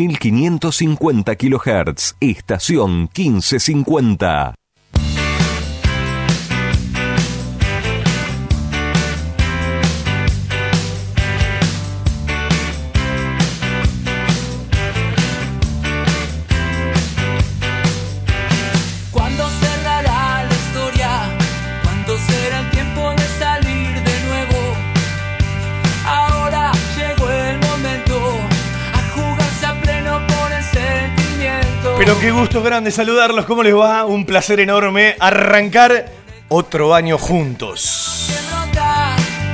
1550 kHz, estación 1550. Pero qué gusto grande saludarlos, ¿cómo les va? Un placer enorme arrancar otro año juntos.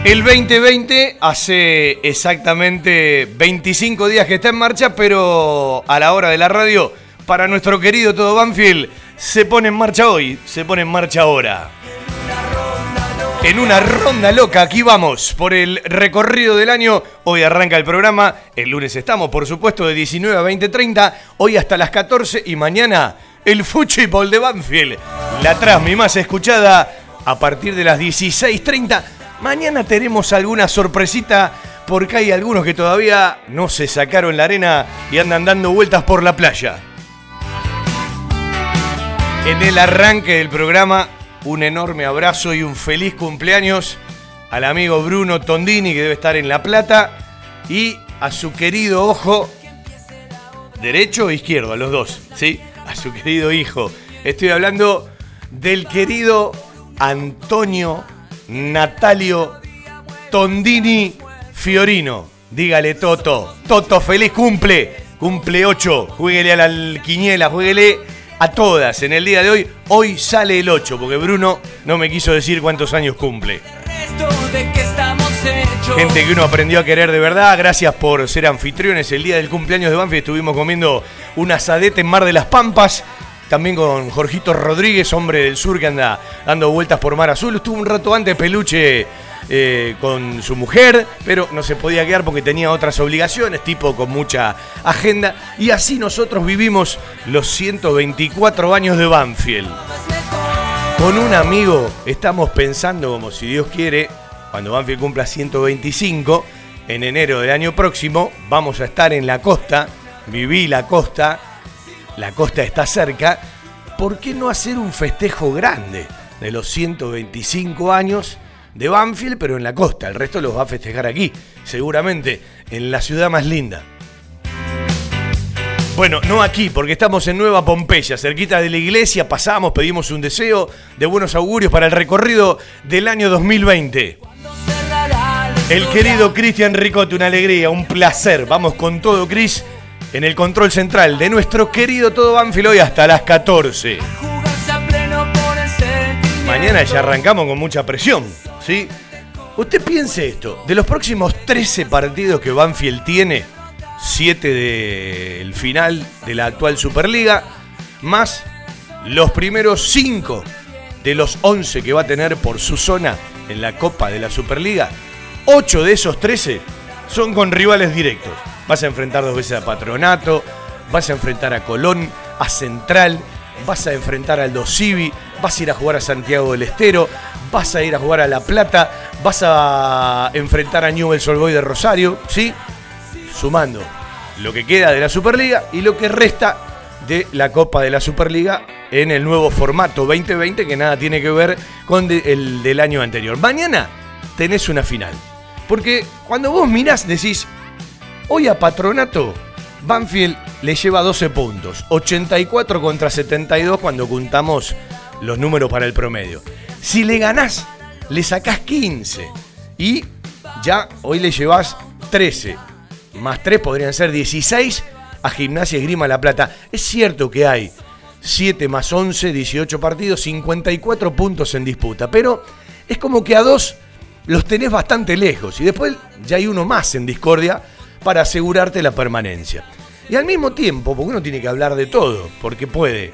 El 2020 hace exactamente 25 días que está en marcha, pero a la hora de la radio, para nuestro querido Todo Banfield, se pone en marcha hoy, se pone en marcha ahora. En una ronda loca, aquí vamos, por el recorrido del año. Hoy arranca el programa, el lunes estamos, por supuesto, de 19 a 20.30, hoy hasta las 14 y mañana el fútbol de Banfield. La trasmi más escuchada a partir de las 16.30. Mañana tenemos alguna sorpresita porque hay algunos que todavía no se sacaron la arena y andan dando vueltas por la playa. En el arranque del programa, un enorme abrazo y un feliz cumpleaños al amigo Bruno Tondini, que debe estar en La Plata, y a su querido ojo, derecho o izquierdo, a los dos, ¿sí? A su querido hijo. Estoy hablando del querido Antonio Natalio Tondini Fiorino. Dígale Toto. Toto, feliz cumple. Cumple 8. Jueguele a la quiniela, jueguele a todas en el día de hoy. Hoy sale el 8, porque Bruno no me quiso decir cuántos años cumple. Gente que uno aprendió a querer de verdad. Gracias por ser anfitriones. El día del cumpleaños de Banfield estuvimos comiendo un asadete en Mar de las Pampas. También con Jorgito Rodríguez, hombre del sur que anda dando vueltas por Mar Azul. Estuvo un rato antes Peluche eh, con su mujer, pero no se podía quedar porque tenía otras obligaciones, tipo con mucha agenda. Y así nosotros vivimos los 124 años de Banfield. Con un amigo estamos pensando, como si Dios quiere, cuando Banfield cumpla 125, en enero del año próximo, vamos a estar en la costa, viví la costa, la costa está cerca, ¿por qué no hacer un festejo grande de los 125 años de Banfield, pero en la costa? El resto los va a festejar aquí, seguramente, en la ciudad más linda. Bueno, no aquí, porque estamos en Nueva Pompeya, cerquita de la iglesia, pasamos, pedimos un deseo de buenos augurios para el recorrido del año 2020. El querido Cristian Ricote, una alegría, un placer. Vamos con todo, Cris, en el control central de nuestro querido Todo Banfield hoy hasta las 14. Mañana ya arrancamos con mucha presión, ¿sí? Usted piense esto, de los próximos 13 partidos que Banfield tiene, 7 del final de la actual Superliga, más los primeros 5 de los 11 que va a tener por su zona en la Copa de la Superliga, 8 de esos 13 son con rivales directos. Vas a enfrentar dos veces a Patronato, vas a enfrentar a Colón, a Central, vas a enfrentar al Dos Civi, vas a ir a jugar a Santiago del Estero, vas a ir a jugar a La Plata, vas a enfrentar a Newell's Old Boys de Rosario, ¿sí? Sumando lo que queda de la Superliga y lo que resta de la Copa de la Superliga en el nuevo formato 2020 que nada tiene que ver con el del año anterior. Mañana tenés una final. Porque cuando vos mirás decís, hoy a Patronato, Banfield le lleva 12 puntos, 84 contra 72 cuando juntamos los números para el promedio. Si le ganás, le sacás 15 y ya hoy le llevas 13. Más 3 podrían ser 16 a Gimnasia Esgrima La Plata. Es cierto que hay 7 más 11, 18 partidos, 54 puntos en disputa, pero es como que a dos los tenés bastante lejos y después ya hay uno más en discordia para asegurarte la permanencia. Y al mismo tiempo, porque uno tiene que hablar de todo, porque puede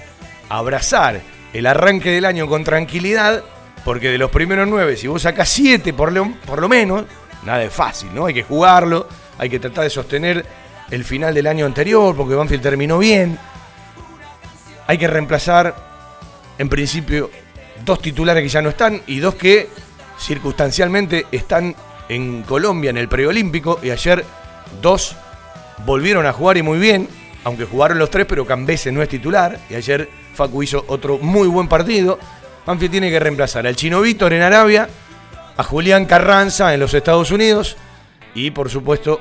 abrazar el arranque del año con tranquilidad, porque de los primeros nueve, si vos sacás siete por lo, por lo menos, nada es fácil, ¿no? Hay que jugarlo, hay que tratar de sostener el final del año anterior, porque Banfield terminó bien. Hay que reemplazar, en principio, dos titulares que ya no están y dos que circunstancialmente están en Colombia en el preolímpico y ayer dos volvieron a jugar y muy bien. aunque jugaron los tres, pero Cambese no es titular. Y ayer Facu hizo otro muy buen partido. Banfield tiene que reemplazar al Chino Víctor en Arabia, a Julián Carranza en los Estados Unidos y por supuesto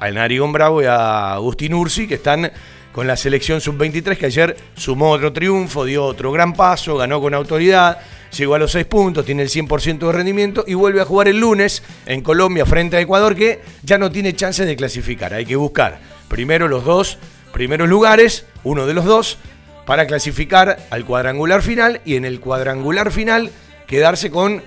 al Narigón Bravo y a Agustín Ursi que están con la selección sub-23 que ayer sumó otro triunfo, dio otro gran paso, ganó con autoridad, llegó a los seis puntos, tiene el 100% de rendimiento y vuelve a jugar el lunes en Colombia frente a Ecuador que ya no tiene chance de clasificar. Hay que buscar primero los dos primeros lugares, uno de los dos, para clasificar al cuadrangular final y en el cuadrangular final quedarse con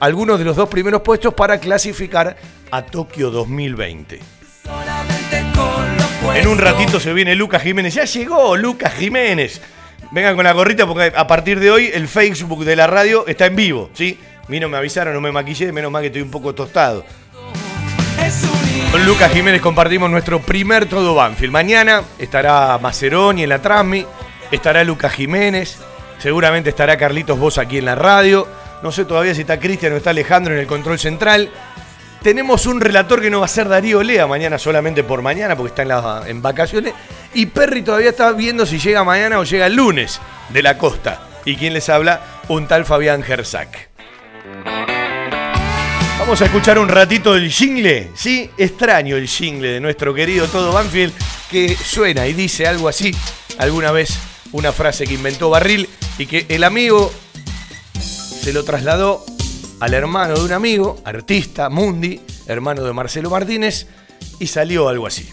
algunos de los dos primeros puestos para clasificar a Tokio 2020. Solamente con lo En un ratito se viene Lucas Jiménez. Ya llegó Lucas Jiménez. Vengan con la gorrita porque a partir de hoy el Facebook de la radio está en vivo, ¿sí? A mí no me avisaron, no me maquillé, menos mal que estoy un poco tostado. Con Lucas Jiménez compartimos nuestro primer Todo Banfield. Mañana estará Maceroni en la Transmi, estará Lucas Jiménez, seguramente estará Carlitos Vos aquí en la radio. No sé todavía si está Cristian o está Alejandro en el control central. Tenemos un relator que no va a ser Darío Lea mañana solamente por mañana porque está en, vacaciones. Y Perry todavía está viendo si llega mañana o llega el lunes de la costa. ¿Y quién les habla? Un tal Fabián Gersac. Vamos a escuchar un ratito el jingle, ¿sí? Extraño el jingle de nuestro querido Todo Banfield que suena y dice algo así. Alguna vez una frase que inventó Barril y que el amigo se lo trasladó al hermano de un amigo, artista, Mundi, hermano de Marcelo Martínez, y salió algo así.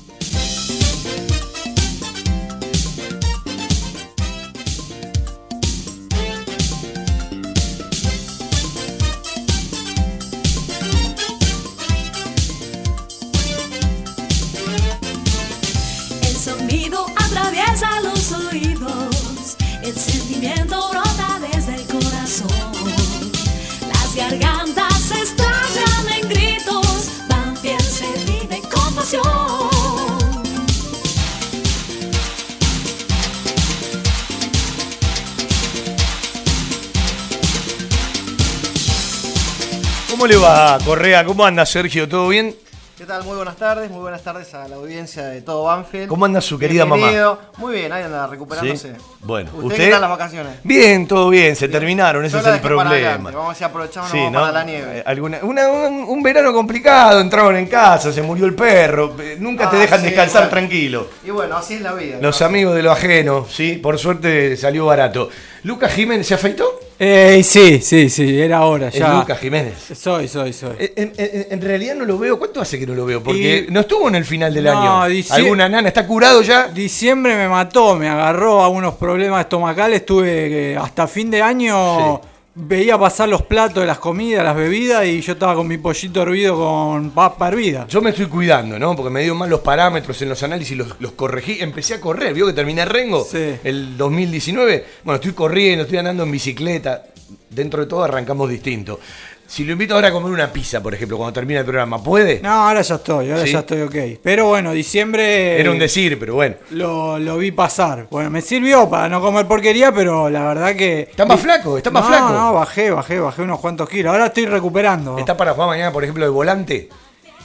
¿Cómo le va, Correa? ¿Cómo anda, Sergio? ¿Todo bien? ¿Qué tal? Muy buenas tardes, muy buenas tardes a la audiencia de todo Banfield. ¿Cómo anda su querida mamá? Bienvenido. Muy bien, ahí anda recuperándose. ¿Sí? Bueno, ¿Usted, ¿usted? qué tal las vacaciones? Bien, todo bien, se terminaron, ese es el problema. adelante, Vamos a si aprovechamos Sí, ¿no? para la nieve. Eh, alguna- una- un, un verano complicado, entraron en casa, se murió el perro, eh, nunca te Ah, dejan sí, descansar bueno. tranquilo. Y bueno, así es la vida. Los ¿no? amigos de lo ajeno, sí, por suerte salió barato. ¿Lucas Jiménez se afeitó? Eh, sí, sí, sí, era hora Es ya. Lucas Jiménez. Soy, soy, soy. Eh, En, en- en realidad no lo veo. ¿Cuánto hace que no lo veo? Porque Y- no estuvo en el final del No, año. dicie- ¿Alguna nana está curado ya? Diciembre me mató, me agarró a unos problemas estomacales, tuve que hasta fin de año Sí. Veía pasar los platos de las comidas, las bebidas y yo estaba con mi pollito hervido con papa hervida. Yo me estoy cuidando, ¿no? Porque me dio mal los parámetros en los análisis, los, los corregí. Empecé a correr, ¿vio que terminé Rengo? Sí. El 2019. Bueno, estoy corriendo, estoy andando en bicicleta. Dentro de todo arrancamos distinto. Si lo invito ahora a comer una pizza, por ejemplo, cuando termine el programa, ¿puede? No, ahora ya estoy, ahora Sí. ya estoy ok. Pero bueno, diciembre Era un decir, pero bueno. lo, lo vi pasar. Bueno, me sirvió para no comer porquería, pero la verdad que... Está más flaco, está más no, flaco. No, bajé, bajé, bajé unos cuantos kilos. Ahora estoy recuperando. ¿Está para jugar mañana, por ejemplo, de volante?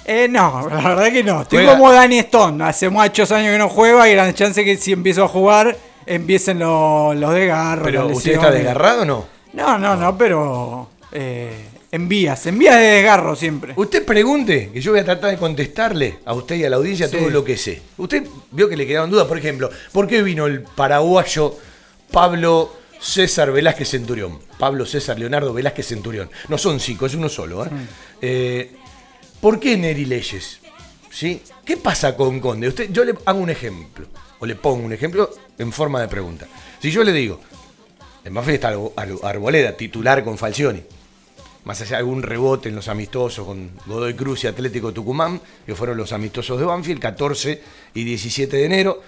Eh, no, la verdad que no. Estoy Juega. como Danny Stone. Hace muchos años que no juega y gran chance que si empiezo a jugar empiecen los, los desgarros. ¿Pero usted está desgarrado o no? No, no, no, pero eh, en vías, en vías de desgarro siempre. Usted pregunte, que yo voy a tratar de contestarle a usted y a la audiencia Sí. todo lo que sé. Usted vio que le quedaban dudas, por ejemplo, ¿por qué vino el paraguayo Pablo César Velázquez Centurión? Pablo César Leonardo Velázquez Centurión. No son cinco, es uno solo. ¿eh? Eh, ¿Por qué Neri Leyes? ¿Sí? ¿Qué pasa con Conde? Usted, yo le hago un ejemplo, o le pongo un ejemplo en forma de pregunta. Si yo le digo, en Banfield está Arbo- Ar- Arboleda, titular con Falcioni. Más allá de algún rebote en los amistosos con Godoy Cruz y Atlético Tucumán, que fueron los amistosos de Banfield, 14 y 17 de enero.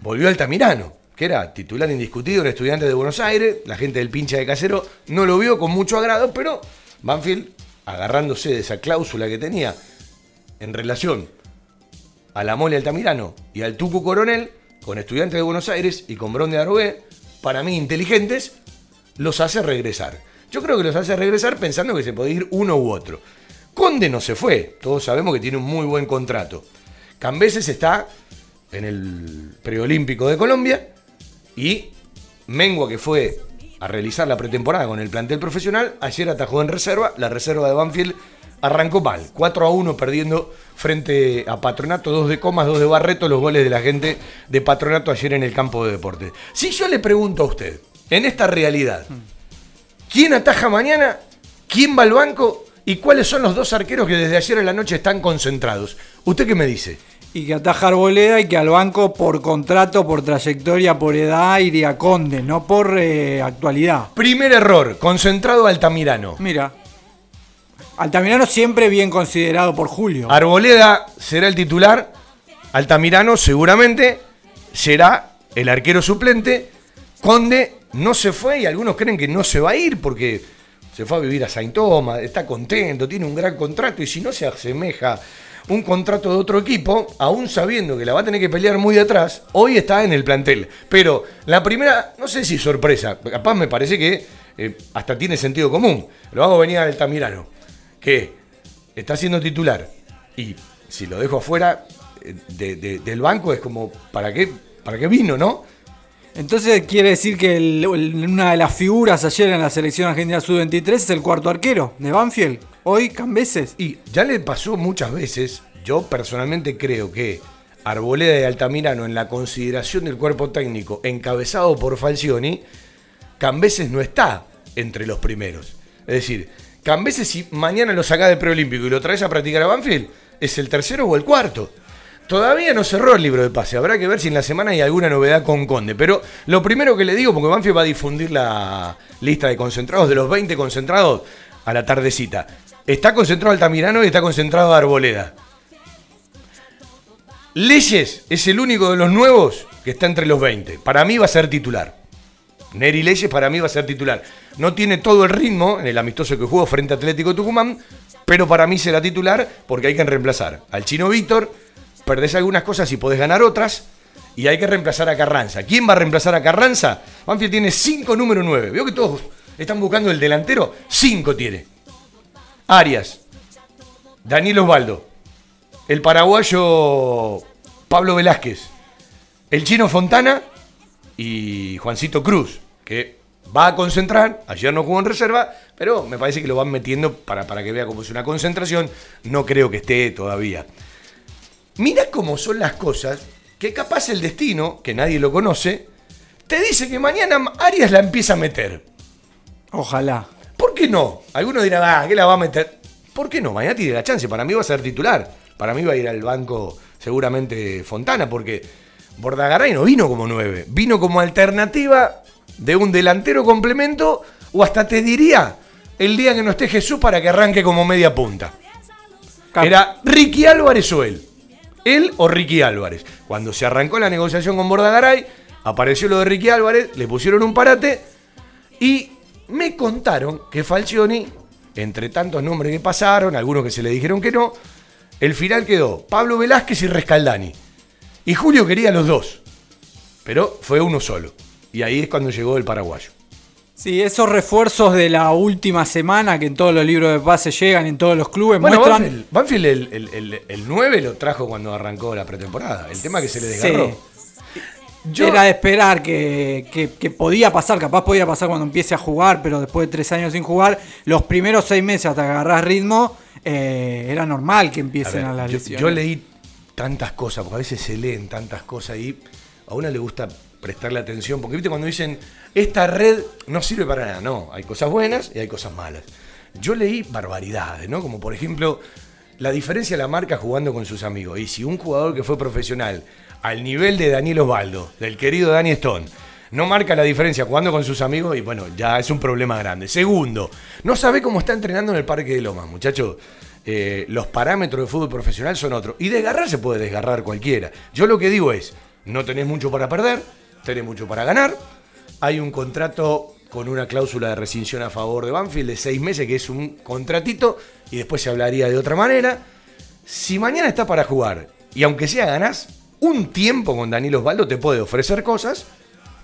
Volvió Altamirano, que era titular indiscutido, era estudiante de Buenos Aires. La gente del pincha de casero no lo vio con mucho agrado, pero Banfield, agarrándose de esa cláusula que tenía en relación a la mole Altamirano y al Tucu Coronel, con estudiantes de Buenos Aires y con Bron de para mí inteligentes, los hace regresar. Yo creo que los hace regresar pensando que se puede ir uno u otro. Conde no se fue, todos sabemos que tiene un muy buen contrato. Cambeses está en el preolímpico de Colombia y Mengua que fue a realizar la pretemporada con el plantel profesional, ayer atajó en reserva, la reserva de Banfield arrancó mal, 4 a 1 perdiendo frente a Patronato, 2 de Comas, 2 de Barreto, los goles de la gente de Patronato ayer en el campo de deportes. Si yo le pregunto a usted, en esta realidad, ¿quién ataja mañana? ¿Quién va al banco? ¿Y cuáles son los dos arqueros que desde ayer en la noche están concentrados? ¿Usted qué me dice? Y que ataja Arboleda y que al banco por contrato, por trayectoria, por edad iría Conde, no por eh, actualidad. Primer error, concentrado Altamirano. Mira. Altamirano siempre bien considerado por Julio. Arboleda será el titular, Altamirano seguramente será el arquero suplente. Conde no se fue y algunos creen que no se va a ir porque se fue a vivir a Saint Thomas, está contento, tiene un gran contrato y si no se asemeja un contrato de otro equipo, aún sabiendo que la va a tener que pelear muy atrás, hoy está en el plantel. Pero la primera, no sé si sorpresa, capaz me parece que eh, hasta tiene sentido común. Lo hago venir al Altamirano, que está siendo titular y si lo dejo afuera eh, de- de- del banco es como, ¿para qué, ¿para qué vino, no? Entonces quiere decir que una de las figuras ayer en la selección argentina sub-23 es el cuarto arquero de Banfield. Hoy Cambeses. Y ya le pasó muchas veces, yo personalmente creo que Arboleda y Altamirano en la consideración del cuerpo técnico encabezado por Falcioni, Cambeses no está entre los primeros. Es decir, Cambeses si mañana lo sacás de preolímpico y lo traes a practicar a Banfield, es el tercero o el cuarto. Todavía no cerró el libro de pase, habrá que ver si en la semana hay alguna novedad con Conde. Pero lo primero que le digo, porque Banfield va a difundir la lista de concentrados, de los 20 concentrados, a la tardecita. Está concentrado Altamirano y está concentrado Arboleda. Leyes es el único de los nuevos que está entre los 20. Para mí va a ser titular. Neri Leyes para mí va a ser titular. No tiene todo el ritmo en el amistoso que jugó frente a Atlético Tucumán, pero para mí será titular porque hay que reemplazar al chino Víctor, perdés algunas cosas y podés ganar otras, y hay que reemplazar a Carranza. ¿Quién va a reemplazar a Carranza? Banfield tiene 5 número 9. Veo que todos están buscando el delantero. 5 tiene. Arias, Daniel Osvaldo, el paraguayo Pablo Velázquez, el chino Fontana y Juancito Cruz, que va a concentrar, ayer no jugó en reserva, pero me parece que lo van metiendo para, para que vea cómo es una concentración, no creo que esté todavía. Mira cómo son las cosas, que capaz el destino, que nadie lo conoce, te dice que mañana Arias la empieza a meter. Ojalá. ¿Por qué no? Algunos dirán, ah, ¿qué la va a meter? ¿Por qué no? Mañana tiene la chance. Para mí va a ser titular. Para mí va a ir al banco seguramente Fontana, porque Bordagaray no vino como nueve. Vino como alternativa de un delantero complemento, o hasta te diría, el día que no esté Jesús para que arranque como media punta. Era Ricky Álvarez o él. Él o Ricky Álvarez. Cuando se arrancó la negociación con Bordagaray, apareció lo de Ricky Álvarez, le pusieron un parate y me contaron que Falcioni, entre tantos nombres que pasaron, algunos que se le dijeron que no, el final quedó Pablo Velázquez y Rescaldani. Y Julio quería los dos, pero fue uno solo. Y ahí es cuando llegó el paraguayo. Sí, esos refuerzos de la última semana que en todos los libros de pase llegan, en todos los clubes, Bueno, muestran. Banfield, Banfield el, el- el- el 9 lo trajo cuando arrancó la pretemporada. El tema que se le desgarró. Sí. Yo- Era de esperar que, que- que podía pasar, capaz podía pasar cuando empiece a jugar, pero después de tres años sin jugar, los primeros seis meses hasta que agarrás ritmo, eh, era normal que A empiecen ver, a, las yo, lesiones. yo leí tantas cosas, porque a veces se leen tantas cosas y a una le gusta prestarle atención, porque viste cuando dicen, esta red no sirve para nada, no, hay cosas buenas y hay cosas malas. Yo leí barbaridades, ¿no? Como por ejemplo, la diferencia de la marca jugando con sus amigos. Y si un jugador que fue profesional al nivel de Daniel Osvaldo, del querido Dani Stone, no marca la diferencia jugando con sus amigos y bueno, ya es un problema grande. Segundo, no sabe cómo está entrenando en el Parque de Lomas, muchachos. Eh, los parámetros de fútbol profesional son otros. Y desgarrar se puede desgarrar cualquiera. Yo lo que digo es, no tenés mucho para perder, tenés mucho para ganar. Hay un contrato con una cláusula de rescisión a favor de Banfield de seis meses, que es un contratito, y después se hablaría de otra manera. Si mañana está para jugar, y aunque sea ganás, un tiempo con Daniel Osvaldo te puede ofrecer cosas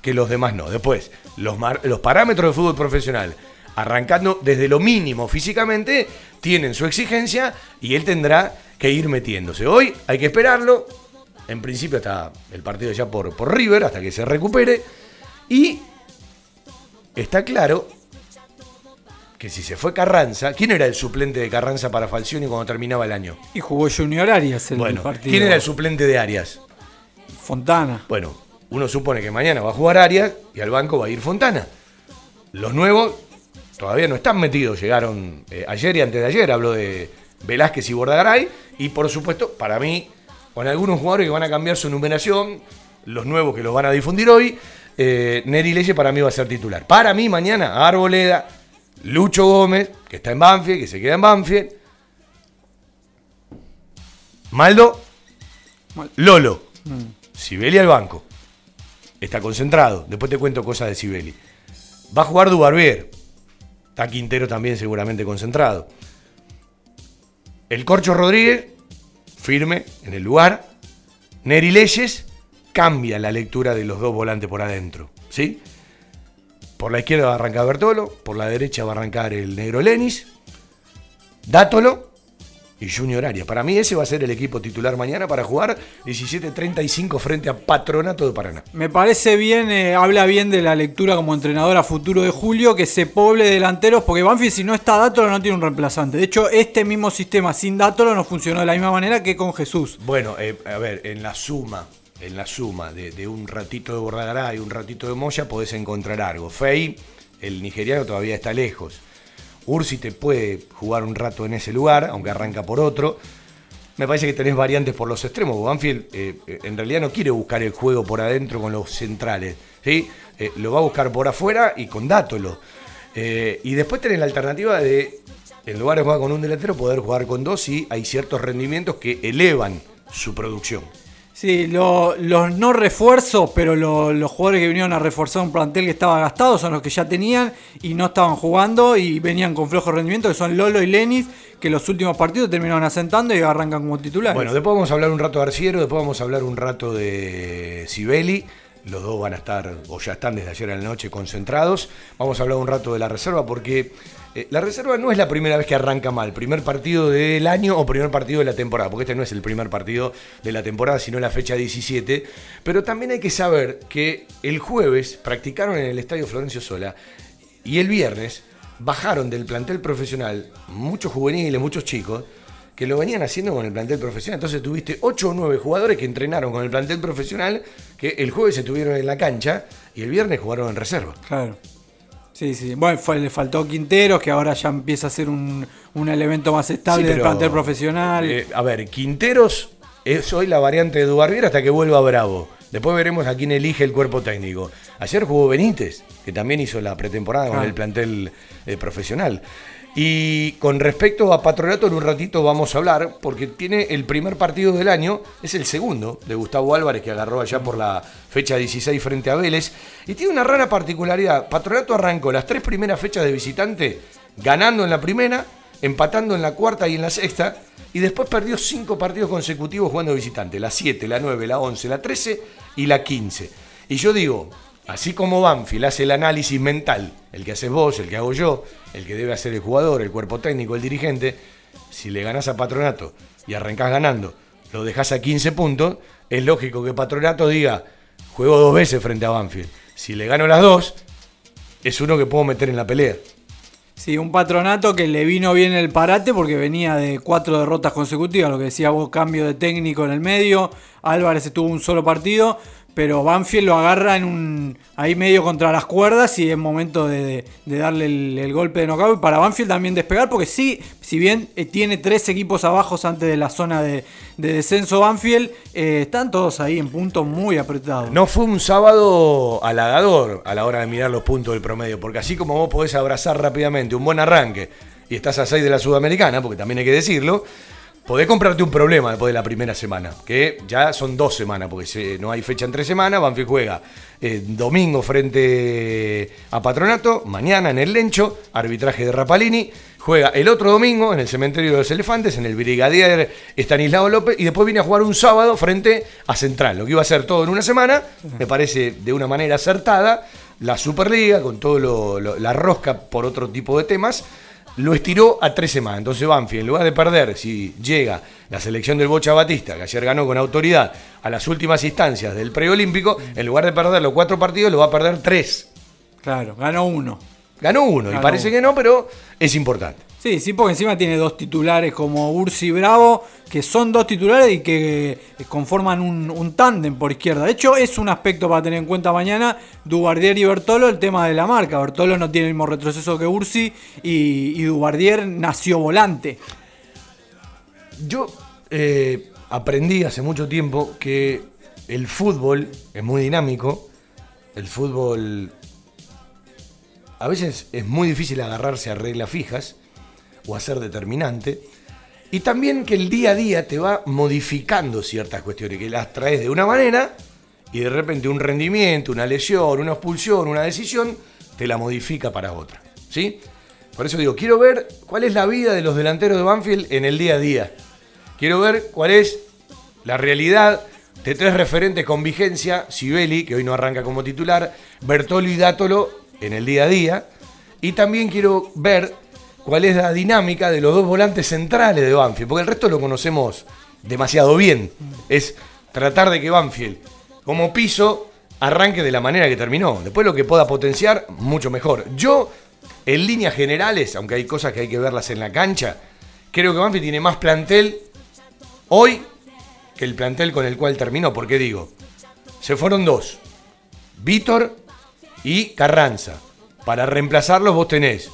que los demás no. Después, los, parámetros de fútbol profesional, arrancando desde lo mínimo físicamente, tienen su exigencia y él tendrá que ir metiéndose. Hoy hay que esperarlo. en principio hasta el partido ya por River, hasta que se recupere. Y está claro que si se fue Carranza, ¿quién era el suplente de Carranza para Falcioni cuando terminaba el año? Y jugó Junior Arias el Bueno, partido. ¿quién era el suplente de Arias? Fontana. Bueno, uno supone que mañana va a jugar Arias y al banco va a ir Fontana. Los nuevos todavía no están metidos, llegaron eh, ayer y antes de ayer, hablo de Velázquez y Bordagaray, y por supuesto, para mí, con algunos jugadores que van a cambiar su numeración, los nuevos que los van a difundir hoy, eh, Neri Leye para mí va a ser titular. Para mí mañana, Arboleda, Lucho Gómez, que está en Banfield, que se queda en Banfield, Maldo, Mal- Lolo, Sibeli al banco. Está concentrado. Después te cuento cosas de Sibeli. Va a jugar Dubarbier. Está Quintero también seguramente concentrado. El Corcho Rodríguez, firme en el lugar. Neri Leyes cambia la lectura de los dos volantes por adentro. ¿Sí? Por la izquierda va a arrancar Bertolo, por la derecha va a arrancar el negro Lenis, Dátolo y Junior Arias. Para mí ese va a ser el equipo titular mañana para jugar 17.35 frente a Patronato de Paraná. Me parece bien, eh, habla bien de la lectura como entrenador a futuro de Julio, que se poble de delanteros, porque Banfield si no está Dátolo no tiene un reemplazante. De hecho, este mismo sistema sin Dátolo no funcionó de la misma manera que con Jesús. Bueno, eh, a ver, en la suma, en la suma de, un ratito de Bordagará y un ratito de Moya podés encontrar algo. Fey, el nigeriano todavía está lejos. Ursi te puede jugar un rato en ese lugar, aunque arranca por otro. Me parece que tenés variantes por los extremos. Banfield eh, eh, en realidad no quiere buscar el juego por adentro con los centrales. ¿sí? Eh, lo va a buscar por afuera y con Dátolo. Eh, y después tenés la alternativa de, en lugar de jugar con un delantero, poder jugar con dos y hay ciertos rendimientos que elevan su producción. Sí, lo- los no refuerzos, pero lo- los jugadores que vinieron a reforzar un plantel que estaba gastado son los que ya tenían y no estaban jugando y venían con flojo rendimiento, que son Lolo y Lenis, que los últimos partidos terminaron asentando y arrancan como titulares. Bueno, después vamos a hablar un rato de Arciero, después vamos a hablar un rato de Sibeli. Los dos van a estar, o ya están desde ayer a la noche, concentrados. Vamos a hablar un rato de la reserva, porque eh, la reserva no es la primera vez que arranca mal. Primer partido del año o primer partido de la temporada, porque este no es el primer partido de la temporada, sino la fecha 17. Pero también hay que saber que el jueves practicaron en el Estadio Florencio Sola y el viernes bajaron del plantel profesional muchos juveniles, muchos chicos, que lo venían haciendo con el plantel profesional. Entonces tuviste 8 o 9 jugadores que entrenaron con el plantel profesional, que el jueves estuvieron en la cancha y el viernes jugaron en reserva. Claro. Sí, sí. Bueno, fue- le faltó Quinteros, que ahora ya empieza a ser un, un elemento más estable Sí, del plantel profesional. eh, a ver, Quinteros es hoy la variante de Dubarbier hasta que vuelva Bravo. Después veremos a quién elige el cuerpo técnico. Ayer jugó Benítez, que también hizo la pretemporada con el plantel eh, profesional. Y con respecto a Patronato, en un ratito vamos a hablar, porque tiene el primer partido del año, es el segundo de Gustavo Álvarez, que agarró allá por la fecha 16 frente a Vélez. Y tiene una rara particularidad. Patronato arrancó las tres primeras fechas de visitante, ganando en la primera, empatando en la cuarta y en la sexta, y después perdió cinco partidos consecutivos jugando visitante, la 7, la 9, la 11, la 13 y la 15. Y yo digo, así como Banfield hace el análisis mental, el que haces vos, el que hago yo, el que debe hacer el jugador, el cuerpo técnico, el dirigente, si le ganás a Patronato y arrancás ganando, lo dejás a 15 puntos, es lógico que Patronato diga, juego dos veces frente a Banfield. Si le gano las dos, es uno que puedo meter en la pelea. Sí, un patronato que le vino bien el parate porque venía de cuatro derrotas consecutivas, lo que decía vos, cambio de técnico en el medio, Álvarez estuvo un solo partido, pero Banfield lo agarra en un ahí medio contra las cuerdas y es momento de, darle el, golpe de knockout y para Banfield también despegar porque sí, si bien eh, tiene tres equipos abajo antes de la zona de, de descenso Banfield, eh, están todos ahí en puntos muy apretados. No fue un sábado halagador a la hora de mirar los puntos del promedio, porque así como vos podés abrazar rápidamente un buen arranque y estás a 6 de la Sudamericana, porque también hay que decirlo, podés comprarte un problema después de la primera semana, que ya son dos semanas, porque no hay fecha entre semanas, Banfield juega eh, domingo frente a Patronato, mañana en el Lencho, arbitraje de Rapalini, juega el otro domingo en el Cementerio de los Elefantes, en el Brigadier Estanislao López, y después viene a jugar un sábado frente a Central, lo que iba a ser todo en una semana, me parece de una manera acertada, la Superliga, con todo lo- la rosca por otro tipo de temas, lo estiró a tres semanas. Entonces Banfield, en lugar de perder, si llega la selección del Bocha Batista, que ayer ganó con autoridad a las últimas instancias del preolímpico, en lugar de perder los cuatro partidos, lo va a perder tres. Claro, ganó uno. Ganó uno, y parece uno. que no, pero es importante. Sí, sí, porque encima tiene dos titulares como Ursi Bravo, que son dos titulares y que eh, conforman un, un tándem por izquierda. De hecho, es un aspecto para tener en cuenta mañana, Dubardier y Bertolo, el tema de la marca. Bertolo no tiene el mismo retroceso que Ursi y, y Dubardier nació volante. Yo eh, aprendí hace mucho tiempo que el fútbol es muy dinámico. El fútbol a veces es muy difícil agarrarse a reglas fijas o a ser determinante. Y también que el día a día te va modificando ciertas cuestiones, que las traes de una manera y de repente un rendimiento, una lesión, una expulsión, una decisión, te la modifica para otra. ¿Sí? Por eso digo, quiero ver cuál es la vida de los delanteros de Banfield en el día a día. Quiero ver cuál es la realidad de tres referentes con vigencia, Sibeli, que hoy no arranca como titular, Bertolo y Dátolo en el día a día. Y también quiero ver cuál es la dinámica de los dos volantes centrales de Banfield, porque el resto lo conocemos demasiado bien. Es tratar de que Banfield, como piso, arranque de la manera que terminó. Después lo que pueda potenciar, mucho mejor. Yo, en líneas generales, aunque hay cosas que hay que verlas en la cancha, creo que Banfield tiene más plantel hoy que el plantel con el cual terminó. ¿Por qué digo? Se fueron dos. Víctor y Carranza. Para reemplazarlos vos tenés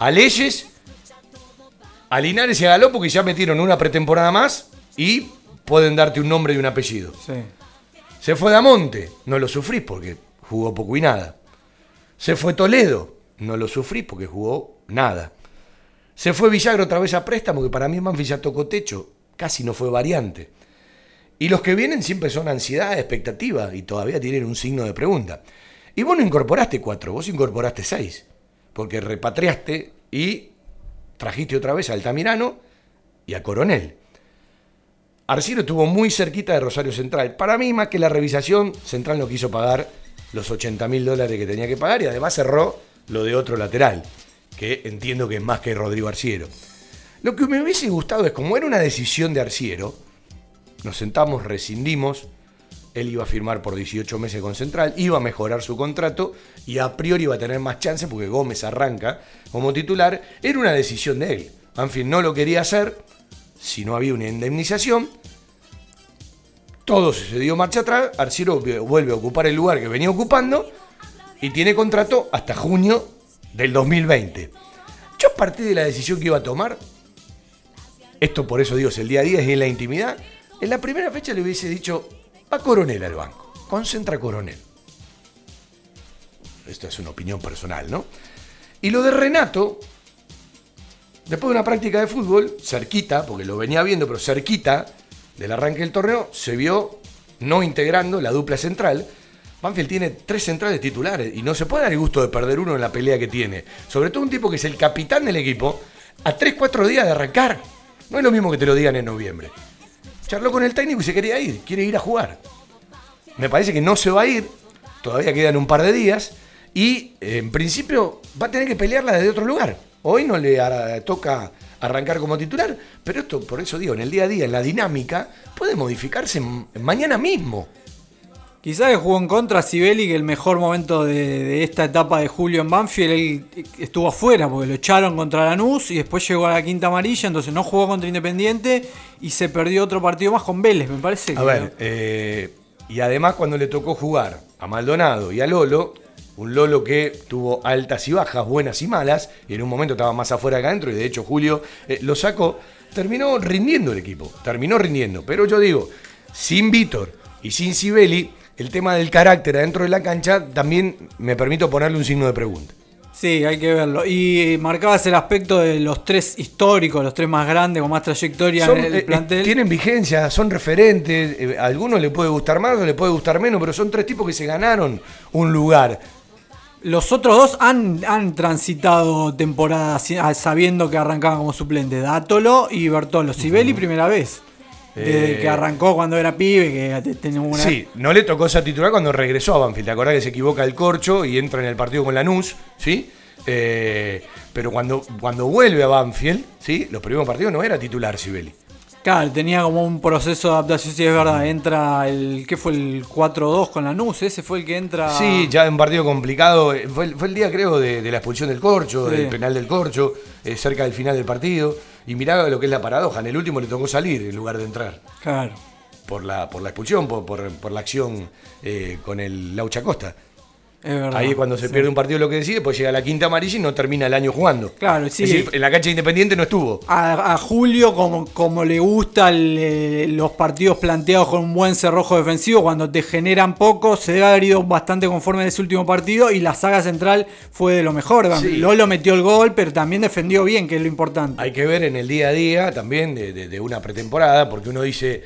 a Leyes, a Linares y a Galopo que ya metieron una pretemporada más y pueden darte un nombre y un apellido. Sí. Se fue Damonte, no lo sufrís porque jugó poco y nada. Se fue Toledo, no lo sufrís porque jugó nada. Se fue Villagro otra vez a préstamo, que para mí Manfi ya tocó techo, casi no fue variante. Y los que vienen siempre son ansiedad, expectativa, y todavía tienen un signo de pregunta. Y vos no incorporaste cuatro, vos incorporaste seis, porque repatriaste y trajiste otra vez a Altamirano y a Coronel. Arciero estuvo muy cerquita de Rosario Central. Para mí, más que la revisación, Central no quiso pagar los 80 mil dólares que tenía que pagar y además cerró lo de otro lateral, que entiendo que es más que Rodrigo Arciero. Lo que me hubiese gustado es, como era una decisión de Arciero, nos sentamos, rescindimos, él iba a firmar por 18 meses con Central, iba a mejorar su contrato y a priori iba a tener más chance porque Gómez arranca como titular. Era una decisión de él. Banfield no lo quería hacer si no había una indemnización. Todo se dio marcha atrás. Arciero vuelve a ocupar el lugar que venía ocupando y tiene contrato hasta junio del 2020. Yo a partir de la decisión que iba a tomar, esto por eso digo, es el día a día, es en la intimidad, en la primera fecha le hubiese dicho, va Coronel al banco, concentra Coronel. Esto es una opinión personal, ¿no? Y lo de Renato, después de una práctica de fútbol, cerquita, porque lo venía viendo, pero cerquita del arranque del torneo, se vio no integrando la dupla central. Banfield tiene tres centrales titulares y no se puede dar el gusto de perder uno en la pelea que tiene. Sobre todo un tipo que es el capitán del equipo a 3-4 días de arrancar. No es lo mismo que te lo digan en noviembre. Charló con el técnico y se quería ir, quiere ir a jugar. Me parece que no se va a ir, todavía quedan un par de días y eh, en principio va a tener que pelearla desde otro lugar. Hoy no le toca arrancar como titular, pero esto, por eso digo, en el día a día, en la dinámica, puede modificarse mañana mismo. Quizás que jugó en contra Sibeli, que el mejor momento de, de esta etapa de Julio en Banfield, él estuvo afuera porque lo echaron contra Lanús y después llegó a la quinta amarilla, entonces no jugó contra Independiente y se perdió otro partido más con Vélez, me parece. A ver, eh, y además cuando le tocó jugar a Maldonado y a Lolo, un Lolo que tuvo altas y bajas, buenas y malas, y en un momento estaba más afuera que adentro, y de hecho Julio eh, lo sacó, terminó rindiendo el equipo, terminó rindiendo. Pero yo digo, sin Víctor y sin Sibeli, el tema del carácter adentro de la cancha también me permito ponerle un signo de pregunta. Sí, hay que verlo. Y marcabas el aspecto de los tres históricos, los tres más grandes, con más trayectoria Son, en el eh, eh, plantel. tienen vigencia, son referentes, eh, a algunos le puede gustar más, o le puede gustar menos, pero son tres tipos que se ganaron un lugar. Los otros dos han, han transitado temporadas sabiendo que arrancaban como suplente. Dátolo y Bertolo. Sibeli primera vez. Desde Eh, que arrancó cuando era pibe, que te- tenía una... Sí, no le tocó esa titular cuando regresó a Banfield. ¿Te acordás que se equivoca el corcho y entra en el partido con Lanús? ¿Sí? Eh, pero cuando, cuando vuelve a Banfield, ¿sí? los primeros partidos no era titular Sibeli. Claro, tenía como un proceso de adaptación, sí es verdad. Entra el. ¿Qué fue el 4-2 con la NUS? Ese fue el que entra. Sí, ya en un partido complicado. eh, Fue, el- fue el día, creo, de, de la expulsión del Corcho, Sí. del penal del Corcho, eh, cerca del final del partido. Y mirá lo que es la paradoja. En el último le tocó salir en lugar de entrar. Claro. Por la, por la expulsión, por, por, por la acción eh, con el Laucha Costa. Verdad. Ahí cuando se sí. pierde un partido lo que decide, pues llega la quinta amarilla y no termina el año jugando. Claro, sí. Es decir, en la cancha Independiente no estuvo. A, a Julio, como, como le gustan los partidos planteados con un buen cerrojo defensivo, cuando te generan poco, se debe haber ido bastante conforme en ese último partido y la saga central fue de lo mejor. Sí. Lolo metió el gol, pero también defendió bien, que es lo importante. Hay que ver en el día a día también de, de- de una pretemporada, porque uno dice,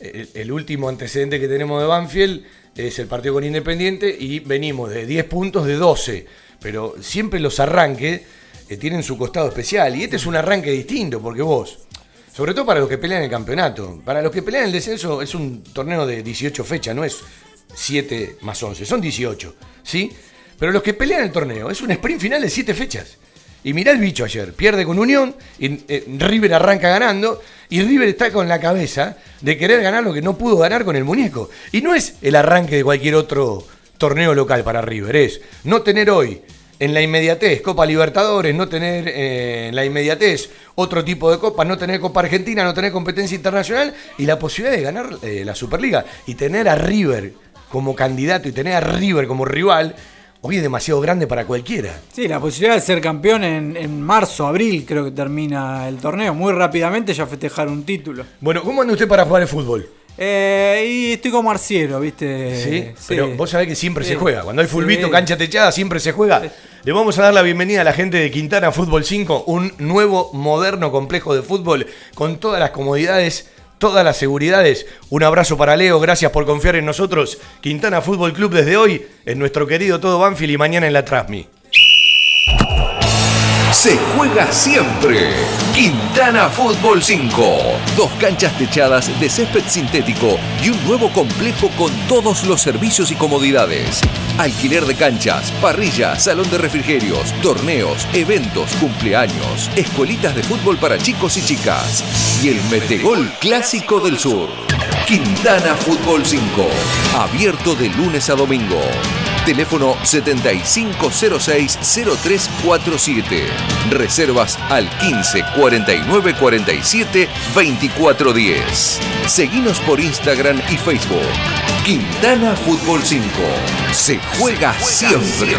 el, el último antecedente que tenemos de Banfield es el partido con Independiente y venimos de 10 puntos de 12, pero siempre los arranques eh, tienen su costado especial y este es un arranque distinto, porque vos, sobre todo para los que pelean el campeonato, para los que pelean el descenso es un torneo de 18 fechas, no es 7 más 11, son 18, ¿sí? Pero los que pelean el torneo es un sprint final de 7 fechas. Y mirá el bicho ayer, pierde con Unión, y, eh, River arranca ganando, y River está con la cabeza de querer ganar lo que no pudo ganar con el muñeco. Y no es el arranque de cualquier otro torneo local para River, es no tener hoy en la inmediatez Copa Libertadores, no tener eh, en la inmediatez otro tipo de copa, no tener Copa Argentina, no tener competencia internacional y la posibilidad de ganar eh, la Superliga y tener a River como candidato y tener a River como rival, hoy es demasiado grande para cualquiera. Sí, la posibilidad de ser campeón en, en marzo, abril, creo que termina el torneo. Muy rápidamente ya festejar un título. Bueno, ¿cómo anda usted para jugar el fútbol? Eh, y estoy como arciero, ¿viste? ¿Sí? Pero vos sabés que siempre Sí. se juega. Cuando hay fulbito, Sí. cancha techada, siempre se juega. Le vamos a dar la bienvenida a la gente de Quintana Fútbol 5, un nuevo, moderno complejo de fútbol con todas las comodidades, todas las seguridades. Un abrazo para Leo, gracias por confiar en nosotros. Quintana Fútbol Club desde hoy, en nuestro querido Todo Banfield y mañana en la Trasmi. Se juega siempre. Quintana Fútbol 5. Dos canchas techadas de césped sintético y un nuevo complejo con todos los servicios y comodidades. Alquiler de canchas, parrillas, salón de refrigerios, torneos, eventos, cumpleaños, escuelitas de fútbol para chicos y chicas. Y el Metegol Clásico del Sur. Quintana Fútbol 5. Abierto de lunes a domingo. Teléfono 7506-0347. Reservas al 15 49 47 24 10. Seguinos por Instagram y Facebook. Quintana Fútbol 5. Se juega, siempre.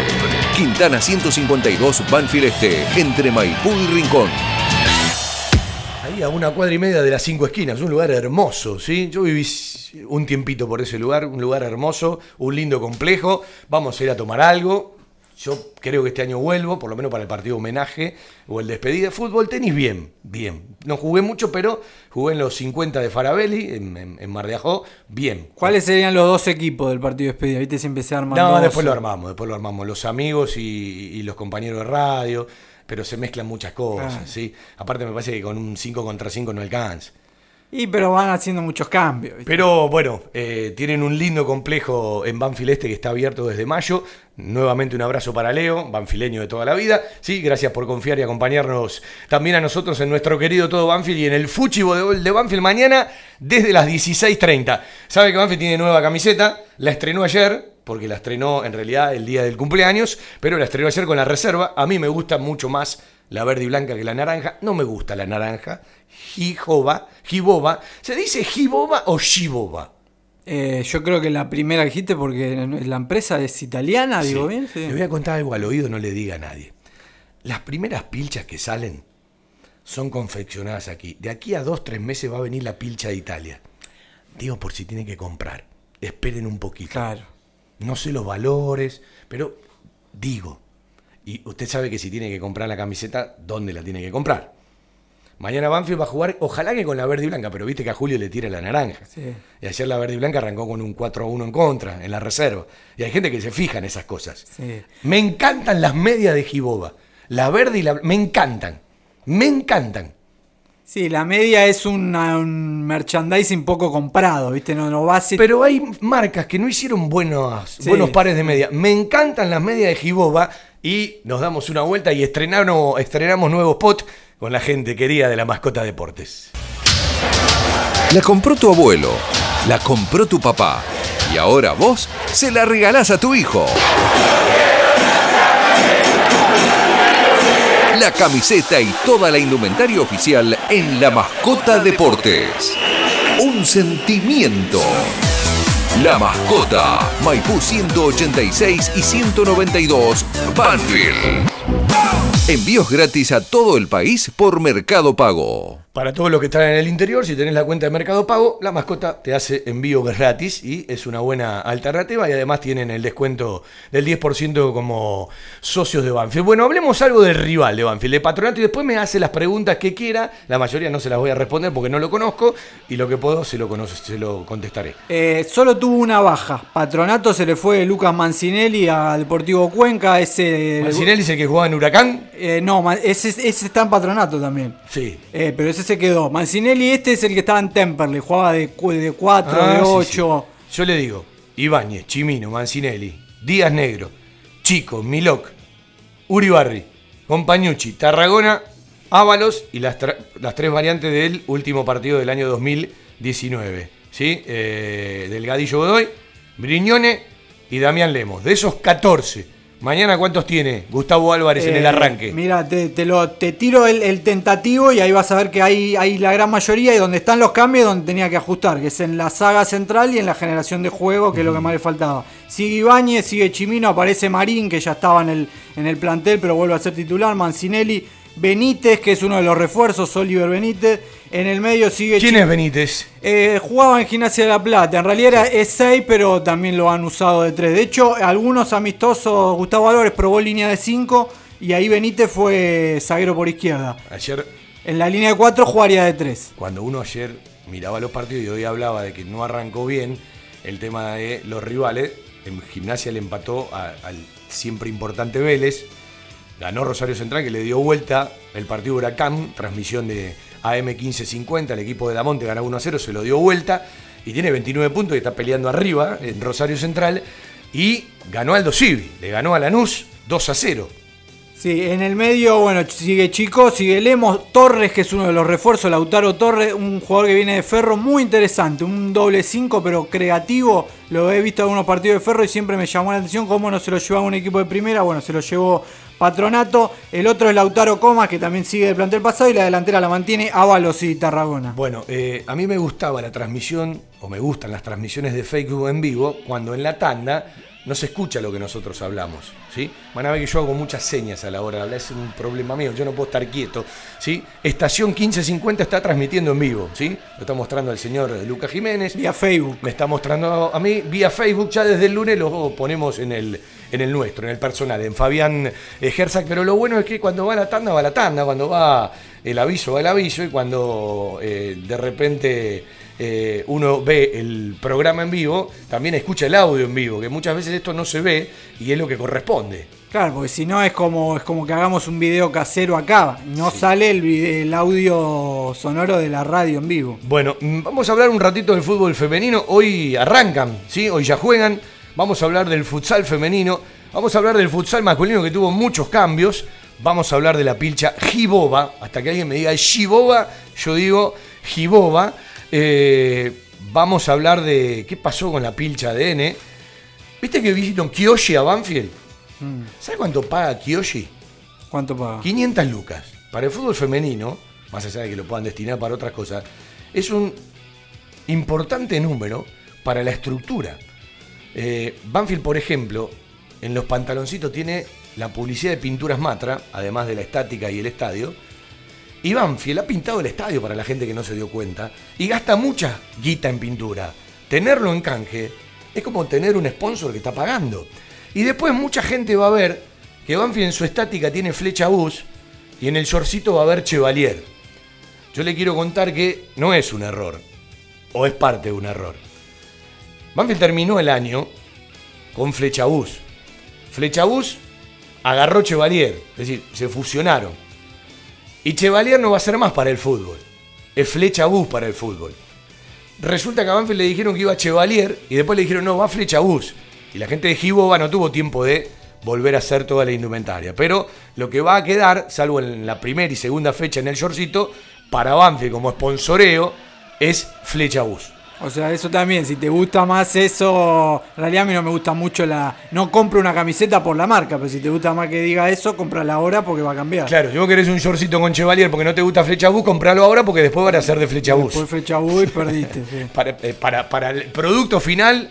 Quintana 152 Banfield Este, entre Maipú y Rincón. A una cuadra y media de las cinco esquinas, un lugar hermoso, ¿sí? Yo viví un tiempito por ese lugar, un lugar hermoso, un lindo complejo. Vamos a ir a tomar algo. Yo creo que este año vuelvo, por lo menos para el partido homenaje o el despedida. Fútbol, tenis, bien, bien. No jugué mucho, pero jugué en los 50 de Farabelli, en, en- en Mar de Ajó, bien. ¿Cuáles serían los dos equipos del partido de despedida? ¿Viste? Siempre se arman No, dos. después lo armamos, después lo armamos. Los amigos y, y los compañeros de radio, pero se mezclan muchas cosas, Claro. ¿sí? Aparte me parece que con un 5 contra 5 no alcanza. Y pero van haciendo muchos cambios. ¿viste? Pero bueno, eh, tienen un lindo complejo en Banfield Este que está abierto desde mayo. Nuevamente un abrazo para Leo, banfileño de toda la vida. Sí, gracias por confiar y acompañarnos también a nosotros en nuestro querido Todo Banfield y en el Fuchibo de, de Banfield mañana desde las 16.30. Sabe que Banfield tiene nueva camiseta, la estrenó ayer, porque la estrenó en realidad el día del cumpleaños, pero la estrenó ayer con la reserva. A mí me gusta mucho más la verde y blanca que la naranja. No me gusta la naranja. Jijoba, jiboba. ¿Se dice jiboba o shiboba? Eh, yo creo que la primera dijiste, porque la empresa es italiana, digo Sí. bien. Sí. Le voy a contar algo al oído, no le diga a nadie. Las primeras pilchas que salen son confeccionadas aquí. De aquí a dos, tres meses va a venir la pilcha de Italia. Digo por si tiene que comprar. Esperen un poquito. Claro. No sé los valores, pero digo. Y usted sabe que si tiene que comprar la camiseta, ¿dónde la tiene que comprar? Mañana Banfield va a jugar, ojalá que con la verde y blanca, pero viste que a Julio le tira la naranja. Sí. Y ayer la verde y blanca arrancó con un 4 a 1 en contra, en la reserva. Y hay gente que se fija en esas cosas. Sí. Me encantan las medias de Giboba. La verde y la... Me encantan. Me encantan. Sí, la media es una- un merchandising poco comprado, ¿viste? No, no va a ser. Pero hay marcas que no hicieron buenos, Sí. buenos pares de medias. Me encantan las medias de Giboba y nos damos una vuelta y estrenamos, estrenamos nuevo spot con la gente querida de la mascota deportes. La compró tu abuelo, la compró tu papá y ahora vos se la regalás a tu hijo. La camiseta y toda la indumentaria oficial en La Mascota Deportes. Un sentimiento. La Mascota, Maipú 186 y 192, Banfield. Envíos gratis a todo el país por Mercado Pago. Para todos los que están en el interior, si tenés la cuenta de Mercado Pago, la mascota te hace envío gratis y es una buena alternativa y además tienen el descuento del 10% como socios de Banfield. Bueno, hablemos algo del rival de Banfield, de Patronato, y después me hace las preguntas que quiera. La mayoría no se las voy a responder porque no lo conozco y lo que puedo se lo, conozco, se lo contestaré. Eh, solo tuvo una baja. Patronato se le fue Lucas Mancinelli a Deportivo Cuenca. Ese, Mancinelli es el que jugaba en Huracán. Eh, no, ese está en Patronato también. Sí. Eh, pero ese se quedó. Mancinelli este es el que estaba en Temperley. Jugaba de 4, Ah, de sí, 8. sí. Yo le digo, Ibáñez, Chimino, Mancinelli, Díaz Negro, Chico, Milok, Uribarri, Compañucci, Tarragona, Ábalos y las, las tres variantes del último partido del año 2019. ¿sí? Eh, Delgadillo Godoy, Briñone y Damián Lemos. De esos 14, mañana cuántos tiene Gustavo Álvarez en el Eh, arranque. Mira, te, te lo, te tiro el, el tentativo y ahí vas a ver que hay, hay la gran mayoría y donde están los cambios donde tenía que ajustar, que es en la saga central y en la generación de juego, que es lo que más le faltaba. Sigue Ibáñez, sigue Chimino, aparece Marín, que ya estaba en el, en el plantel, pero vuelve a ser titular, Mancinelli, Benítez, que es uno de los refuerzos, Oliver Benítez. En el medio sigue ¿Quién es Benítez? eh, jugaba en Gimnasia de la Plata. En realidad era es 6, pero también lo han usado de 3. De hecho, algunos amistosos, Gustavo Álvarez probó línea de 5 y ahí Benítez fue zaguero por izquierda. Ayer En la línea de 4 jugaría de 3. cuando uno ayer miraba los partidos y hoy hablaba de que no arrancó bien el tema de los rivales, en gimnasia le empató al siempre importante Vélez, ganó Rosario Central que le dio vuelta el partido Huracán, transmisión de AM 1550, el equipo de Damonte ganó 1 a 0, se lo dio vuelta y tiene 29 puntos y está peleando arriba en Rosario Central y ganó Aldo Civi, le ganó a Lanús 2 a 0. Sí, en el medio, bueno, sigue Chico, sigue Lemos, Torres, que es uno de los refuerzos, Lautaro Torres, un jugador que viene de Ferro, muy interesante, un doble 5, pero creativo. Lo he visto en algunos partidos de Ferro y siempre me llamó la atención cómo no se lo llevaba un equipo de primera, bueno, se lo llevó Patronato. El otro es Lautaro Comas, que también sigue del plantel pasado, y la delantera la mantiene Ábalos y Tarragona. Bueno, eh, a mí me gustaba la transmisión, o me gustan las transmisiones de Facebook en vivo, cuando en la tanda no se escucha lo que nosotros hablamos, ¿sí? Van a ver que yo hago muchas señas a la hora de hablar, es un problema mío, yo no puedo estar quieto, ¿sí? Estación 1550 está transmitiendo en vivo, ¿sí? Lo está mostrando el señor Lucas Jiménez. Vía Facebook. Me está mostrando a mí vía Facebook, ya desde el lunes lo ponemos en el, en el nuestro, en el personal, en Fabián eh, Herzog. Pero lo bueno es que cuando va la tanda, va la tanda, cuando va el aviso, va el aviso, y cuando eh, de repente eh, uno ve el programa en vivo, también escucha el audio en vivo, que muchas veces esto no se ve y es lo que corresponde. Claro, porque si no es como, es como que hagamos un video casero acá. No sale el, el audio sonoro de la radio en vivo. Bueno, mm, vamos a hablar un ratito del fútbol femenino. Hoy arrancan, ¿sí? Hoy ya juegan. Vamos a hablar del futsal femenino. Vamos a hablar del futsal masculino que tuvo muchos cambios. Vamos a hablar de la pilcha Giboba. Hasta que alguien me diga Giboba, yo digo Giboba. Eh, vamos a hablar de qué pasó con la pilcha de N. ¿Viste que vino Kiyoshi a Banfield? ¿Sabes cuánto paga Kiyoshi? ¿Cuánto paga? 500 lucas. Para el fútbol femenino, más allá de que lo puedan destinar para otras cosas, es un importante número para la estructura. Eh, Banfield, por ejemplo, en los pantaloncitos tiene la publicidad de Pinturas Matra, además de la estática y el estadio. Y Banfield ha pintado el estadio para la gente que no se dio cuenta y gasta mucha guita en pintura. Tenerlo en canje es como tener un sponsor que está pagando. Y después mucha gente va a ver que Banfield en su estática tiene flecha bus y en el shortcito va a haber Chevalier. Yo le quiero contar que no es un error, o es parte de un error. Banfield terminó el año con Flecha Bus. Flecha Bus agarró Chevalier, es decir, se fusionaron. Y Chevalier no va a ser más para el fútbol, es Flecha Bus para el fútbol. Resulta que a Banfield le dijeron que iba Chevalier y después le dijeron no, va Flecha Bus. Y la gente de Giboba no tuvo tiempo de volver a hacer toda la indumentaria. Pero lo que va a quedar, salvo en la primera y segunda fecha en el shortcito, para Banfield como sponsoreo, es Flecha Bus. O sea, eso también, si te gusta más eso, en realidad a mí no me gusta mucho la... No compro una camiseta por la marca, pero si te gusta más que diga eso, cómprala ahora porque va a cambiar. Claro, si vos querés un shortcito con Chevalier porque no te gusta Flecha Bus, compralo ahora porque después van a ser de Flecha Bus. Después fecha U y perdiste. sí. Para, eh, para- para el producto final,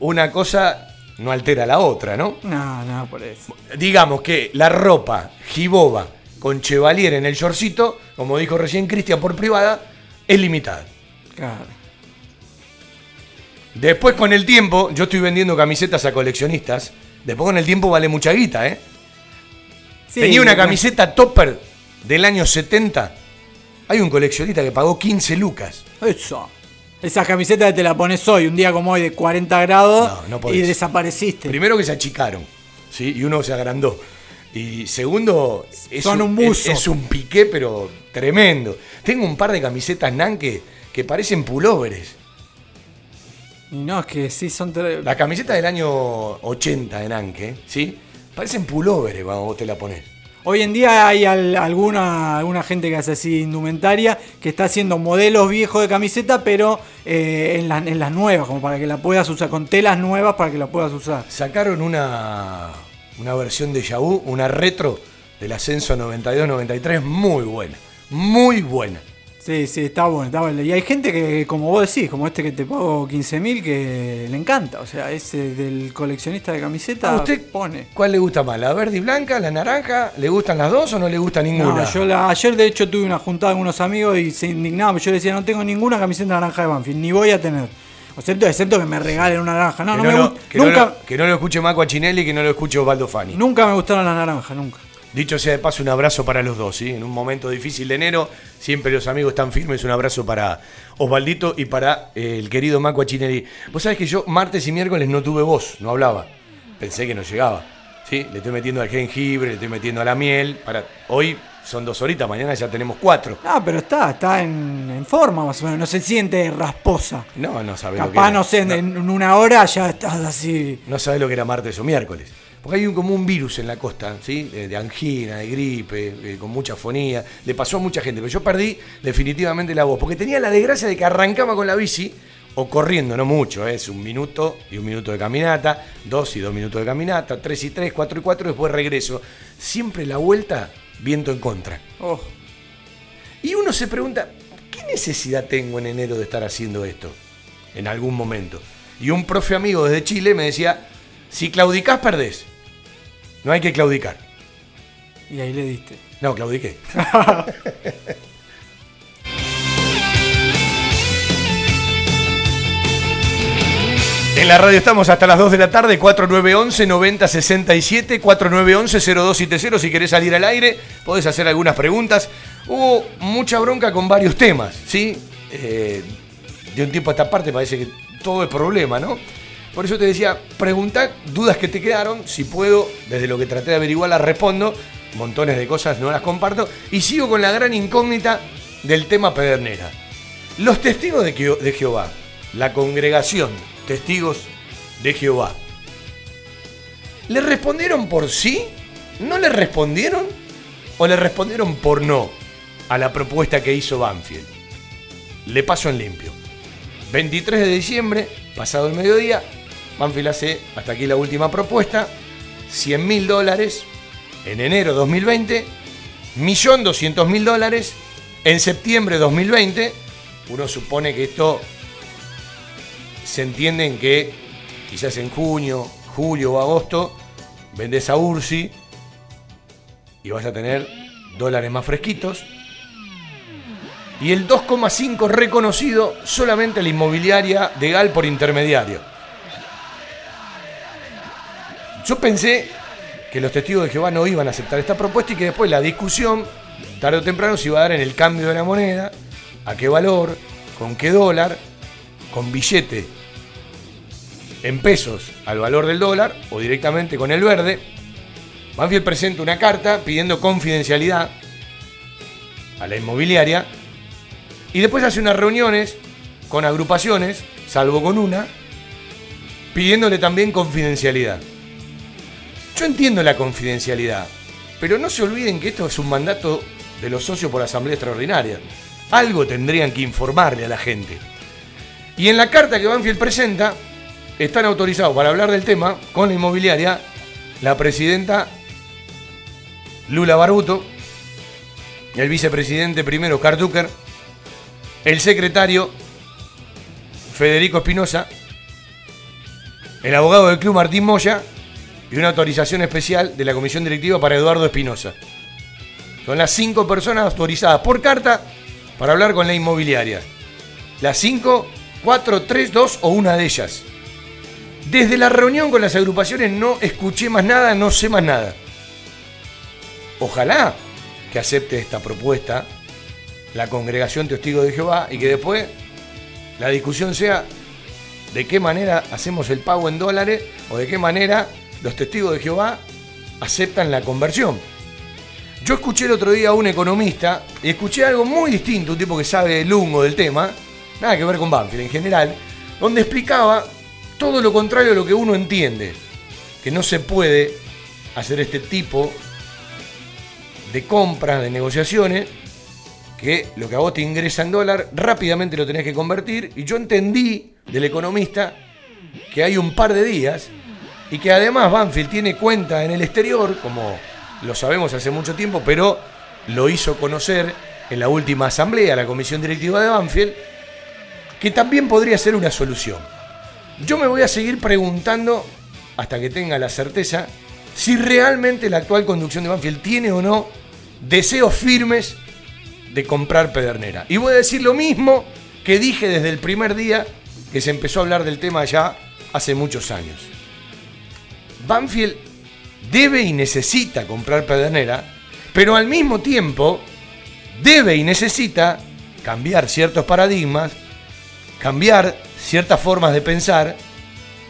una cosa no altera la otra, ¿no? No, no, por eso. Digamos que la ropa Giboba con Chevalier en el shortcito, como dijo recién Cristian por privada, es limitada. Claro. Después con el tiempo, yo estoy vendiendo camisetas a coleccionistas. Después con el tiempo vale mucha guita, ¿eh? Sí, Tenía una bueno, camiseta topper del año 70. Hay un coleccionista que pagó 15 lucas. Eso. Esas camisetas te la pones hoy, un día como hoy de 40 grados No, no y desapareciste. Primero que se achicaron, ¿sí? Y uno se agrandó. Y segundo, es Son un buzo. Es, es un piqué, pero tremendo. Tengo un par de camisetas Nan que, que parecen pulóveres. Y no, es que sí son... La camiseta del año 80 de Nanke, ¿sí? Parecen pulóveres cuando vos te la pones. Hoy en día hay al- alguna, alguna gente que hace así indumentaria que está haciendo modelos viejos de camiseta, pero eh, en, las- en las nuevas, como para que la puedas usar, con telas nuevas para que la puedas usar. Sacaron una, una versión de Yahoo, una retro del ascenso 92-93, muy buena. Muy buena. Sí, sí, está bueno, está bueno. Y hay gente que, como vos decís, como este que te pago 15 mil, que le encanta. O sea, ese del coleccionista de camiseta ¿A usted pone. cuál le gusta más? ¿La verde y blanca? ¿La naranja? ¿Le gustan las dos o no le gusta ninguna? No, yo la- ayer de hecho tuve una juntada con unos amigos y se indignaban. Yo decía, no tengo ninguna camiseta naranja de Banfield, ni voy a tener. Excepto, excepto que me regalen una naranja. No, que, no no me gu- que no nunca, que no lo escuche Maco Achinelli y que no lo escuche Osvaldo Fani. nunca me gustaron las naranjas, nunca. Dicho sea de paso, un abrazo para los dos, ¿sí? En un momento difícil de enero, siempre los amigos están firmes. Un abrazo para Osvaldito y para eh, el querido Maco Achinelli. Vos sabés que yo martes y miércoles no tuve voz, no hablaba. Pensé que no llegaba. ¿sí? Le estoy metiendo al jengibre, le estoy metiendo a la miel. Para... Hoy son dos horitas, mañana ya tenemos cuatro. Ah, pero está, está en, en forma más o menos. No se siente rasposa. No, no sabés lo que Capaz, era. no sé, en, No, en una hora ya estás así. no sabés lo que era martes o miércoles. Porque hay un, como un virus en la costa, ¿sí? De, angina, de gripe, eh, con mucha fonía. Le pasó a mucha gente, pero yo perdí definitivamente la voz. Porque tenía la desgracia de que arrancaba con la bici, o corriendo, no mucho, ¿eh? es un minuto y un minuto de caminata, dos y dos minutos de caminata, tres y tres, cuatro y cuatro, después regreso. Siempre la vuelta, viento en contra. Oh, Y uno se pregunta, ¿qué necesidad tengo en enero de estar haciendo esto? En algún momento. Y un profe amigo desde Chile me decía, si claudicás, perdés. No hay que claudicar. y ahí le diste. No, claudiqué. En la radio estamos hasta las 2 de la tarde, 4911-9067, 4911-0270. Si querés salir al aire, podés hacer algunas preguntas. Hubo mucha bronca con varios temas, ¿sí? Eh, de un tiempo a esta parte parece que todo es problema, ¿no? Por eso te decía, pregunta dudas que te quedaron, si puedo, desde lo que traté de averiguar las respondo, montones de cosas no las comparto, y sigo con la gran incógnita del tema Pedernera. Los testigos de, de Jehová, la congregación testigos de Jehová, ¿le respondieron por sí? ¿No le respondieron? ¿O le respondieron por no a la propuesta que hizo Banfield? Le paso en limpio. 23 de diciembre, pasado el mediodía, Banfield hace hasta aquí la última propuesta, 100 mil dólares en enero 2020, 1.200.000 dólares en septiembre 2020. Uno supone que esto se entiende en que quizás en junio, julio o agosto vendes a Ursi y vas a tener dólares más fresquitos. Y el 2,5 reconocido solamente la inmobiliaria de Gal por intermediario. Yo pensé que los testigos de Jehová no iban a aceptar esta propuesta y que después la discusión, tarde o temprano, se iba a dar en el cambio de la moneda, a qué valor, con qué dólar, con billete en pesos al valor del dólar o directamente con el verde. Banfield presenta una carta pidiendo confidencialidad a la inmobiliaria y después hace unas reuniones con agrupaciones, salvo con una, pidiéndole también confidencialidad. Yo entiendo la confidencialidad, pero no se olviden que esto es un mandato de los socios por asamblea extraordinaria. Algo tendrían que informarle a la gente. Y en la carta que Banfield presenta, están autorizados para hablar del tema con la inmobiliaria la presidenta Lula Barbuto, el vicepresidente primero Oscar Ducker, el secretario Federico Espinosa, el abogado del club Martín Moya y una autorización especial de la comisión directiva para Eduardo Espinosa. Son las cinco personas autorizadas por carta para hablar con la inmobiliaria. Las cinco, cuatro, tres, dos o una de ellas. Desde la reunión con las agrupaciones no escuché más nada, no sé más nada. Ojalá que acepte esta propuesta la congregación Testigo de Jehová y que después la discusión sea de qué manera hacemos el pago en dólares o de qué manera los testigos de Jehová aceptan la conversión. Yo escuché el otro día a un economista y escuché algo muy distinto, un tipo que sabe el humo del tema, nada que ver con Banfield en general, donde explicaba todo lo contrario a lo que uno entiende, que no se puede hacer este tipo de compras, de negociaciones, que lo que a vos te ingresa en dólar, rápidamente lo tenés que convertir, y yo entendí del economista que hay un par de días y que además Banfield tiene cuenta en el exterior, como lo sabemos hace mucho tiempo, pero lo hizo conocer en la última asamblea, la comisión directiva de Banfield, que también podría ser una solución. Yo me voy a seguir preguntando, hasta que tenga la certeza, si realmente la actual conducción de Banfield tiene o no deseos firmes de comprar Pedernera. Y voy a decir lo mismo que dije desde el primer día que se empezó a hablar del tema ya hace muchos años. Banfield debe y necesita comprar Pedernera, pero al mismo tiempo debe y necesita cambiar ciertos paradigmas, cambiar ciertas formas de pensar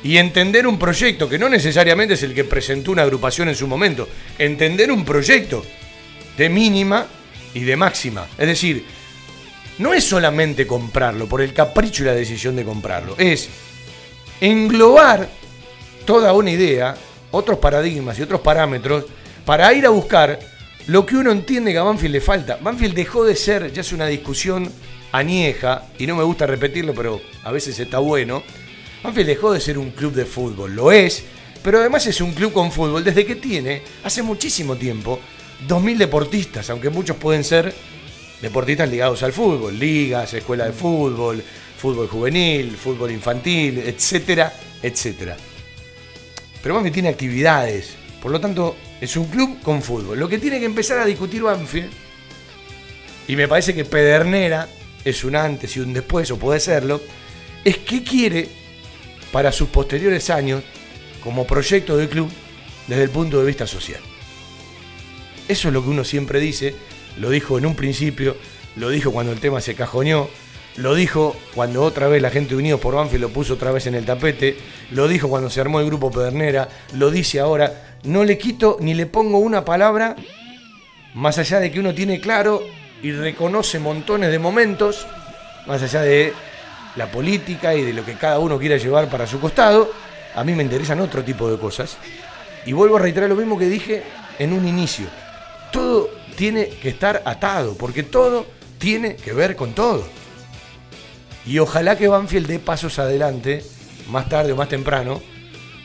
y entender un proyecto que no necesariamente es el que presentó una agrupación en su momento, entender un proyecto de mínima y de máxima. Es decir, no es solamente comprarlo por el capricho y la decisión de comprarlo, es englobar toda una idea, otros paradigmas y otros parámetros para ir a buscar lo que uno entiende que a Banfield le falta. Banfield dejó de ser, ya es una discusión anieja, y no me gusta repetirlo, pero a veces está bueno. Banfield dejó de ser un club de fútbol, lo es, pero además es un club con fútbol desde que tiene, hace muchísimo tiempo, 2.000 deportistas, aunque muchos pueden ser deportistas ligados al fútbol, ligas, escuela de fútbol, fútbol juvenil, fútbol infantil, etcétera, etcétera. Pero Banfield tiene actividades, por lo tanto es un club con fútbol. Lo que tiene que empezar a discutir Banfield, y me parece que Pedernera es un antes y un después, o puede serlo, es qué quiere para sus posteriores años como proyecto del club desde el punto de vista social. Eso es lo que uno siempre dice, lo dijo en un principio, lo dijo cuando el tema se cajoneó, lo dijo cuando otra vez la gente Unidos por Banfield lo puso otra vez en el tapete, lo dijo cuando se armó el grupo Pedernera, lo dice ahora. No le quito ni le pongo una palabra, más allá de que uno tiene claro y reconoce montones de momentos, más allá de la política y de lo que cada uno quiera llevar para su costado, a mí me interesan otro tipo de cosas. Y vuelvo a reiterar lo mismo que dije en un inicio. Todo tiene que estar atado, porque todo tiene que ver con todo. Y ojalá que Banfield dé pasos adelante, más tarde o más temprano,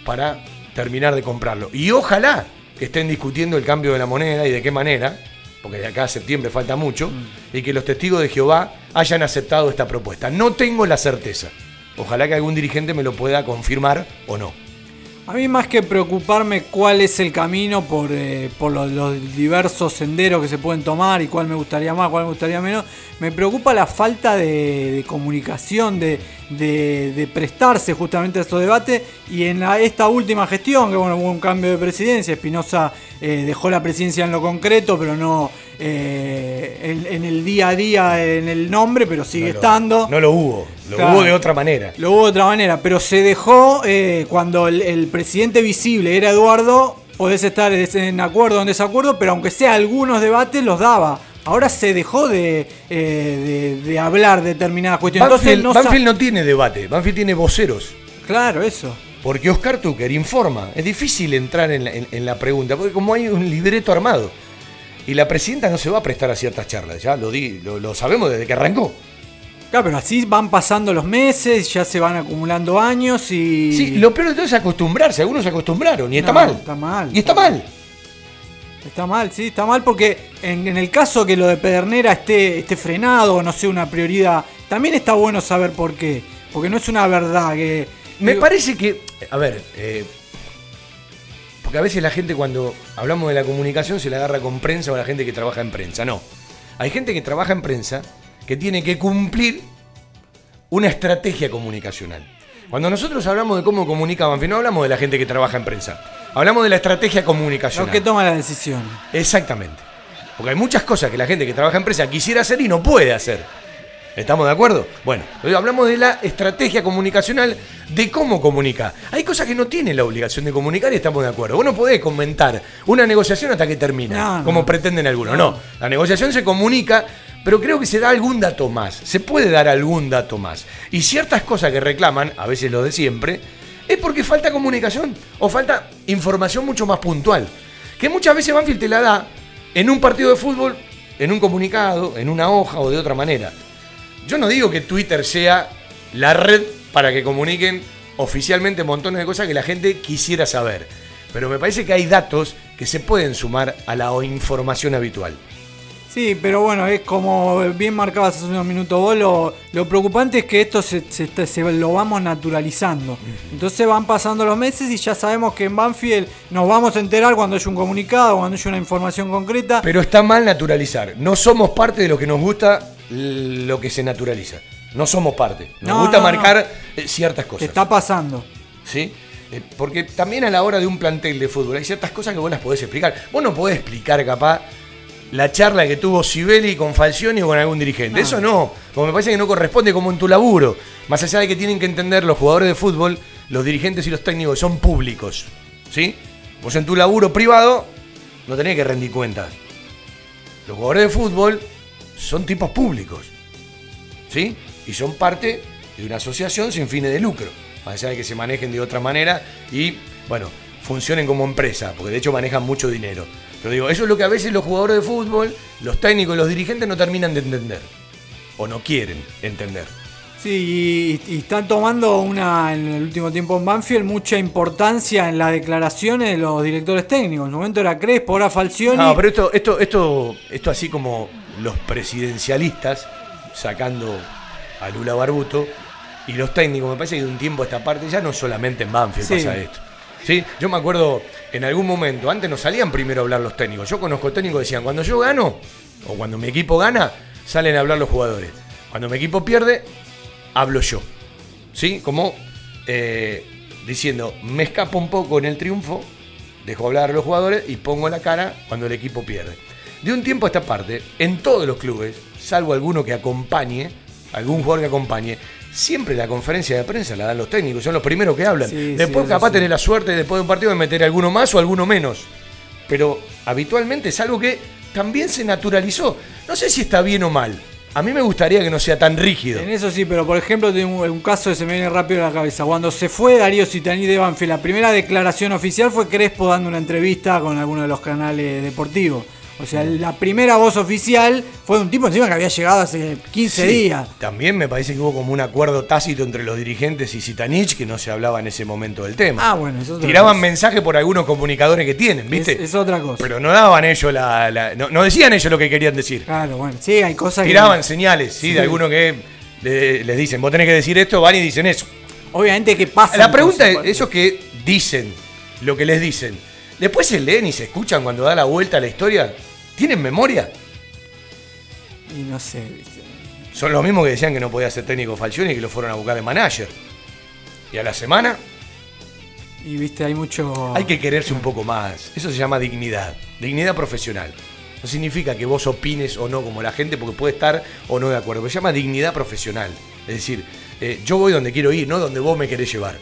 para terminar de comprarlo. Y ojalá que estén discutiendo el cambio de la moneda y de qué manera, porque de acá a septiembre falta mucho, y que los testigos de Jehová hayan aceptado esta propuesta. No tengo la certeza. Ojalá que algún dirigente me lo pueda confirmar o no. A mí más que preocuparme cuál es el camino por, eh, por los, los diversos senderos que se pueden tomar y cuál me gustaría más, cuál me gustaría menos, me preocupa la falta de, de comunicación, de, de- de prestarse justamente a estos debates. Y en la- esta última gestión, que bueno, hubo un cambio de presidencia, Espinosa eh, dejó la presidencia en lo concreto, pero no eh, en, en el día a día, en el nombre, pero sigue No lo- estando. No lo hubo, lo Claro. hubo de otra manera. Lo hubo de otra manera, pero se dejó eh, cuando el, el presidente visible era Eduardo, podés estar en acuerdo o en desacuerdo, pero aunque sea algunos debates los daba. Ahora se dejó de, eh, de, de hablar determinadas cuestiones. Banfield, Entonces no sa- Banfield no tiene debate, Banfield tiene voceros. Claro, eso. Porque Oscar Tucker informa. Es difícil entrar en la, en- en la pregunta, porque como hay un libreto armado. Y la presidenta no se va a prestar a ciertas charlas, ya lo, di, lo, lo sabemos desde que arrancó. Claro, pero así van pasando los meses, ya se van acumulando años y. Sí, lo peor de todo es acostumbrarse. Algunos se acostumbraron y está No, mal. está mal. Y está mal. Está mal, sí, está mal porque en, en el caso que lo de Pedernera esté, esté frenado o no sea una prioridad, también está bueno saber por qué. Porque no es una verdad que. Me digo, parece que, a ver, eh, porque a veces la gente cuando hablamos de la comunicación se la agarra con prensa o la gente que trabaja en prensa. No. Hay gente que trabaja en prensa que tiene que cumplir una estrategia comunicacional. Cuando nosotros hablamos de cómo comunica no hablamos de la gente que trabaja en prensa. Hablamos de la estrategia Los comunicacional. que toman la decisión. Exactamente. Porque hay muchas cosas que la gente que trabaja en empresa quisiera hacer y no puede hacer. ¿Estamos de acuerdo? Bueno, hablamos de la estrategia comunicacional, de cómo comunica. Hay cosas que no tienen la obligación de comunicar y estamos de acuerdo. Vos no podés comentar una negociación hasta que termina, No, no. como pretenden algunos. No, la negociación se comunica, pero creo que se da algún dato más. Se puede dar algún dato más. Y ciertas cosas que reclaman, a veces lo de siempre, es porque falta comunicación o falta información mucho más puntual. Que muchas veces Banfield te la da en un partido de fútbol, en un comunicado, en una hoja o de otra manera. Yo no digo que Twitter sea la red para que comuniquen oficialmente montones de cosas que la gente quisiera saber. Pero me parece que hay datos que se pueden sumar a la información habitual. Sí, pero bueno, es como bien marcabas hace unos minutos vos, lo, lo preocupante es que esto se, se está- se lo vamos naturalizando. Entonces van pasando los meses y ya sabemos que en Banfield nos vamos a enterar cuando haya un comunicado, cuando haya una información concreta. Pero está mal naturalizar. No somos parte de lo que nos gusta lo que se naturaliza. No somos parte. Nos No, gusta no, marcar eh, ciertas cosas. está pasando. ¿sí? Eh, Porque también a la hora de un plantel de fútbol hay ciertas cosas que vos las podés explicar. Vos no podés explicar capaz la charla que tuvo Sibeli con Falcioni o con algún dirigente. No. Eso no, como me parece que no corresponde como en tu laburo. Más allá de que tienen que entender los jugadores de fútbol, los dirigentes y los técnicos son públicos. ¿Sí? Vos en tu laburo privado no tenés que rendir cuentas. Los jugadores de fútbol son tipos públicos. ¿sí? Y son parte de una asociación sin fines de lucro, más allá de que se manejen de otra manera y, bueno, funcionen como empresa, porque de hecho manejan mucho dinero. Pero digo, eso es lo que a veces los jugadores de fútbol, los técnicos los dirigentes no terminan de entender, o no quieren entender. Sí, y, y están tomando una en el último tiempo en Banfield mucha importancia en las declaraciones de los directores técnicos. En su momento era Crespo, ahora Falcioni. No, pero esto, esto, esto, esto así como los presidencialistas sacando a Lula Barbuto y los técnicos, me parece que de un tiempo a esta parte ya no solamente en Banfield Sí. pasa esto. ¿Sí? Yo me acuerdo en algún momento, antes no salían primero a hablar los técnicos. Yo conozco técnicos que decían, cuando yo gano, o cuando mi equipo gana, salen a hablar los jugadores. Cuando mi equipo pierde, hablo yo. ¿Sí? Como eh, diciendo, me escapo un poco en el triunfo, dejo hablar a los jugadores y pongo la cara cuando el equipo pierde. De un tiempo a esta parte, en todos los clubes, salvo alguno que acompañe, algún jugador que acompañe, siempre la conferencia de prensa la dan los técnicos, son los primeros que hablan. Sí, Después sí, capaz sí. tenés la suerte después de un partido de meter alguno más o alguno menos. Pero habitualmente es algo que también se naturalizó. No sé si está bien o mal. A mí me gustaría que no sea tan rígido. En eso sí, pero por ejemplo, tengo un, un caso que se me viene rápido a la cabeza. Cuando se fue Darío Citani de Banfield, la primera declaración oficial fue Crespo dando una entrevista con alguno de los canales deportivos. O sea, la primera voz oficial fue de un tipo encima que había llegado hace 15 Sí, días. También me parece que hubo como un acuerdo tácito entre los dirigentes y Zitanich que no se hablaba en ese momento del tema. Ah, bueno, eso es Tiraban cosa. mensajes por algunos comunicadores que tienen, ¿viste? Es, es otra cosa. Pero no daban ellos la. la- no, no decían ellos lo que querían decir. Claro, bueno, sí, hay cosas Tiraban que. señales, ¿sí? Sí. De algunos que le- les dicen, vos tenés que decir esto, van y dicen eso. Obviamente que pasa. La pregunta es, esos que dicen lo que les dicen, después se leen y se escuchan cuando da la vuelta a la historia, ¿tienen memoria? Y no sé, ¿viste? Son los mismos que decían que no podía ser técnico Falcioni y que lo fueron a buscar de manager. Y a la semana Y viste, hay mucho. hay que quererse un poco más. Eso se llama dignidad. Dignidad profesional. No significa que vos opines o no como la gente porque puede estar o no de acuerdo. Pero se llama dignidad profesional. Es decir, eh, yo voy donde quiero ir, no donde vos me querés llevar.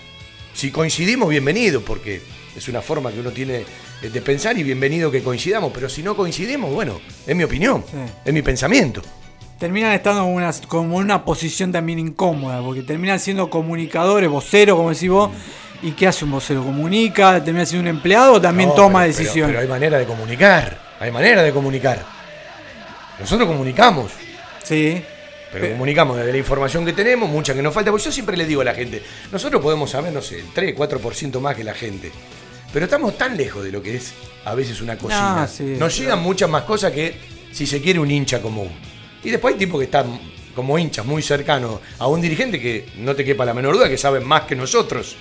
Si coincidimos, bienvenido, porque es una forma que uno tiene de pensar y bienvenido que coincidamos. Pero si no coincidimos, bueno, es mi opinión, Sí. es mi pensamiento. terminan estando en una, como en una posición también incómoda, porque terminan siendo comunicadores, voceros, como decís vos, ¿Y qué hace un vocero? ¿Comunica? ¿Termina siendo un empleado o también No, toma pero- pero- decisiones? Pero, hay manera de comunicar. Hay manera de comunicar. Nosotros comunicamos. Sí. Pero Pe- comunicamos desde la información que tenemos, mucha que nos falta. Porque yo siempre le digo a la gente, nosotros podemos saber, no sé, el 3, 4% más que la gente. Pero estamos tan lejos de lo que es a veces una cocina. Sí, nos llegan muchas más cosas que, si se quiere, un hincha común. Y después hay tipos que están como hinchas muy cercanos a un dirigente que no te quepa la menor duda que saben más que nosotros.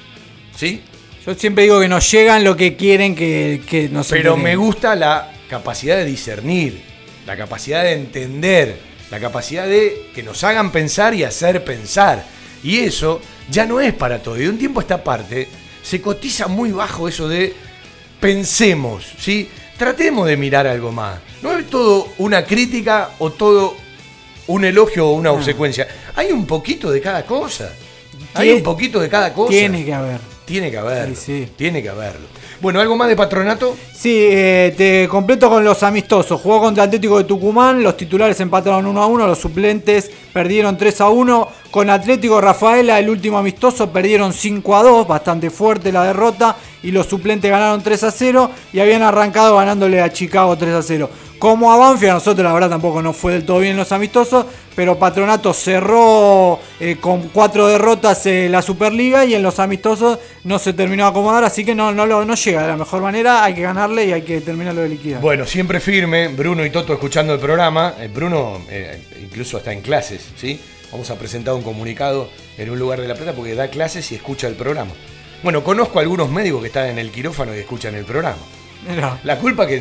¿Sí? Yo siempre digo que nos llegan lo que quieren que, que nos Pero enteren. me gusta la capacidad de discernir, la capacidad de entender, la capacidad de que nos hagan pensar y hacer pensar. Y eso ya no es para todo. Y de un tiempo a esta parte se cotiza muy bajo eso de pensemos, ¿sí? Tratemos de mirar algo más. No es todo una crítica o todo un elogio o una obsecuencia. Hay un poquito de cada cosa. Hay un poquito de cada cosa. Tiene que haber. Tiene que haberlo. Sí, sí. Tiene que haberlo. Bueno, ¿algo más de patronato? Sí, eh, te completo con los amistosos. Jugó contra Atlético de Tucumán, los titulares empataron 1 a 1, los suplentes perdieron 3 a 1. Con Atlético Rafaela, el último amistoso, perdieron 5 a 2, bastante fuerte la derrota, y los suplentes ganaron 3 a 0 y habían arrancado ganándole a Chicago 3 a 0. Como a Banfield, a nosotros la verdad tampoco nos fue del todo bien los amistosos, pero Patronato cerró eh, con cuatro derrotas eh, la Superliga y en los amistosos no se terminó de acomodar, así que no, no, lo- no llega de la mejor manera, hay que ganarle y hay que terminarlo de liquidar. Bueno, siempre firme, Bruno y Toto escuchando el programa. Eh, Bruno eh, incluso está en clases, ¿sí? Vamos a presentar un comunicado en un lugar de La Plata porque da clases y escucha el programa. Bueno, conozco a algunos médicos que están en el quirófano y escuchan el programa. La culpa que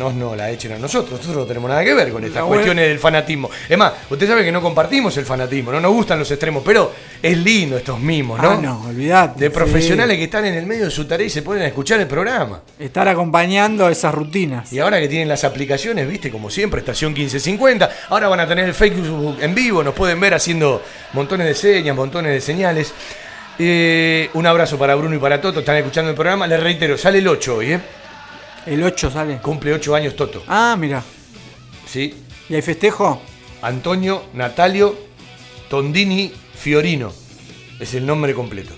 no nos la echen a nosotros, nosotros no tenemos nada que ver con estas La buena- cuestiones del fanatismo. Es más, usted sabe que no compartimos el fanatismo, no nos gustan los extremos, pero es lindo estos mimos, ¿no? Ah, no, olvidate. De sí. profesionales que están en el medio de su tarea y se ponen a escuchar el programa. Estar acompañando esas rutinas. Y ahora que tienen las aplicaciones, viste, como siempre, estación 1550, ahora van a tener el Facebook en vivo, nos pueden ver haciendo montones de señas, montones de señales. Eh, un abrazo para Bruno y para Toto, están escuchando el programa. Les reitero, sale el 8 hoy, ¿eh? El 8 sale. Cumple 8 años Toto, Ah, mira. ¿sí? ¿Y hay festejo? Antonio Natalio Tondini Fiorino, es el nombre completo.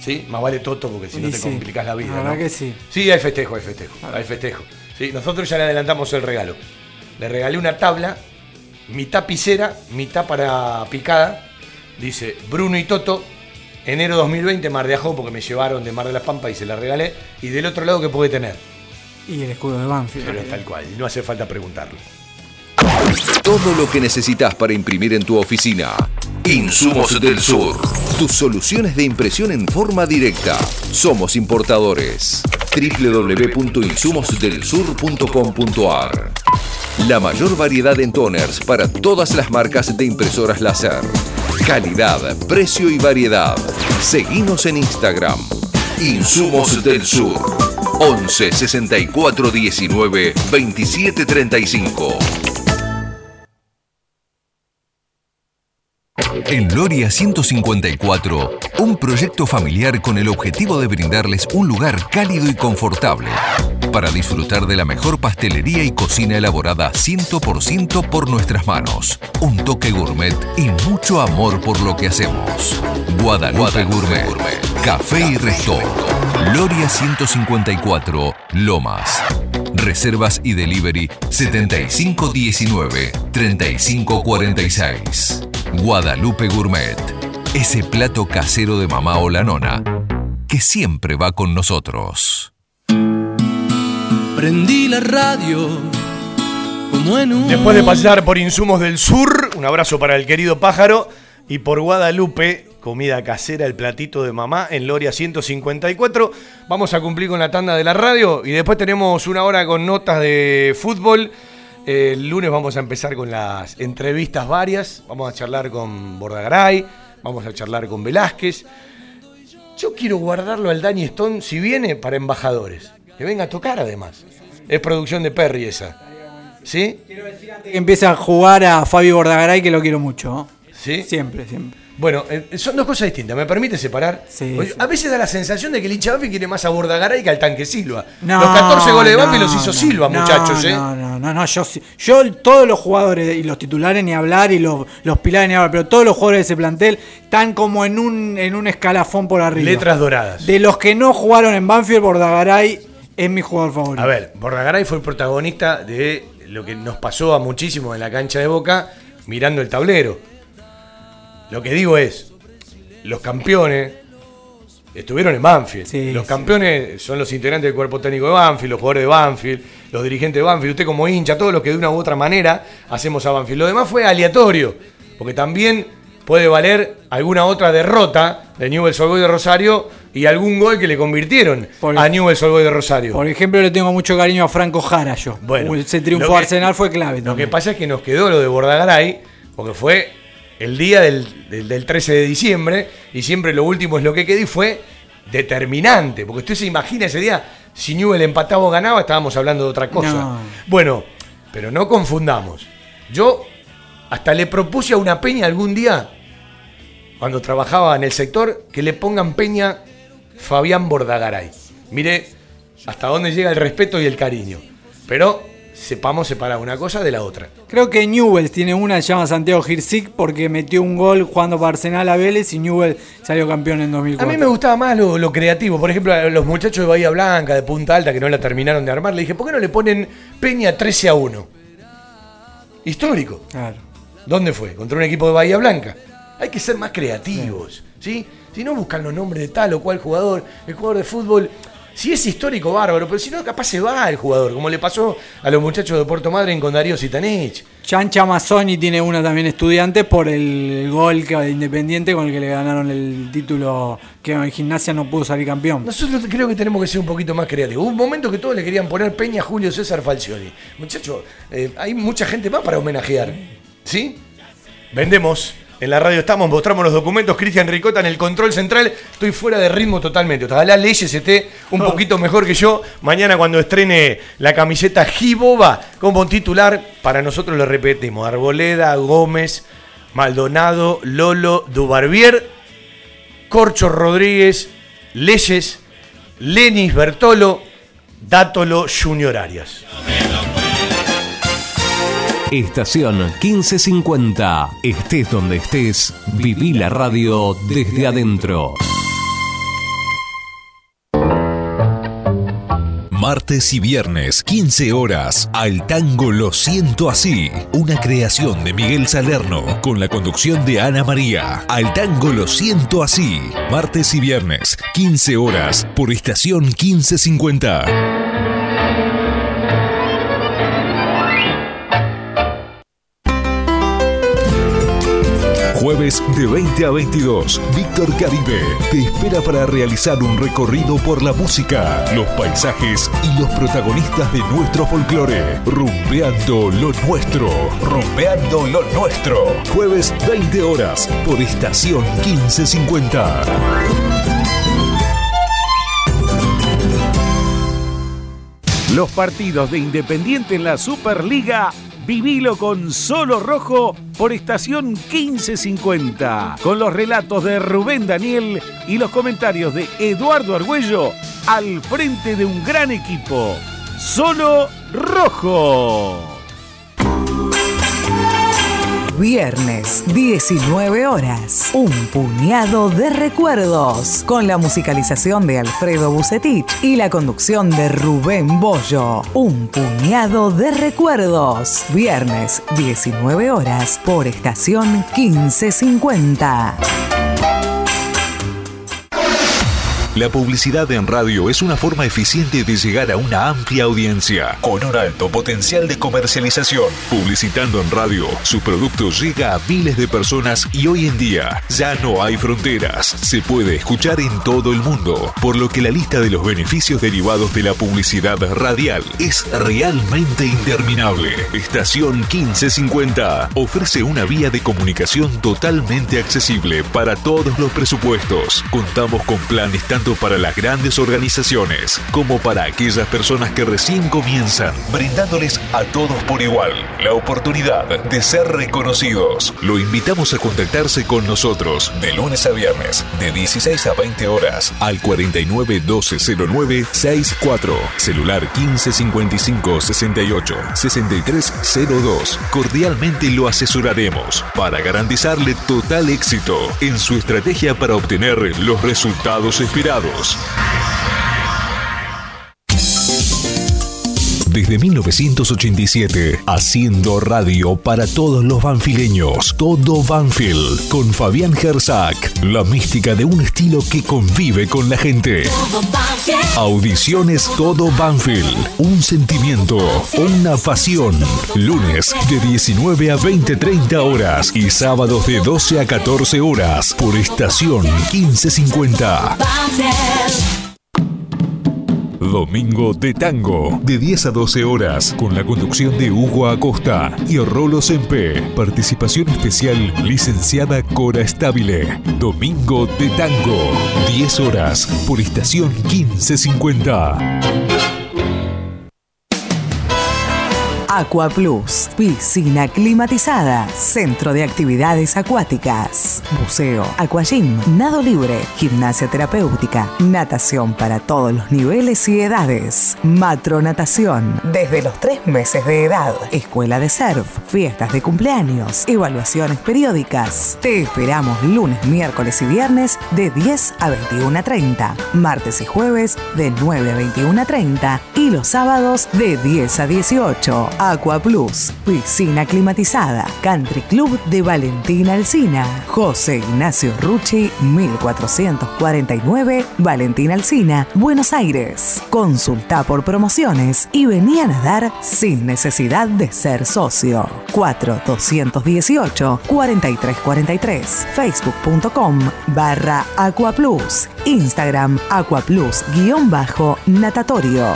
¿Sí? Más vale Toto porque si no te sí, complicás la vida. la verdad ¿no? que sí. Sí, hay festejo, hay festejo, hay festejo. Sí, nosotros ya le adelantamos el regalo. Le regalé una tabla, mitad pisera, mitad para picada. Dice Bruno y Toto, enero 2020, Mar de Ajó, porque me llevaron de Mar de las Pampas y se la regalé. Y del otro lado, ¿qué puede tener? Y el escudo de Banfield. Pero tal cual, y no hace falta preguntarlo. Todo lo que necesitas para imprimir en tu oficina. Insumos del Sur. Tus soluciones de impresión en forma directa. Somos importadores. www.insumosdelsur.com.ar La mayor variedad en toners para todas las marcas de impresoras láser. Calidad, precio y variedad. Seguinos en Instagram. Insumos del Sur. 11 64 19 27 35. En Loria 154, un proyecto familiar con el objetivo de brindarles un lugar cálido y confortable para disfrutar de la mejor pastelería y cocina elaborada 100% por nuestras manos, un toque gourmet y mucho amor por lo que hacemos. Guadalupe, Gourmet, Café y Resto, Loria 154, Lomas. Reservas y delivery 7519-3546. Guadalupe Gourmet. Ese plato casero de mamá o la nona que siempre va con nosotros. Prendí la radio como en un. Después de pasar por Insumos del Sur, un abrazo para el querido pájaro. Y por Guadalupe, comida casera, el platito de mamá en Loria 154. Vamos a cumplir con la tanda de la radio y después tenemos una hora con notas de fútbol. Eh, El lunes vamos a empezar con las entrevistas varias. Vamos a charlar con Bordagaray, vamos a charlar con Velázquez. Yo quiero guardarlo al Danny Stone si viene para embajadores. Que venga a tocar además. Es producción de Perry esa. ¿Sí? Que empiece a jugar a Fabio Bordagaray, que lo quiero mucho. ¿Sí? Siempre, siempre. Bueno, eh, son dos cosas distintas. ¿Me permite separar? Sí, Oye, sí. A veces da la sensación de que el hincha Banfield quiere más a Bordagaray que al tanque Silva. No, los 14 goles de no, Banfield los hizo no, Silva, muchachos, ¿eh? No, no, no, no, yo, yo todos los jugadores y los titulares ni hablar y los, los pilares ni hablar, pero todos los jugadores de ese plantel están como en un, en un escalafón por arriba. Letras doradas. De los que no jugaron en Banfield, Bordagaray es mi jugador favorito. A ver, Bordagaray fue el protagonista de lo que nos pasó a muchísimos en la cancha de Boca mirando el tablero. Lo que digo es, los campeones estuvieron en Banfield. Sí, los sí. campeones son los integrantes del cuerpo técnico de Banfield, los jugadores de Banfield, los dirigentes de Banfield, usted como hincha, todos los que de una u otra manera hacemos a Banfield. Lo demás fue aleatorio, porque también puede valer alguna otra derrota de Newell's Old Boys de Rosario y algún gol que le convirtieron Por- a Newell's Old Boys de Rosario. Por ejemplo, le tengo mucho cariño a Franco Jara yo. Bueno, ese triunfo que- Arsenal fue clave. Lo que pasa es que nos quedó lo de Bordagaray, porque fue el día del, del- del 13 de diciembre, y siempre lo último es lo que quedó y fue determinante, porque usted se imagina ese día, si Newell empataba o ganaba, estábamos hablando de otra cosa. No. Bueno, pero no confundamos. Yo hasta le propuse a una peña algún día, cuando trabajaba en el sector, que le pongan peña Fabián Bordagaray. Mire hasta dónde llega el respeto y el cariño. Pero sepamos separar una cosa de la otra. Creo que Newell's tiene una, se llama Santiago Girsic, porque metió un gol jugando para Arsenal a Vélez y Newell salió campeón en A 2004. mí me gustaba más lo, lo creativo. Por ejemplo, a los muchachos de Bahía Blanca, de Punta Alta, que no la terminaron de armar, le dije, ¿por qué no le ponen Peña 13 a 1? Histórico. Claro. ¿Dónde fue? Contra un equipo de Bahía Blanca. Hay que ser más creativos, ¿sí? Si no buscan los nombres de tal o cual jugador, el jugador de fútbol, si es histórico, bárbaro, pero si no, capaz se va el jugador, como le pasó a los muchachos de Puerto Madryn con Darío Sitanich. Chancha Mazzoni tiene una también estudiante por el gol que, de Independiente con el que le ganaron el título que en gimnasia no pudo salir campeón. Nosotros creo que tenemos que ser un poquito más creativos. Hubo un momento que todos le querían poner Peña a Julio César Falcioni. Muchachos, eh, hay mucha gente más para homenajear. ¿Sí? Vendemos. En la radio estamos, mostramos los documentos. Cristian Ricota en el control central. Estoy fuera de ritmo totalmente. Ojalá Leyes esté un poquito mejor que yo. Mañana cuando estrene la camiseta Giboba como titular, para nosotros lo repetimos. Arboleda, Gómez, Maldonado, Lolo, Dubarbier, Corcho Rodríguez, Leyes, Lenis Bertolo, Dátolo Junior Arias. Estación 1550. Estés donde estés, viví la radio desde adentro. Martes y viernes, 15 horas, al tango Lo Siento Así, una creación de Miguel Salerno, con la conducción de Ana María. Al tango Lo Siento Así, martes y viernes, 15 horas, por estación 1550. De 20 a 22, Víctor Caribe te espera para realizar un recorrido por la música, los paisajes y los protagonistas de nuestro folclore. Rumbeando lo nuestro, rumbeando lo nuestro. Jueves 20 horas por estación 1550. Los partidos de Independiente en la Superliga, vivilo con Solo Rojo por estación 1550, con los relatos de Rubén Daniel y los comentarios de Eduardo Argüello al frente de un gran equipo. Solo Rojo. Viernes, 19 horas. Un puñado de recuerdos. Con la musicalización de Alfredo Bucetich y la conducción de Rubén Bollo. Un puñado de recuerdos. Viernes, 19 horas. Por estación 1550. La publicidad en radio es una forma eficiente de llegar a una amplia audiencia con un alto potencial de comercialización. Publicitando en radio, su producto llega a miles de personas y hoy en día ya no hay fronteras. Se puede escuchar en todo el mundo, por lo que la lista de los beneficios derivados de la publicidad radial es realmente interminable. Estación 1550 ofrece una vía de comunicación totalmente accesible para todos los presupuestos. Contamos con planes tanto tanto para las grandes organizaciones como para aquellas personas que recién comienzan, brindándoles a todos por igual la oportunidad de ser reconocidos. Lo invitamos a contactarse con nosotros de lunes a viernes, de 16 a 20 horas, al 49 1209 64, celular 1555 68 6302. Cordialmente lo asesoraremos para garantizarle total éxito en su estrategia para obtener los resultados esperados invitados. Desde 1987, haciendo radio para todos los banfileños. Todo Banfield, con Fabián Gersak. La mística de un estilo que convive con la gente. Audiciones Todo Banfield. Un sentimiento, una pasión. Lunes de 19 a 20, 30 horas y sábados de 12 a 14 horas por estación 1550. Domingo de Tango, de 10 a 12 horas, con la conducción de Hugo Acosta y Rolo Sempe. Participación especial, licenciada Cora Estabile. Domingo de Tango, 10 horas, por estación 1550. Aqua Plus, piscina climatizada, centro de actividades acuáticas, buceo, aquagym, nado libre, gimnasia terapéutica, natación para todos los niveles y edades, matronatación, desde los tres meses de edad, escuela de surf, fiestas de cumpleaños, evaluaciones periódicas. Te esperamos lunes, miércoles y viernes de 10 a 21.30, martes y jueves de 9 a 21.30 y los sábados de 10 a 18. Aqua Plus, piscina climatizada, Country Club de Valentina Alsina, José Ignacio Rucci, 1449, Valentina Alsina, Buenos Aires. Consulta por promociones y vení a nadar sin necesidad de ser socio. 4218 4343, facebook.com barra Aqua Plus, Instagram Aqua Plus guion bajo natatorio.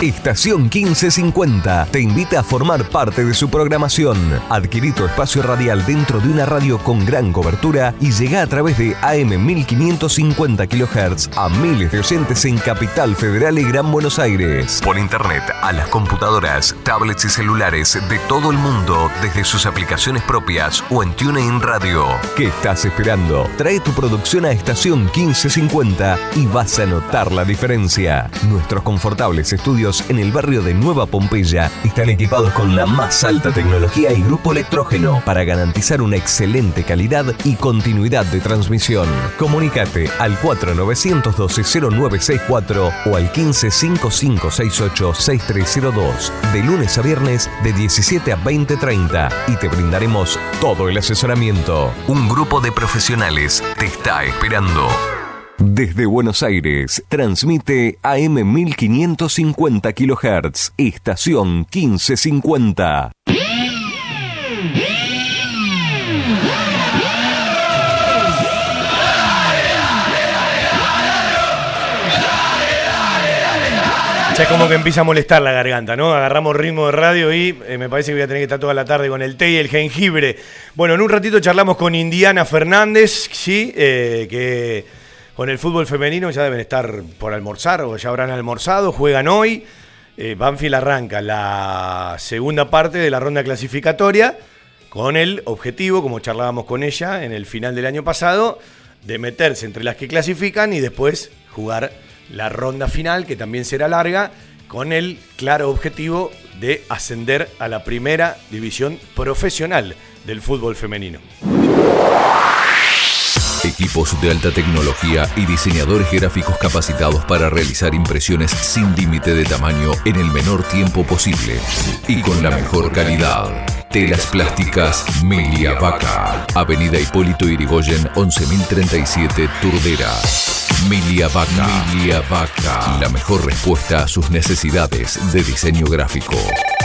Estación 1550 te invita a formar parte de su programación. Adquirí tu espacio radial dentro de una radio con gran cobertura y llega a través de AM 1550 kHz a miles de oyentes en Capital Federal y Gran Buenos Aires. Por internet a las computadoras, tablets y celulares de todo el mundo desde sus aplicaciones propias o en TuneIn Radio. ¿Qué estás esperando? Trae tu producción a Estación 1550 y vas a notar la diferencia. Nuestros confortables estudios en el barrio de Nueva Pompeya están equipados con la más alta tecnología y grupo electrógeno para garantizar una excelente calidad y continuidad de transmisión. Comunícate al 4912-0964 o al 155568-6302 de lunes a viernes de 17 a 20.30 y te brindaremos todo el asesoramiento. Un grupo de profesionales te está esperando. Desde Buenos Aires, transmite AM 1550 kHz, estación 1550. Ya como que empieza a molestar la garganta, ¿no? Agarramos ritmo de radio y eh, me parece que voy a tener que estar toda la tarde con el té y el jengibre. Bueno, en un ratito charlamos con Indiana Fernández, ¿sí? Eh, que con el fútbol femenino ya deben estar por almorzar o ya habrán almorzado, juegan hoy. Eh, Banfield arranca la segunda parte de la ronda clasificatoria con el objetivo, como charlábamos con ella en el final del año pasado, de meterse entre las que clasifican y después jugar la ronda final, que también será larga, con el claro objetivo de ascender a la primera división profesional del fútbol femenino. Equipos de alta tecnología y diseñadores gráficos capacitados para realizar impresiones sin límite de tamaño en el menor tiempo posible y con la mejor calidad. Telas plásticas Milia Vaca. Avenida Hipólito Irigoyen 11037 Turdera. Milia Vaca. Milia Vaca. La mejor respuesta a sus necesidades de diseño gráfico.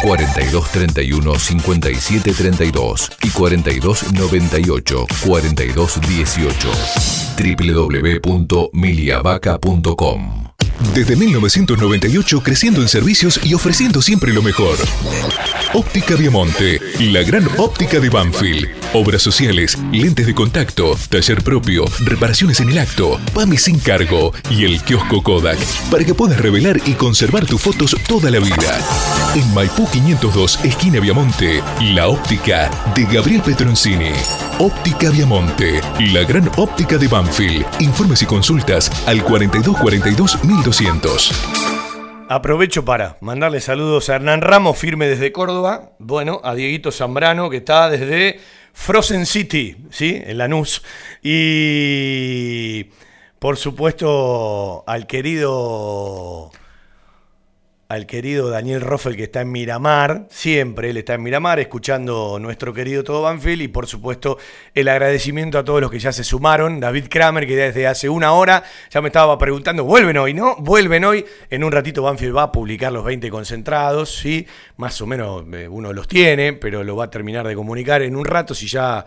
4231 5732 y 4298 4218 www.miliavaca.com Desde 1998 creciendo en servicios y ofreciendo siempre lo mejor. Óptica Diamante, la gran óptica de Banfield. Obras sociales, lentes de contacto, taller propio, reparaciones en el acto, PAMI sin cargo y el kiosco Kodak para que puedas revelar y conservar tus fotos toda la vida. En Maipú 502, esquina Viamonte, la óptica de Gabriel Petroncini. Óptica Viamonte, la gran óptica de Banfield. Informes y consultas al 4242 1200. Aprovecho para mandarle saludos a Hernán Ramos, firme desde Córdoba. Bueno, a Dieguito Zambrano, que está desde Frozen City, ¿sí? En Lanús. Y por supuesto al querido al querido Daniel Roffel que está en Miramar, siempre él está en Miramar escuchando nuestro querido Todo Banfield y por supuesto el agradecimiento a todos los que ya se sumaron, David Kramer que desde hace una hora ya me estaba preguntando, vuelven hoy, ¿no? Vuelven hoy, en un ratito Banfield va a publicar los 20 concentrados, ¿sí? Más o menos eh, uno los tiene, pero lo va a terminar de comunicar en un rato si ya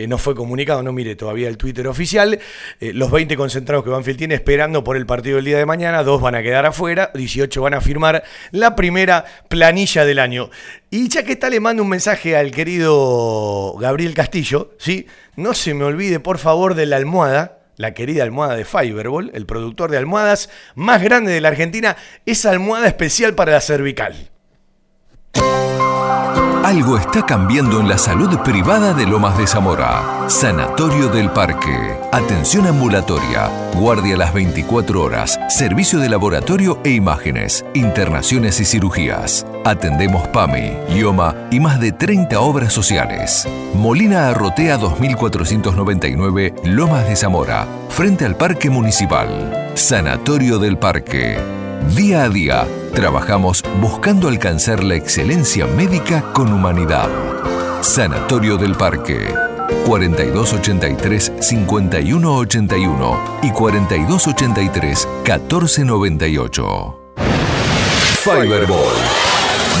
eh, no fue comunicado, no mire todavía el Twitter oficial. Eh, los 20 concentrados que Banfield tiene esperando por el partido del día de mañana, dos van a quedar afuera, 18 van a firmar la primera planilla del año. Y ya que está, le mando un mensaje al querido Gabriel Castillo, ¿sí? No se me olvide, por favor, de la almohada la querida almohada de Fiberball, el productor de almohadas más grande de la Argentina, esa almohada especial para la cervical. Algo está cambiando en la salud privada de Lomas de Zamora. Sanatorio del Parque. Atención ambulatoria. Guardia las 24 horas. Servicio de laboratorio e imágenes. Internaciones y cirugías. Atendemos PAMI, IOMA y más de 30 obras sociales. Molina Arrotea 2499, Lomas de Zamora. Frente al Parque Municipal. Sanatorio del Parque. Día a día, trabajamos buscando alcanzar la excelencia médica con humanidad. Sanatorio del Parque. 4283-5181 y 4283-1498. Fiberball.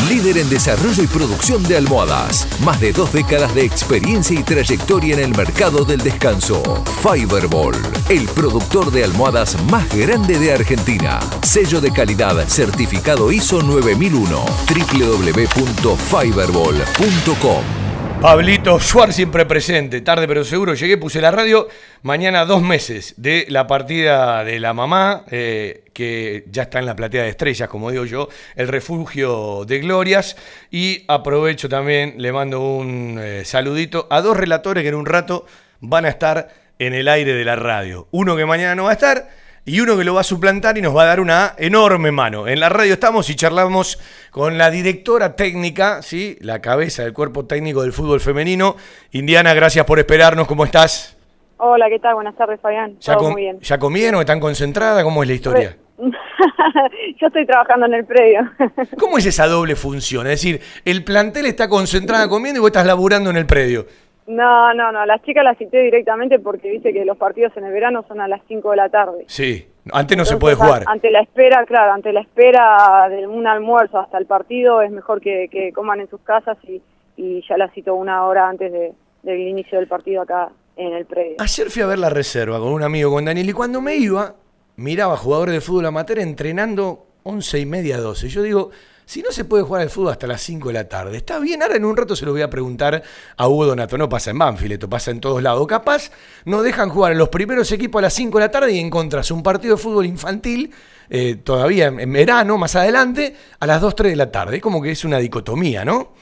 Líder en desarrollo y producción de almohadas. Más de dos décadas de experiencia y trayectoria en el mercado del descanso. Fiberball, el productor de almohadas más grande de Argentina. Sello de calidad certificado ISO 9001. www.fiberball.com. Pablito Schwartz siempre presente, tarde pero seguro. Llegué, puse la radio. Mañana dos meses de la partida de la mamá, eh, que ya está en la platea de estrellas, como digo yo, el refugio de glorias. Y aprovecho también, le mando un eh, saludito a dos relatores que en un rato van a estar en el aire de la radio. Uno que mañana no va a estar y uno que lo va a suplantar y nos va a dar una enorme mano. En la radio estamos y charlamos con la directora técnica, ¿sí? la cabeza del cuerpo técnico del fútbol femenino. Indiana, gracias por esperarnos. ¿Cómo estás? Hola, ¿qué tal? Buenas tardes, Fabián. ¿Ya, Todo muy bien. ¿Ya comieron? ¿Están concentradas? ¿Cómo es la historia? Yo estoy trabajando en el predio. ¿Cómo es esa doble función? Es decir, el plantel está concentrada comiendo y vos estás laburando en el predio. No, no, no, las chicas las cité directamente porque dice que los partidos en el verano son a las 5 de la tarde. Sí, antes no se puede jugar. Ante la espera, claro, ante la espera de un almuerzo hasta el partido es mejor que, que coman en sus casas y, y ya las cito una hora antes de- del inicio del partido acá en el predio. Ayer fui a ver la reserva con un amigo, con Daniel, y cuando me iba, miraba jugadores de fútbol amateur entrenando 11 y media, 12. Yo digo, si no se puede jugar al fútbol hasta las 5 de la tarde, está bien, ahora en un rato se lo voy a preguntar a Hugo Donato, no pasa en Banfield, pasa en todos lados. Capaz no dejan jugar a los primeros equipos a las 5 de la tarde y encontrás un partido de fútbol infantil, eh, todavía en, en verano, más adelante, a las 2, 3 de la tarde. Es como que es una dicotomía, ¿no?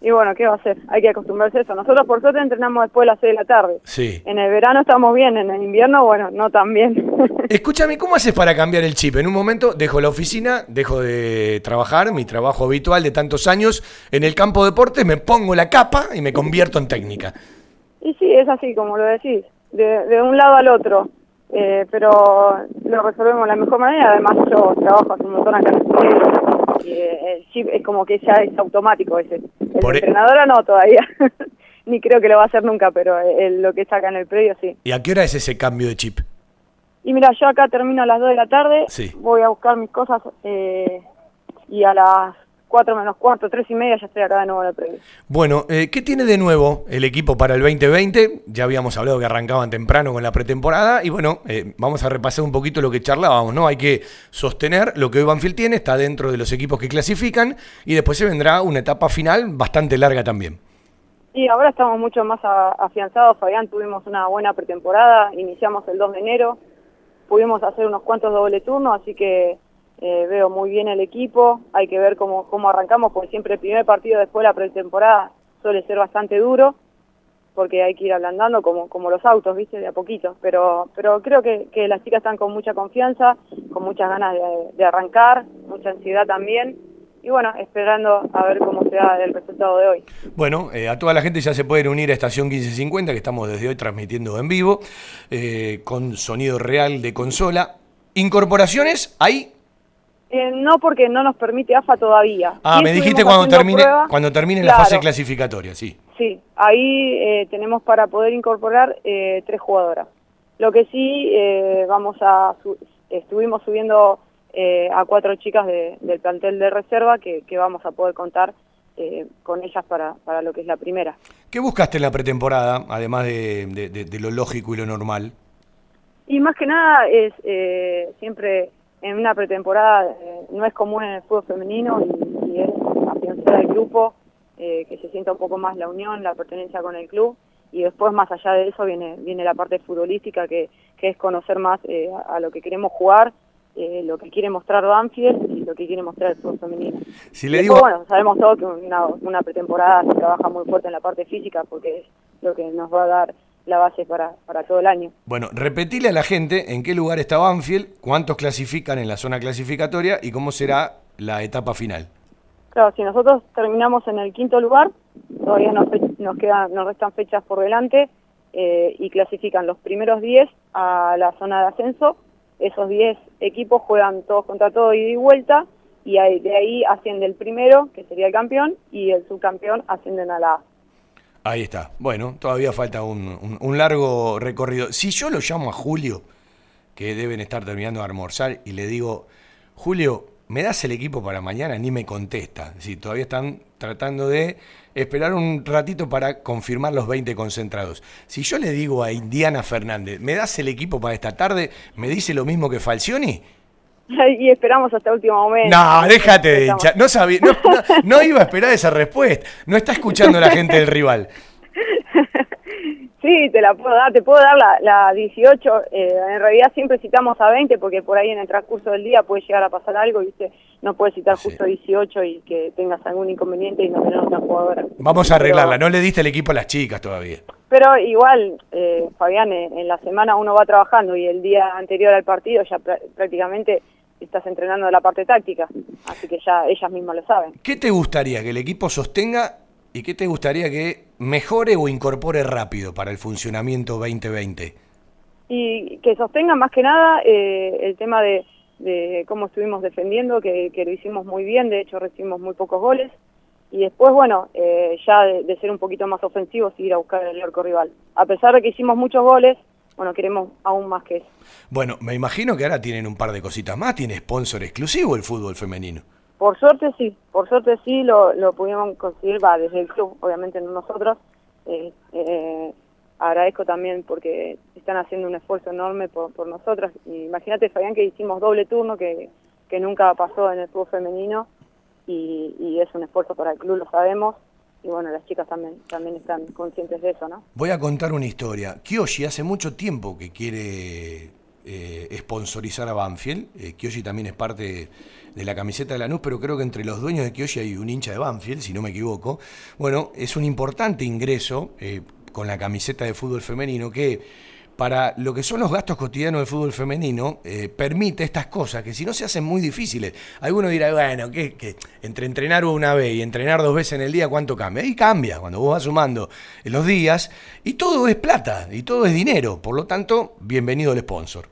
Y bueno, ¿qué va a hacer? Hay que acostumbrarse a eso. Nosotros por suerte entrenamos después de las 6 de la tarde. Sí. En el verano estamos bien, en el invierno, bueno, no tan bien. Escúchame, ¿cómo haces para cambiar el chip? En un momento dejo la oficina, dejo de trabajar, mi trabajo habitual de tantos años en el campo de deportes, me pongo la capa y me convierto en técnica. Y sí, es así, como lo decís, de, de un lado al otro. Eh, pero lo resolvemos de la mejor manera. Además, yo trabajo hace un montón acá en el el chip es como que ya es automático ese. El Por e- entrenadora no todavía, ni creo que lo va a hacer nunca, pero eh, lo que saca en el predio sí. ¿Y a qué hora es ese cambio de chip? Y mira, yo acá termino a las 2 de la tarde, Sí. voy a buscar mis cosas eh, y a las 4 menos cuarto, 3 y media ya estoy acá de nuevo el predio. Bueno, eh, ¿qué tiene de nuevo el equipo para el 2020? Ya habíamos hablado que arrancaban temprano con la pretemporada y bueno, eh, vamos a repasar un poquito lo que charlábamos, ¿no? Hay que sostener lo que hoy Banfield tiene, está dentro de los equipos que clasifican y después se vendrá una etapa final bastante larga también. Y ahora estamos mucho más afianzados, Fabián, tuvimos una buena pretemporada, iniciamos el 2 de enero, pudimos hacer unos cuantos doble turnos, así que eh, veo muy bien el equipo, hay que ver cómo, cómo arrancamos, porque siempre el primer partido después de la pretemporada suele ser bastante duro, porque hay que ir ablandando como, como los autos, ¿viste? De a poquito, pero, pero creo que, que las chicas están con mucha confianza, con muchas ganas de, arrancar, mucha ansiedad también, y bueno, esperando a ver cómo se da el resultado de hoy. Bueno, eh, a toda la gente ya se pueden unir a Estación 1550, que estamos desde hoy transmitiendo en vivo, eh, con sonido real de consola. ¿Incorporaciones? ¿Hay? Eh, no porque no nos permite AFA todavía. Ah, Sí me dijiste cuando termine, prueba. cuando termine la fase clasificatoria, sí. Sí, ahí eh, tenemos para poder incorporar eh, tres jugadoras. Lo que sí, eh, vamos a su- estuvimos subiendo eh, a cuatro chicas de- del plantel de reserva que, que vamos a poder contar eh, con ellas para, para lo que es la primera. ¿Qué buscaste en la pretemporada, además de, de- lo lógico y lo normal? Y más que nada es siempre en una pretemporada, eh, no es común en el fútbol femenino y, y es afianzar al grupo, eh, que se sienta un poco más la unión, la pertenencia con el club y después más allá de eso viene viene la parte futbolística que, que es conocer más eh, a, a lo que queremos jugar, eh, lo que quiere mostrar Banfield y lo que quiere mostrar el fútbol femenino. Si le digo, después, bueno, sabemos todos que una, una pretemporada se trabaja muy fuerte en la parte física porque es lo que nos va a dar la base para, para todo el año. bueno, repetile a la gente en qué lugar está Banfield, cuántos clasifican en la zona clasificatoria y cómo será la etapa final. Claro, si nosotros terminamos en el quinto lugar, todavía nos, nos quedan, nos restan fechas por delante eh, y clasifican los primeros 10 a la zona de ascenso. Esos 10 equipos juegan todos contra todos ida y vuelta y de ahí asciende el primero, que sería el campeón, y el subcampeón ascienden a la. Ahí está. Bueno, todavía falta un, largo recorrido. Si yo lo llamo a Julio, que deben estar terminando de almorzar, y le digo, Julio, ¿me das el equipo para mañana? Ni me contesta. Si todavía están tratando de esperar un ratito para confirmar los 20 concentrados. Si yo le digo a Indiana Fernández, ¿me das el equipo para esta tarde? ¿Me dice lo mismo que Falcioni? y esperamos hasta último momento. No, déjate de hinchar. No, sabía, no, no- no iba a esperar esa respuesta. No está escuchando la gente del rival. Sí, te la puedo dar, te puedo dar la, la 18, eh, en realidad siempre citamos a 20 porque por ahí en el transcurso del día puede llegar a pasar algo, ¿viste? No puedes citar justo 18 y que tengas algún inconveniente y no tener otra jugadora. Vamos a Pero- arreglarla. No le diste el equipo a las chicas todavía. Pero igual, eh, Fabián, en, en la semana uno va trabajando y el día anterior al partido ya prá- prácticamente estás entrenando la parte táctica, así que ya ellas mismas lo saben. ¿Qué te gustaría que el equipo sostenga y qué te gustaría que mejore o incorpore rápido para el funcionamiento 2020? Y que sostenga más que nada eh, el tema de, de cómo estuvimos defendiendo, que, que lo hicimos muy bien, de hecho recibimos muy pocos goles. Y después, bueno, eh, ya de, de ser un poquito más ofensivos y ir a buscar el arco rival. A pesar de que hicimos muchos goles, bueno, queremos aún más que eso. Bueno, me imagino que ahora tienen un par de cositas más. Tiene sponsor exclusivo el fútbol femenino. Por suerte sí, por suerte sí lo, lo pudimos conseguir, va, desde el club, obviamente no nosotros. Eh, eh, agradezco también porque están haciendo un esfuerzo enorme por, por nosotras. Imagínate, Fabián, que hicimos doble turno, que, que nunca pasó en el fútbol femenino, y, y es un esfuerzo para el club, lo sabemos. Y bueno, las chicas también, también están conscientes de eso, ¿no? Voy a contar una historia. Kyoshi hace mucho tiempo que quiere eh, sponsorizar a Banfield. Eh, también es parte de la camiseta de Lanús, pero creo que entre los dueños de Kyoshi hay un hincha de Banfield, si no me equivoco. Bueno, es un importante ingreso eh, con la camiseta de fútbol femenino que para lo que son los gastos cotidianos del fútbol femenino, eh, permite estas cosas que si no se hacen muy difíciles. Alguno dirá, bueno, que, entre entrenar una vez y entrenar dos veces en el día, ¿cuánto cambia? Ahí cambia, cuando vos vas sumando los días, y todo es plata, y todo es dinero. Por lo tanto, bienvenido el sponsor.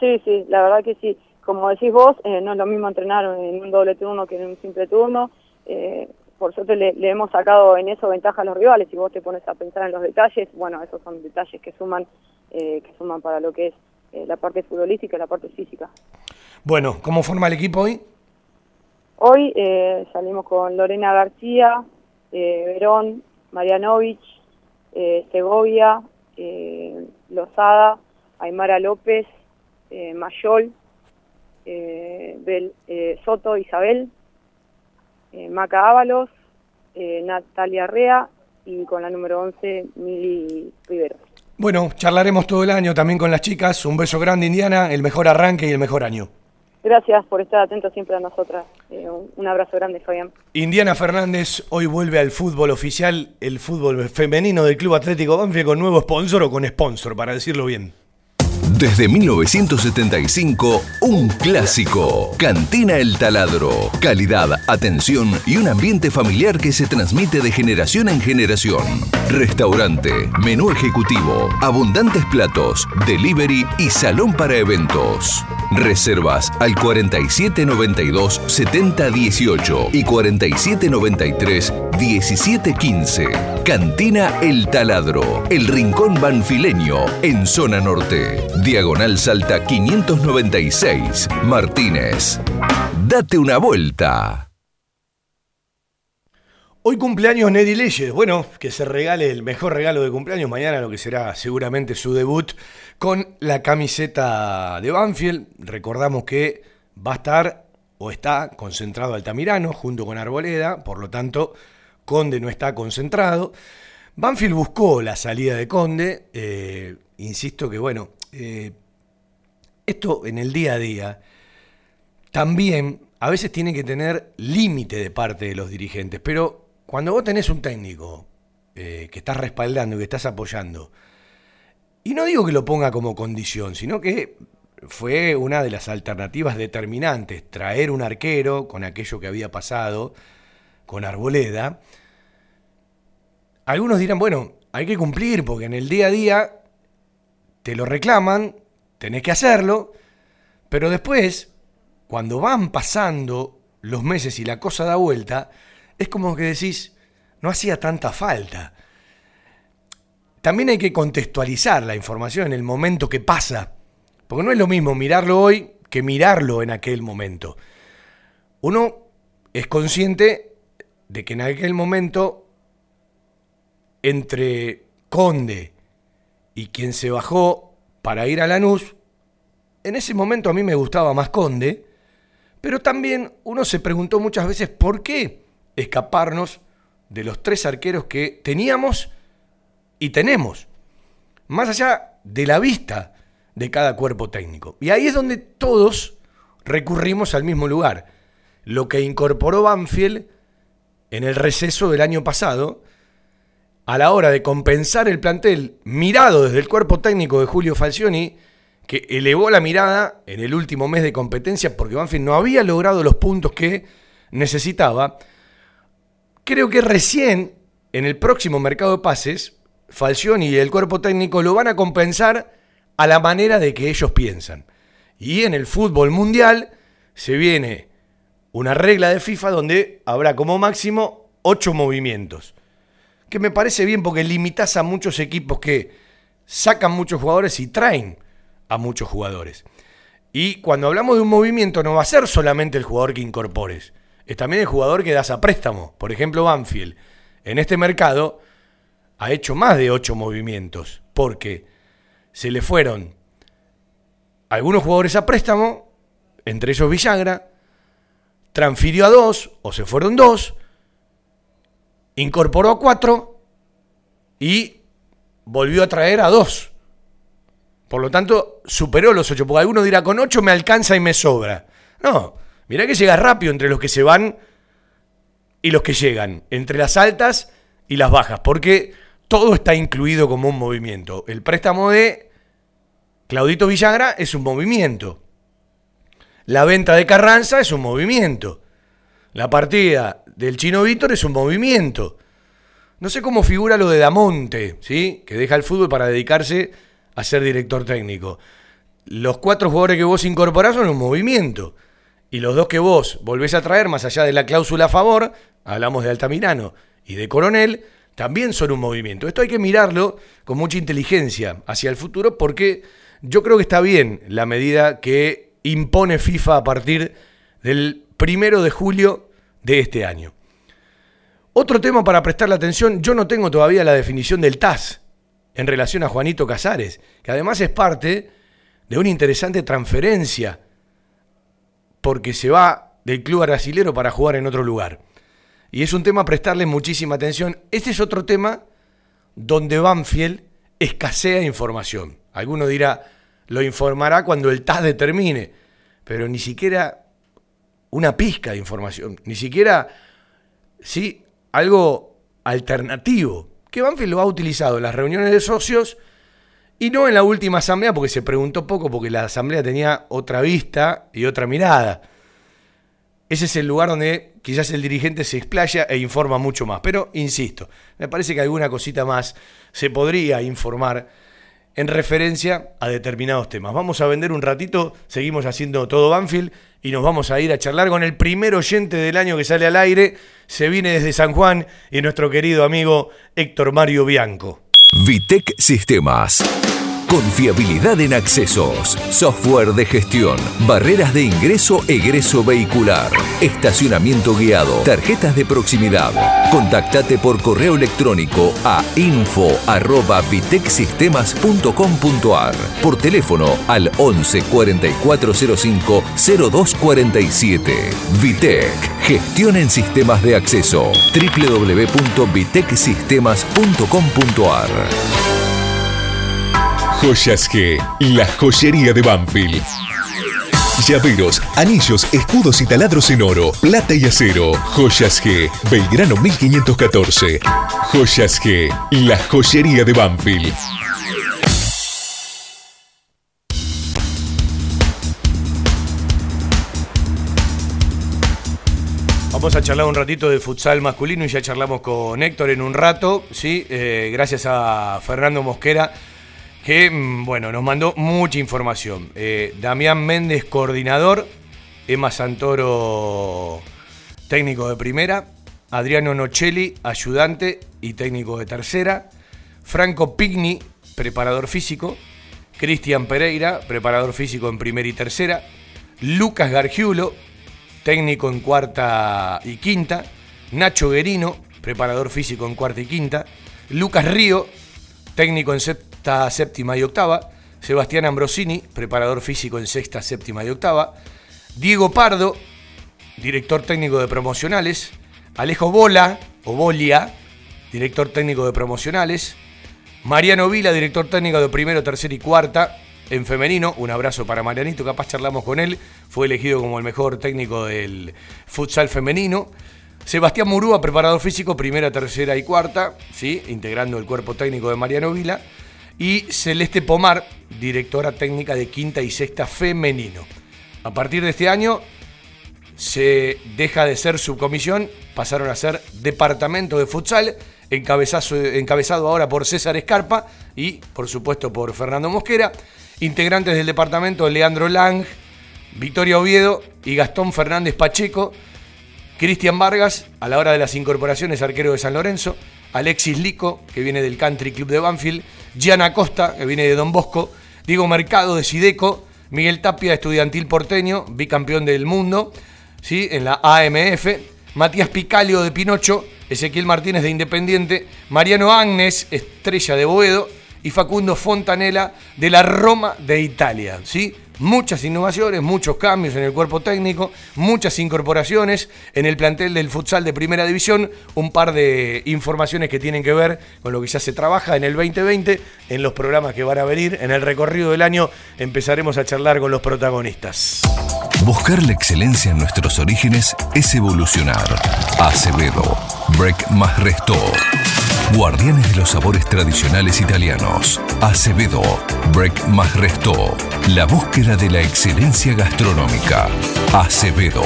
Sí, sí, la verdad que sí. Como decís vos, eh, no es lo mismo entrenar en un doble turno que en un simple turno. Eh, por suerte le, le hemos sacado en eso ventaja a los rivales. Si vos te pones a pensar en los detalles, bueno, esos son detalles que suman, eh, que suman para lo que es eh, la parte futbolística y la parte física. Bueno, ¿cómo forma el equipo hoy? Hoy eh, salimos con Lorena García, Verón, Marianovich, Segovia, Lozada, Aymara López, Mayol, Bel- Soto, Isabel, Maca Ábalos, Natalia Rea y con la número 11, Mili Rivero. Bueno, charlaremos todo el año también con las chicas. Un beso grande, Indiana, el mejor arranque y el mejor año. Gracias por estar atentos siempre a nosotras. Eh, un, un abrazo grande, Fabián. Indiana Fernández hoy vuelve al fútbol oficial, el fútbol femenino del Club Atlético Banfield con nuevo sponsor o con sponsor, para decirlo bien. Desde 1975, un clásico. Cantina El Taladro. Calidad, atención y un ambiente familiar que se transmite de generación en generación. Restaurante, menú ejecutivo, abundantes platos, delivery y salón para eventos. Reservas al 4792 7018 y 4793 1715. Cantina El Taladro, el rincón banfileño en zona norte. Diagonal Salta 596, Martínez. Date una vuelta. Hoy cumpleaños Neddy Leyes. Bueno, que se regale el mejor regalo de cumpleaños mañana, lo que será seguramente su debut con la camiseta de Banfield. Recordamos que va a estar o está concentrado Altamirano junto con Arboleda, por lo tanto, Conde no está concentrado. Banfield buscó la salida de Conde. eh, insisto que, bueno, eh, esto en el día a día también a veces tiene que tener límite de parte de los dirigentes, pero cuando vos tenés un técnico eh, que estás respaldando y que estás apoyando, y no digo que lo ponga como condición, sino que fue una de las alternativas determinantes, traer un arquero con aquello que había pasado con Arboleda. Algunos dirán, bueno, hay que cumplir porque en el día a día te lo reclaman, tenés que hacerlo, pero después, cuando van pasando los meses y la cosa da vuelta, es como que decís, no hacía tanta falta. También hay que contextualizar la información en el momento que pasa, porque no es lo mismo mirarlo hoy que mirarlo en aquel momento. Uno es consciente de que en aquel momento, entre Conde y quien se bajó para ir a Lanús, en ese momento a mí me gustaba más Conde, pero también uno se preguntó muchas veces por qué escaparnos de los tres arqueros que teníamos y tenemos, más allá de la vista de cada cuerpo técnico. Y ahí es donde todos recurrimos al mismo lugar. Lo que incorporó Banfield en el receso del año pasado, a la hora de compensar el plantel mirado desde el cuerpo técnico de Julio Falcioni, que elevó la mirada en el último mes de competencia porque Banfield no había logrado los puntos que necesitaba, creo que recién en el próximo mercado de pases, Falcioni y el cuerpo técnico lo van a compensar a la manera de que ellos piensan. Y en el fútbol mundial se viene una regla de FIFA donde habrá como máximo ocho movimientos. Que me parece bien porque limitas a muchos equipos que sacan muchos jugadores y traen a muchos jugadores. Y cuando hablamos de un movimiento no va a ser solamente el jugador que incorpores, es también el jugador que das a préstamo. Por ejemplo, Banfield en este mercado ha hecho más de ocho movimientos porque se le fueron algunos jugadores a préstamo, entre ellos Villagra, transfirió a dos, o se fueron dos, incorporó a cuatro y volvió a traer a dos. Por lo tanto, superó los ocho, porque alguno dirá, con ocho me alcanza y me sobra. No, mirá que llega rápido entre los que se van y los que llegan, entre las altas y las bajas, porque todo está incluido como un movimiento. El préstamo de Claudito Villagra es un movimiento. La venta de Carranza es un movimiento. La partida del Chino Víctor es un movimiento. No sé cómo figura lo de Damonte, ¿sí? que deja el fútbol para dedicarse a ser director técnico. Los cuatro jugadores que vos incorporás son un movimiento. Y los dos que vos volvés a traer, más allá de la cláusula a favor, hablamos de Altamirano y de Coronel, también son un movimiento. Esto hay que mirarlo con mucha inteligencia hacia el futuro porque yo creo que está bien la medida que impone FIFA a partir del primero de julio de este año. Otro tema para prestarle atención, yo no tengo todavía la definición del TAS en relación a Juanito Casares, que además es parte de una interesante transferencia, porque se va del club brasilero para jugar en otro lugar. Y es un tema a prestarle muchísima atención. Este es otro tema donde Banfield escasea información. Alguno dirá, lo informará cuando el TAS determine, pero ni siquiera una pizca de información, ni siquiera, sí, algo alternativo, que Banfield lo ha utilizado en las reuniones de socios y no en la última asamblea, porque se preguntó poco, porque la asamblea tenía otra vista y otra mirada. Ese es el lugar donde quizás el dirigente se explaya e informa mucho más. Pero, insisto, me parece que alguna cosita más se podría informar en referencia a determinados temas. Vamos a vender un ratito, seguimos haciendo todo Banfield y nos vamos a ir a charlar con el primer oyente del año que sale al aire. Se viene desde San Juan y nuestro querido amigo Héctor Mario Bianco. Vitec Sistemas. Confiabilidad en accesos, software de gestión, barreras de ingreso, egreso vehicular, estacionamiento guiado, tarjetas de proximidad. Contactate por correo electrónico a info@vitecsistemas.com.ar, por teléfono al 11 4405 0247. Vitec, gestión en sistemas de acceso. www.vitecsistemas.com.ar. Joyas G, la joyería de Banfield. Llaveros, anillos, escudos y taladros en oro, plata y acero. Joyas G, Belgrano 1514. Joyas G, la joyería de Banfield. Vamos a charlar un ratito de futsal masculino y ya charlamos con Héctor en un rato, ¿sí? Eh, gracias a Fernando Mosquera, que, mm, bueno, nos mandó mucha información. Eh, Damián Méndez, coordinador, Emma Santoro, técnico de primera, Adriano Nocelli, ayudante y técnico de tercera, Franco Pigni, preparador físico, Cristian Pereira, preparador físico en primera y tercera, Lucas Gargiulo, técnico en cuarta y quinta, Nacho Guerino, preparador físico en cuarta y quinta, Lucas Río, técnico en séptima y octava, Sebastián Ambrosini, preparador físico en sexta, séptima y octava, Diego Pardo, director técnico de promocionales, Alejo Bola, o Bolia, director técnico de promocionales, Mariano Vila, director técnico de primero, tercera y cuarta, en femenino. Un abrazo para Marianito, capaz charlamos con él. Fue elegido como el mejor técnico del futsal femenino. Sebastián Murúa, preparador físico, primera, tercera y cuarta, ¿sí? integrando el cuerpo técnico de Mariano Vila. Y Celeste Pomar, directora técnica de quinta y sexta femenino. A partir de este año se deja de ser subcomisión, pasaron a ser departamento de futsal, encabezado ahora por César Escarpa y por supuesto por Fernando Mosquera. Integrantes del departamento Leandro Lang, Victoria Oviedo y Gastón Fernández Pacheco. Cristian Vargas, a la hora de las incorporaciones, arquero de San Lorenzo. Alexis Lico, que viene del Country Club de Banfield. Gianna Costa, que viene de Don Bosco. Diego Mercado, de Sideco. Miguel Tapia, estudiantil porteño, bicampeón del mundo, ¿sí? en la AMF. Matías Picalio, de Pinocho. Ezequiel Martínez, de Independiente. Mariano Agnes, estrella de Boedo. Y Facundo Fontanella, de la Roma de Italia. ¿sí? Muchas innovaciones, muchos cambios en el cuerpo técnico, muchas incorporaciones en el plantel del futsal de primera división, un par de informaciones que tienen que ver con lo que ya se trabaja en el 2020, en los programas que van a venir, en el recorrido del año empezaremos a charlar con los protagonistas. Buscar la excelencia en nuestros orígenes es evolucionar. Acevedo, Break más Resto. Guardianes de los sabores tradicionales italianos. Acevedo, Break más Resto. La búsqueda de la excelencia gastronómica. Acevedo,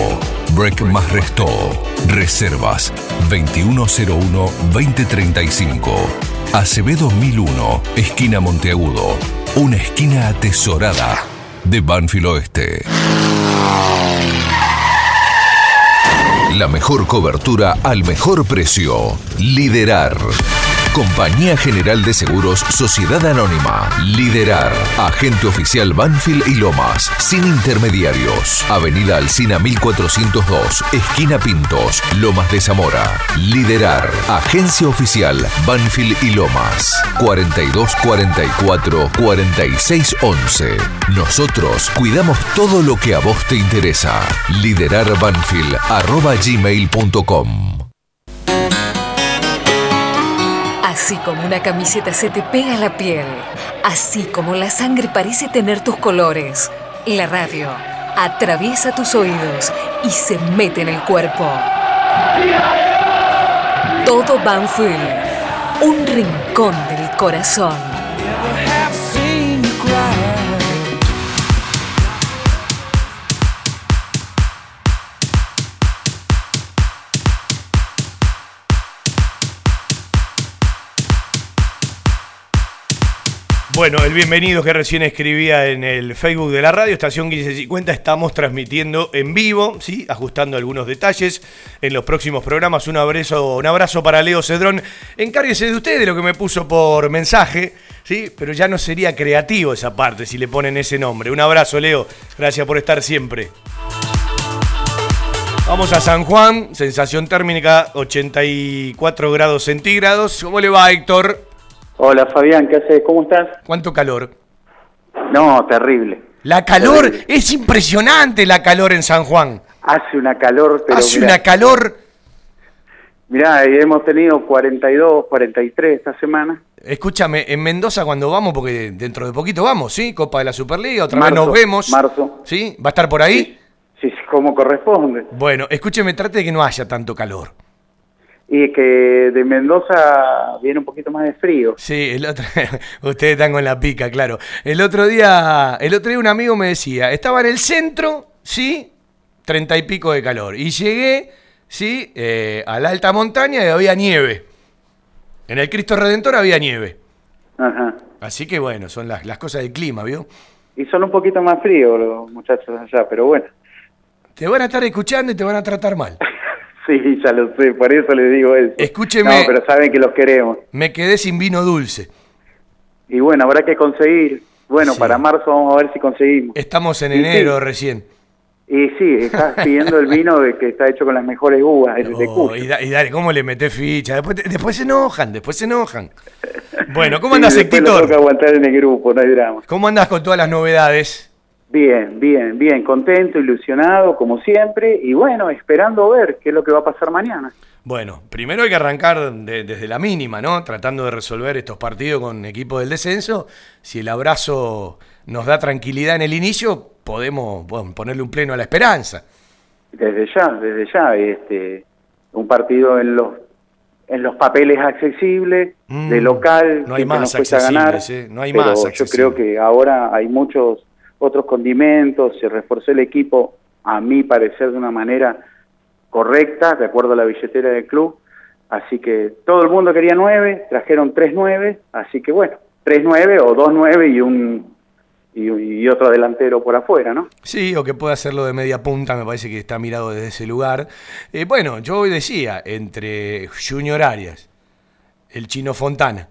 Break más Resto. Reservas 2101-2035. Acevedo 1001, esquina Monteagudo. Una esquina atesorada de Banfield Oeste. La mejor cobertura al mejor precio. Liderar. Compañía General de Seguros Sociedad Anónima. Liderar. Agente oficial Banfield y Lomas. Sin intermediarios. Avenida Alcina 1402. Esquina Pintos. Lomas de Zamora. Liderar. Agencia oficial Banfield y Lomas. 4244 4611. Nosotros cuidamos todo lo que a vos te interesa. Liderar Banfield. Así como una camiseta se te pega a la piel, así como la sangre parece tener tus colores, la radio atraviesa tus oídos y se mete en el cuerpo. Todo Banfield, un rincón del corazón. Bueno, el bienvenido que recién escribía en el Facebook de la radio, estación 1550, estamos transmitiendo en vivo, ¿sí? ajustando algunos detalles en los próximos programas. Un abrazo, un abrazo para Leo Cedrón. Encárguese de usted de lo que me puso por mensaje, ¿sí? pero ya no sería creativo esa parte si le ponen ese nombre. Un abrazo, Leo. Gracias por estar siempre. Vamos a San Juan, sensación térmica 84 grados centígrados. ¿Cómo le va, Héctor? Hola Fabián, ¿qué haces? ¿Cómo estás? ¿Cuánto calor? No, terrible. La calor, es impresionante la calor en San Juan. Hace una calor, pero Hace mirá, una calor. Mirá, y hemos tenido 42, 43 esta semana. Escúchame, en Mendoza cuando vamos, porque dentro de poquito vamos, ¿sí? Copa de la Superliga, otra vez Marzo, nos vemos. marzo. ¿Sí? ¿Va a estar por ahí? Sí, sí, como corresponde. Bueno, escúcheme, trate de que no haya tanto calor. Y que de Mendoza viene un poquito más de frío. Sí, el otro, ustedes están con la pica, claro. El otro día, el otro día un amigo me decía, estaba en el centro, sí, treinta y pico de calor. Y llegué, sí, eh, a la alta montaña y había nieve. En el Cristo Redentor había nieve. Ajá. Así que bueno, son las, las cosas del clima, ¿vio? Y son un poquito más fríos los muchachos allá, pero bueno. Te van a estar escuchando y te van a tratar mal. Sí, ya lo sé, por eso les digo eso. Escúcheme. No, pero saben que los queremos. Me quedé sin vino dulce. Y bueno, habrá que conseguir. Bueno, para marzo vamos a ver si conseguimos. Estamos en Y enero sí. recién. Y sí, estás pidiendo el vino de que está hecho con las mejores uvas el de Oh, Cuyo. y, da- y dale, ¿cómo le metés ficha? Después, te- después se enojan, después se enojan. Bueno, ¿cómo Sí, andas, después lo tengo que Héctor? aguantar en el grupo, no hay drama. ¿Cómo andas con todas las novedades? Bien, bien, bien, contento, ilusionado, como siempre, y bueno, esperando ver qué es lo que va a pasar mañana. Bueno, primero hay que arrancar de- desde la mínima, ¿no? Tratando de resolver estos partidos con equipo del descenso. Si el abrazo nos da tranquilidad en el inicio, podemos bueno, ponerle un pleno a la esperanza. Desde ya, desde ya, este, un partido en los en los papeles accesibles, Mm, de local, no hay más cuesta ganar, accesibles, ¿eh? No hay más yo accesibles. creo que ahora hay muchos otros condimentos, se reforzó el equipo, a mi parecer, de una manera correcta, de acuerdo a la billetera del club, así que todo el mundo quería nueve, trajeron tres nueve, así que bueno, tres nueve o dos nueve y un y, otro delantero por afuera, ¿no? Sí, o que pueda hacerlo de media punta, me parece que está mirado desde ese lugar. Eh, bueno, yo hoy decía, entre Junior Arias, el Chino Fontana,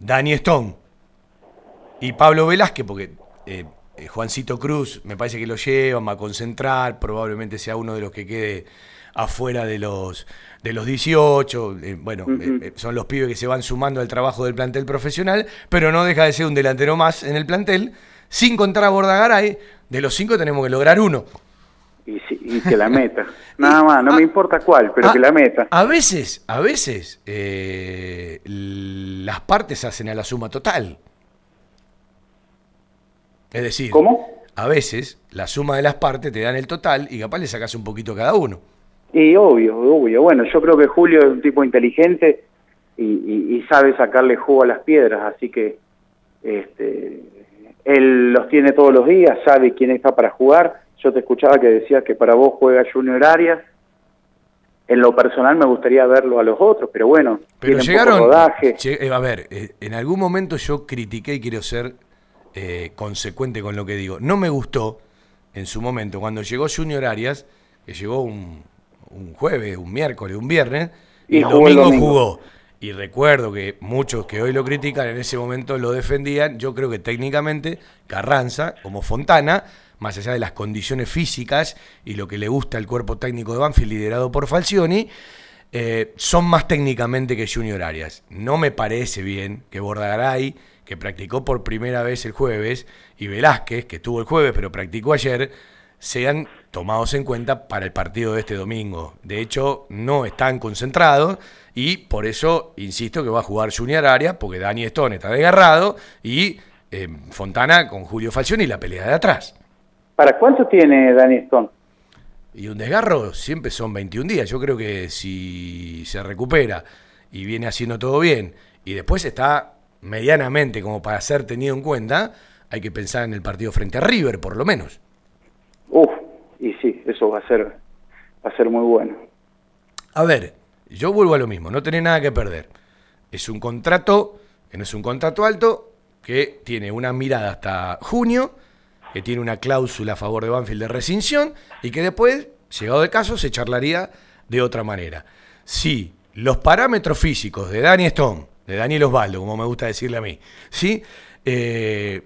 Dani Stone y Pablo Velázquez, porque eh, eh, Juancito Cruz me parece que lo llevan, va a concentrar, probablemente sea uno de los que quede afuera de los de los 18, eh, bueno, eh, son los pibes que se van sumando al trabajo del plantel profesional, pero no deja de ser un delantero más en el plantel, sin contar a Bordagaray, de los cinco tenemos que lograr uno. y, que la meta. Nada más, no me importa cuál, pero ah, que la meta. A veces, a veces, eh, las partes hacen a la suma total. Es decir, ¿Cómo? a veces la suma de las partes te dan el total y capaz le sacas un poquito a cada uno. Y obvio, obvio. Bueno, yo creo que Julio es un tipo inteligente y, y- y sabe sacarle jugo a las piedras, así que este, él los tiene todos los días, sabe quién está para jugar. Yo te escuchaba que decías que para vos juega Junior Arias. En lo personal me gustaría verlo a los otros, pero bueno, Pero llegaron. poco rodaje. Eh, a ver, eh, en algún momento yo critiqué y quiero ser eh, consecuente con lo que digo. No me gustó en su momento cuando llegó Junior Arias, que llegó un, un jueves, un miércoles, un viernes, y, el domingo. jugó. Y recuerdo que muchos que hoy lo critican en ese momento lo defendían. Yo creo que técnicamente Carranza, como Fontana, más allá de las condiciones físicas y lo que le gusta al cuerpo técnico de Banfield liderado por Falcioni, eh, son más técnicamente que Junior Arias. No me parece bien que Bordagaray, que practicó por primera vez el jueves, y Velázquez, que estuvo el jueves pero practicó ayer, sean tomados en cuenta para el partido de este domingo. De hecho, no están concentrados y por eso insisto que va a jugar Junior Arias, porque Dani Stone está desgarrado y eh, Fontana con Julio Falcioni y la pelea de atrás. ¿Para cuánto tiene Dani Stone? Y un desgarro siempre son 21 días. Yo creo que si se recupera y viene haciendo todo bien y después está medianamente como para ser tenido en cuenta, hay que pensar en el partido frente a River, por lo menos. Uf, y sí, eso va a ser, va a ser muy bueno. A ver, yo vuelvo a lo mismo, no tenés nada que perder. Es un contrato, que no es un contrato alto, que tiene una mirada hasta junio, que tiene una cláusula a favor de Banfield de rescisión y que después, llegado el caso, se charlaría de otra manera. Si los parámetros físicos de Dani Stone, de Daniel Osvaldo, como me gusta decirle a mí, ¿sí? Eh,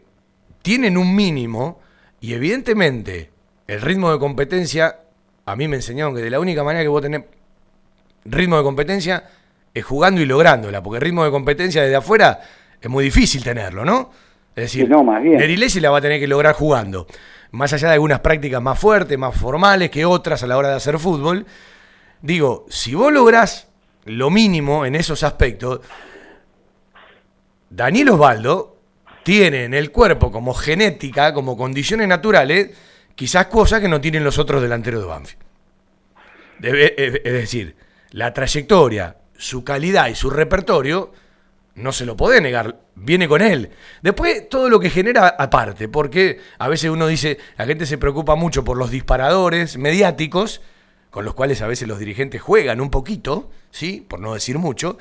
tienen un mínimo y evidentemente el ritmo de competencia, a mí me enseñaron que de la única manera que vos tenés ritmo de competencia es jugando y lográndola, porque el ritmo de competencia desde afuera es muy difícil tenerlo, ¿no? Es decir, no, más bien. Nerilesi la va a tener que lograr jugando. Más allá de algunas prácticas más fuertes, más formales que otras a la hora de hacer fútbol. Digo, si vos lográs lo mínimo en esos aspectos, Daniel Osvaldo tiene en el cuerpo como genética, como condiciones naturales, quizás cosas que no tienen los otros delanteros de Banfield. Debe- es es decir, la trayectoria, su calidad y su repertorio, no se lo puede negar, viene con él. Después, todo lo que genera aparte, porque a veces uno dice, la gente se preocupa mucho por los disparadores mediáticos, con los cuales a veces los dirigentes juegan un poquito, ¿sí? Por no decir mucho,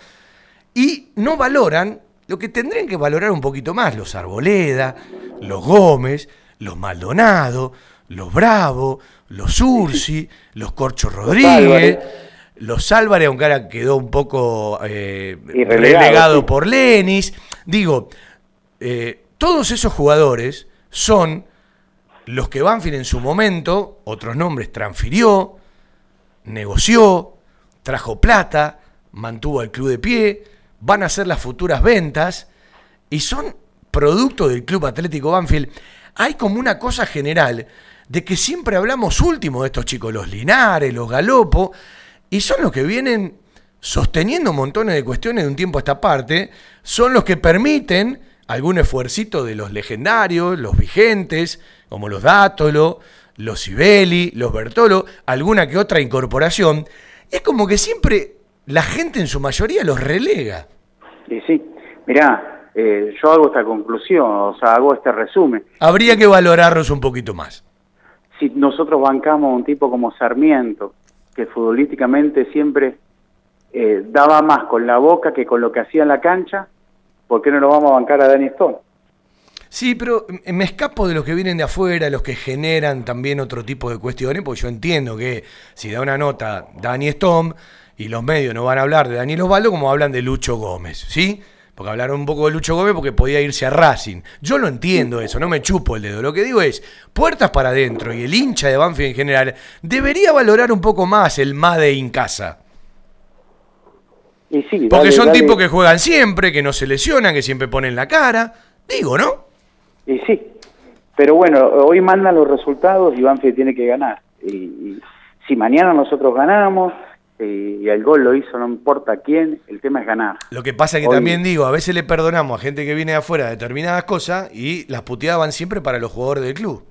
y no valoran lo que tendrían que valorar un poquito más, los Arboleda, los Gómez, los Maldonado, los Bravo, los Ursi, los Corcho Rodríguez, los Álvarez, aunque ahora quedó un poco eh, relegado, relegado sí. por Lenis. Digo, eh, todos esos jugadores son los que Banfield en su momento, otros nombres, transfirió, negoció, trajo plata, mantuvo al club de pie, van a ser las futuras ventas y son producto del Club Atlético Banfield. Hay como una cosa general de que siempre hablamos último de estos chicos, los Linares, los Galopo, y son los que vienen sosteniendo montones de cuestiones de un tiempo a esta parte, son los que permiten algún esfuercito de los legendarios, los vigentes, como los Dátolo, los Sibeli, los Bertolo, alguna que otra incorporación. Es como que siempre la gente en su mayoría los relega. Y sí, mirá, eh, yo hago esta conclusión, o sea, hago este resumen. Habría que valorarlos un poquito más. Si nosotros bancamos a un tipo como Sarmiento, que futbolísticamente siempre eh, daba más con la boca que con lo que hacía en la cancha, ¿por qué no lo vamos a bancar a Danny Stone? Sí, pero me escapo de los que vienen de afuera, los que generan también otro tipo de cuestiones, porque yo entiendo que si da una nota Dani Stone y los medios no van a hablar de Daniel Osvaldo como hablan de Lucho Gómez, ¿sí? Porque hablaron un poco de Lucho Gómez porque podía irse a Racing. Yo lo entiendo eso, no me chupo el dedo. Lo que digo es, puertas para adentro y el hincha de Banfield en general debería valorar un poco más el Made in casa. Y sí, Porque son dale. tipos que juegan siempre, que no se lesionan, que siempre ponen la cara. Digo, ¿no? Y sí, pero bueno, hoy mandan los resultados y Banfield tiene que ganar. Y, y si mañana nosotros ganamos y, y el gol lo hizo no importa quién, el tema es ganar. Lo que pasa es que Hoy- también digo, a veces le perdonamos a gente que viene de afuera determinadas cosas y las puteadas van siempre para los jugadores del club.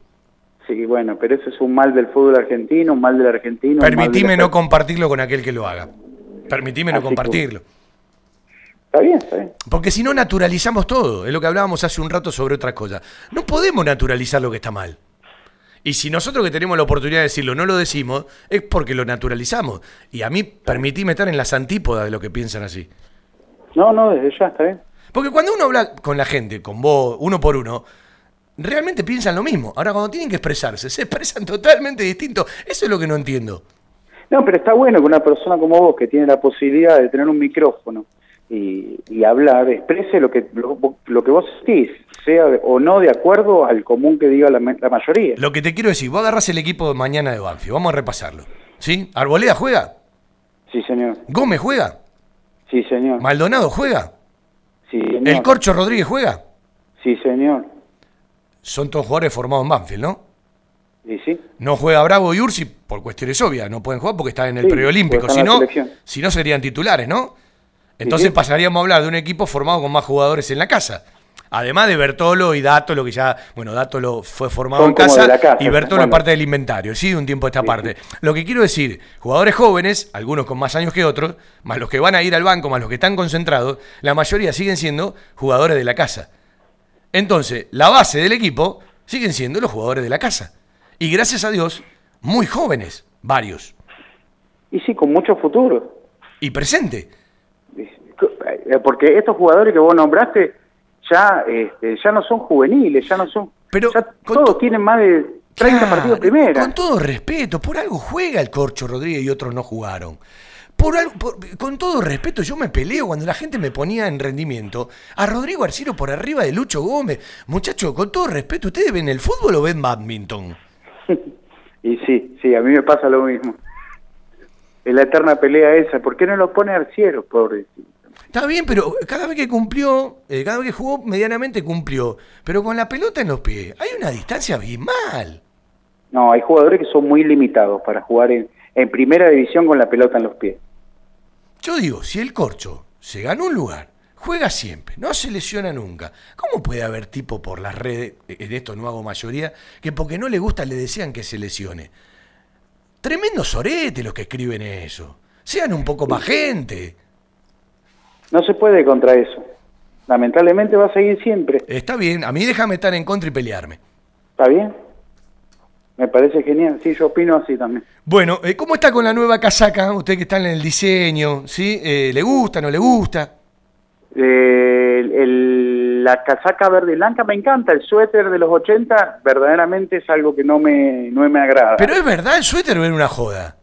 Sí, bueno, pero eso es un mal del fútbol argentino, un mal del argentino. Permitime no compartirlo con aquel que lo haga. Permitime no Así compartirlo. Está bien, está bien. Porque si no naturalizamos todo, es lo que hablábamos hace un rato sobre otras cosas. No podemos naturalizar lo que está mal. Y si nosotros que tenemos la oportunidad de decirlo no lo decimos, es porque lo naturalizamos. Y a mí permitime estar en las antípodas de lo que piensan así. No, no, desde ya está bien. Porque cuando uno habla con la gente, con vos, uno por uno, realmente piensan lo mismo. Ahora, cuando tienen que expresarse, se expresan totalmente distinto. Eso es lo que no entiendo. No, pero está bueno que una persona como vos, que tiene la posibilidad de tener un micrófono y, y hablar, exprese lo que, lo, lo que vos sentís, sea o no de acuerdo al común que diga la, ma- la mayoría. Lo que te quiero decir, vos agarrás el equipo de mañana de Banfield, vamos a repasarlo. ¿Sí? ¿Arboleda juega? Sí, señor. ¿Gómez juega? Sí, señor. ¿Maldonado juega? Sí, señor. ¿El Corcho Rodríguez juega? Sí, señor. Son todos jugadores formados en Banfield, ¿no? Y sí. No juega Bravo y Ursi por cuestiones obvias, no pueden jugar porque están en el Sí, preolímpico, si no, si no serían titulares, ¿no? Entonces sí. pasaríamos a hablar de un equipo formado con más jugadores en la casa. Además de Bertolo y Dátolo, que ya, bueno, Dátolo fue formado Son en casa, casa, y Bertolo bueno. es parte del inventario, sí, de un tiempo a esta parte. Lo que quiero decir, jugadores jóvenes, algunos con más años que otros, más los que van a ir al banco, más los que están concentrados, la mayoría siguen siendo jugadores de la casa. Entonces, la base del equipo siguen siendo los jugadores de la casa. Y gracias a Dios, muy jóvenes, varios. Y sí, con mucho futuro. Y presente. Eh, Porque estos jugadores que vos nombraste ya, este, ya no son juveniles, ya no son... Pero ya todos tienen más de 30 partidos primera. Con todo respeto, por algo juega el Corcho Rodríguez y otros no jugaron. Por algo, por- con todo respeto, yo me peleo cuando la gente me ponía en rendimiento a Rodrigo Arciro por arriba de Lucho Gómez. Muchachos, con todo respeto, ¿ustedes ven el fútbol o ven badminton? Y sí, sí, a mí me pasa lo mismo. Es la eterna pelea esa. ¿Por qué no lo pone Arciero, pobre? Está bien, pero cada vez que cumplió, eh, cada vez que jugó, medianamente cumplió. Pero con la pelota en los pies, hay una distancia abismal. No, hay jugadores que son muy limitados para jugar en, en primera división con la pelota en los pies. Yo digo, si el Corcho se ganó un lugar, juega siempre, no se lesiona nunca, ¿cómo puede haber tipo por las redes, eh, en esto no hago mayoría, que porque no le gusta le desean que se lesione? Tremendos soretes los que escriben eso. Sean un poco más gente. No se puede contra eso. Lamentablemente va a seguir siempre. Está bien, a mí déjame estar en contra y pelearme. ¿Está bien? Me parece genial. Sí, yo opino así también. Bueno, eh, ¿cómo está con la nueva casaca? Usted que está en el diseño, ¿sí? Eh, ¿Le gusta, no le gusta? Eh, el- el- la casaca verde y blanca me encanta. El suéter de los 80 verdaderamente es algo que no me, no me agrada. Pero es verdad, el suéter era una joda.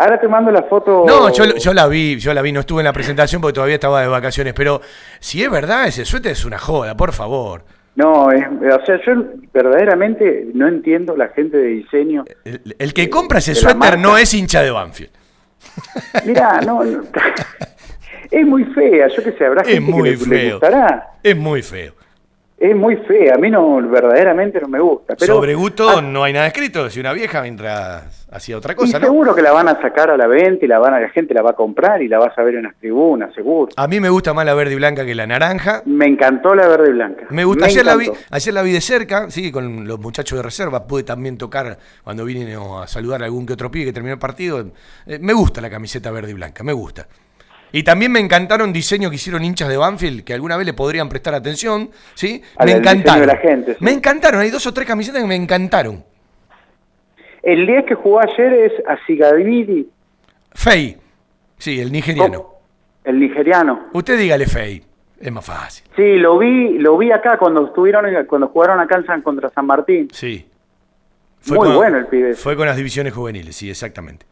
Ahora te mando la foto. No, yo, yo la vi, yo la vi, no estuve en la presentación porque todavía estaba de vacaciones, pero si es verdad, ese suéter es una joda, por favor. No, es- o sea, yo verdaderamente no entiendo la gente de diseño. El, el que compra ese suéter no es hincha de Banfield. Mirá, no, no. es muy fea. Yo que sé, habrá Es gente muy que le, gustará. Es muy feo. Es muy fea. A mí no, verdaderamente no me gusta. Pero Sobre gusto no hay nada escrito, si una vieja mientras hacía otra y cosa, ¿no? seguro que la van a sacar a la venta y la van a, la gente la va a comprar y la vas a ver en las tribunas, seguro. A mí me gusta más la verde y blanca que la naranja. Me encantó la verde y blanca. Me gusta, ayer, la vi, ayer la vi de cerca, sí, con los muchachos de reserva, pude también tocar cuando vine a saludar a algún que otro pibe que terminó el partido. Eh, me gusta la camiseta verde y blanca, me gusta. Y también me encantaron diseños que hicieron hinchas de Banfield, que alguna vez le podrían prestar atención, ¿sí? Me encantaron. de la gente, sí. Me encantaron, hay dos o tres camisetas que me encantaron. El 10 que jugó ayer es Asigavidi, Fey, sí, el nigeriano. el nigeriano. Usted dígale Fey, es más fácil. Sí, lo vi, lo vi acá cuando estuvieron, cuando jugaron acá en San, contra San Martín. Sí. Muy bueno el pibe. Fue con las divisiones juveniles, sí, exactamente.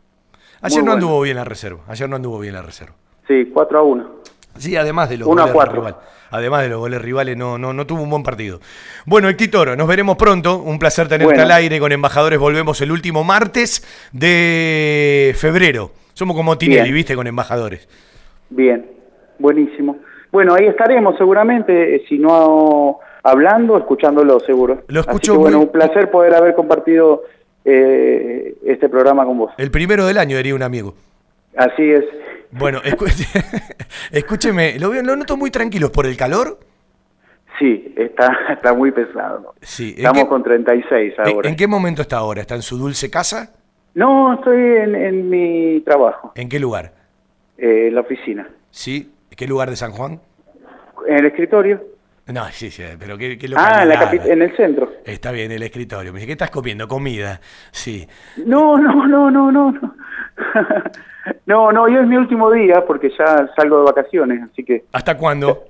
Ayer Muy no bueno. anduvo bien la reserva, ayer no anduvo bien la reserva. Sí, 4 a 1. Sí, además de los Uno a goles cuatro. rivales. Además de los goles rivales, no, no, no tuvo un buen partido. Bueno, el Toro, nos veremos pronto. Un placer tenerte Bueno. al aire con Embajadores. Volvemos el último martes de febrero. Somos como Tinelli, Bien. ¿viste? Con Embajadores. Bien, buenísimo. Bueno, ahí estaremos seguramente, eh, si no hablando, escuchándolo seguro. Lo Así escucho que, bueno, muy- un placer poder haber compartido eh, este programa con vos. El primero del año, diría un amigo. Así es. Bueno, escúcheme, lo, veo, lo noto muy tranquilos por el calor. Sí, está, está muy pesado. Sí. ¿En Estamos qué- con 36 ¿En, ahora. en qué momento está ahora? ¿Está en su dulce casa? No, estoy en, en mi trabajo, ¿En qué lugar? eh, en la oficina. ¿Sí? ¿Qué lugar de San Juan? En el escritorio. No, sí, sí, pero ¿qué, qué Ah, en, la en el centro. Está bien, el escritorio. Me dice, ¿qué estás comiendo? Comida. Sí. No, no, no, no, no. No, no, no, hoy es mi último día porque ya salgo de vacaciones, así que ¿Hasta cuándo?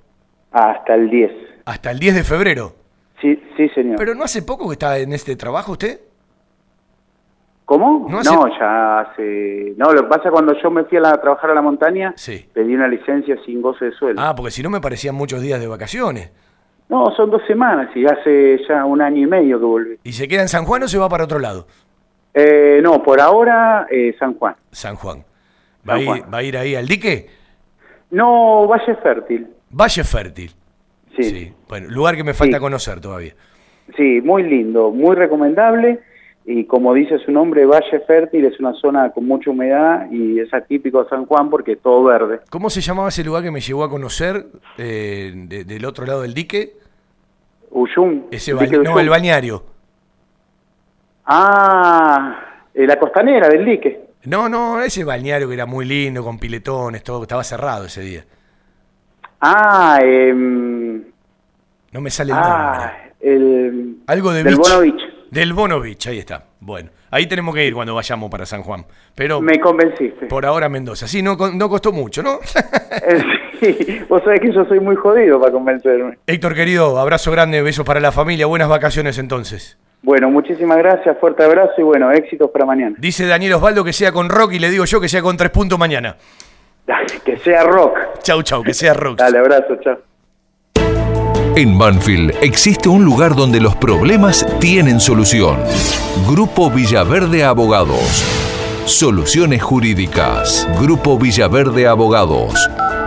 hasta el 10. Hasta el 10 de febrero. Sí, sí, señor. Pero no hace poco que está en este trabajo usted. ¿Cómo? no No, hace- ya hace... No, lo que pasa cuando yo me fui a, la- a trabajar a la montaña, Sí. pedí una licencia sin goce de sueldo. Ah, porque si no me parecían muchos días de vacaciones. No, son dos semanas y hace ya un año y medio que volví. ¿Y se queda en San Juan o se va para otro lado? Eh, no, por ahora eh, San Juan. San Juan. ¿Va, a ir, va a ir ahí al dique? No, Valle Fértil. Valle Fértil. Sí. Bueno, lugar que me falta Sí. conocer todavía. Sí, muy lindo, muy recomendable y como dice su nombre, Valle Fértil es una zona con mucha humedad y es atípico de San Juan porque es todo verde. ¿Cómo se llamaba ese lugar que me llevó a conocer eh, de- del otro lado del dique? Uyum. Ese Dique no, Uyum. el bañario. Ah, eh, la costanera del dique. No, no, ese balneario que era muy lindo, con piletones, todo, estaba cerrado ese día. Ah, em, No me sale el nombre. ah, el... Algo de del Beach. Bono Beach. Del Bono Beach, ahí está. Bueno, ahí tenemos que ir cuando vayamos para San Juan. Pero Me convenciste. por ahora Mendoza. Sí, no, no costó mucho, ¿no? Eh, sí, vos sabés que yo soy muy jodido para convencerme. Héctor querido, abrazo grande, besos para la familia, buenas vacaciones entonces. Bueno, muchísimas gracias, fuerte abrazo y bueno, éxitos para mañana. Dice Daniel Osvaldo que sea con rock y le digo yo que sea con tres puntos mañana. Que sea rock. Chau, chau, que sea rock. Dale, abrazo, chao. En Banfield existe un lugar donde los problemas tienen solución. Grupo Villaverde Abogados. Soluciones jurídicas. Grupo Villaverde Abogados.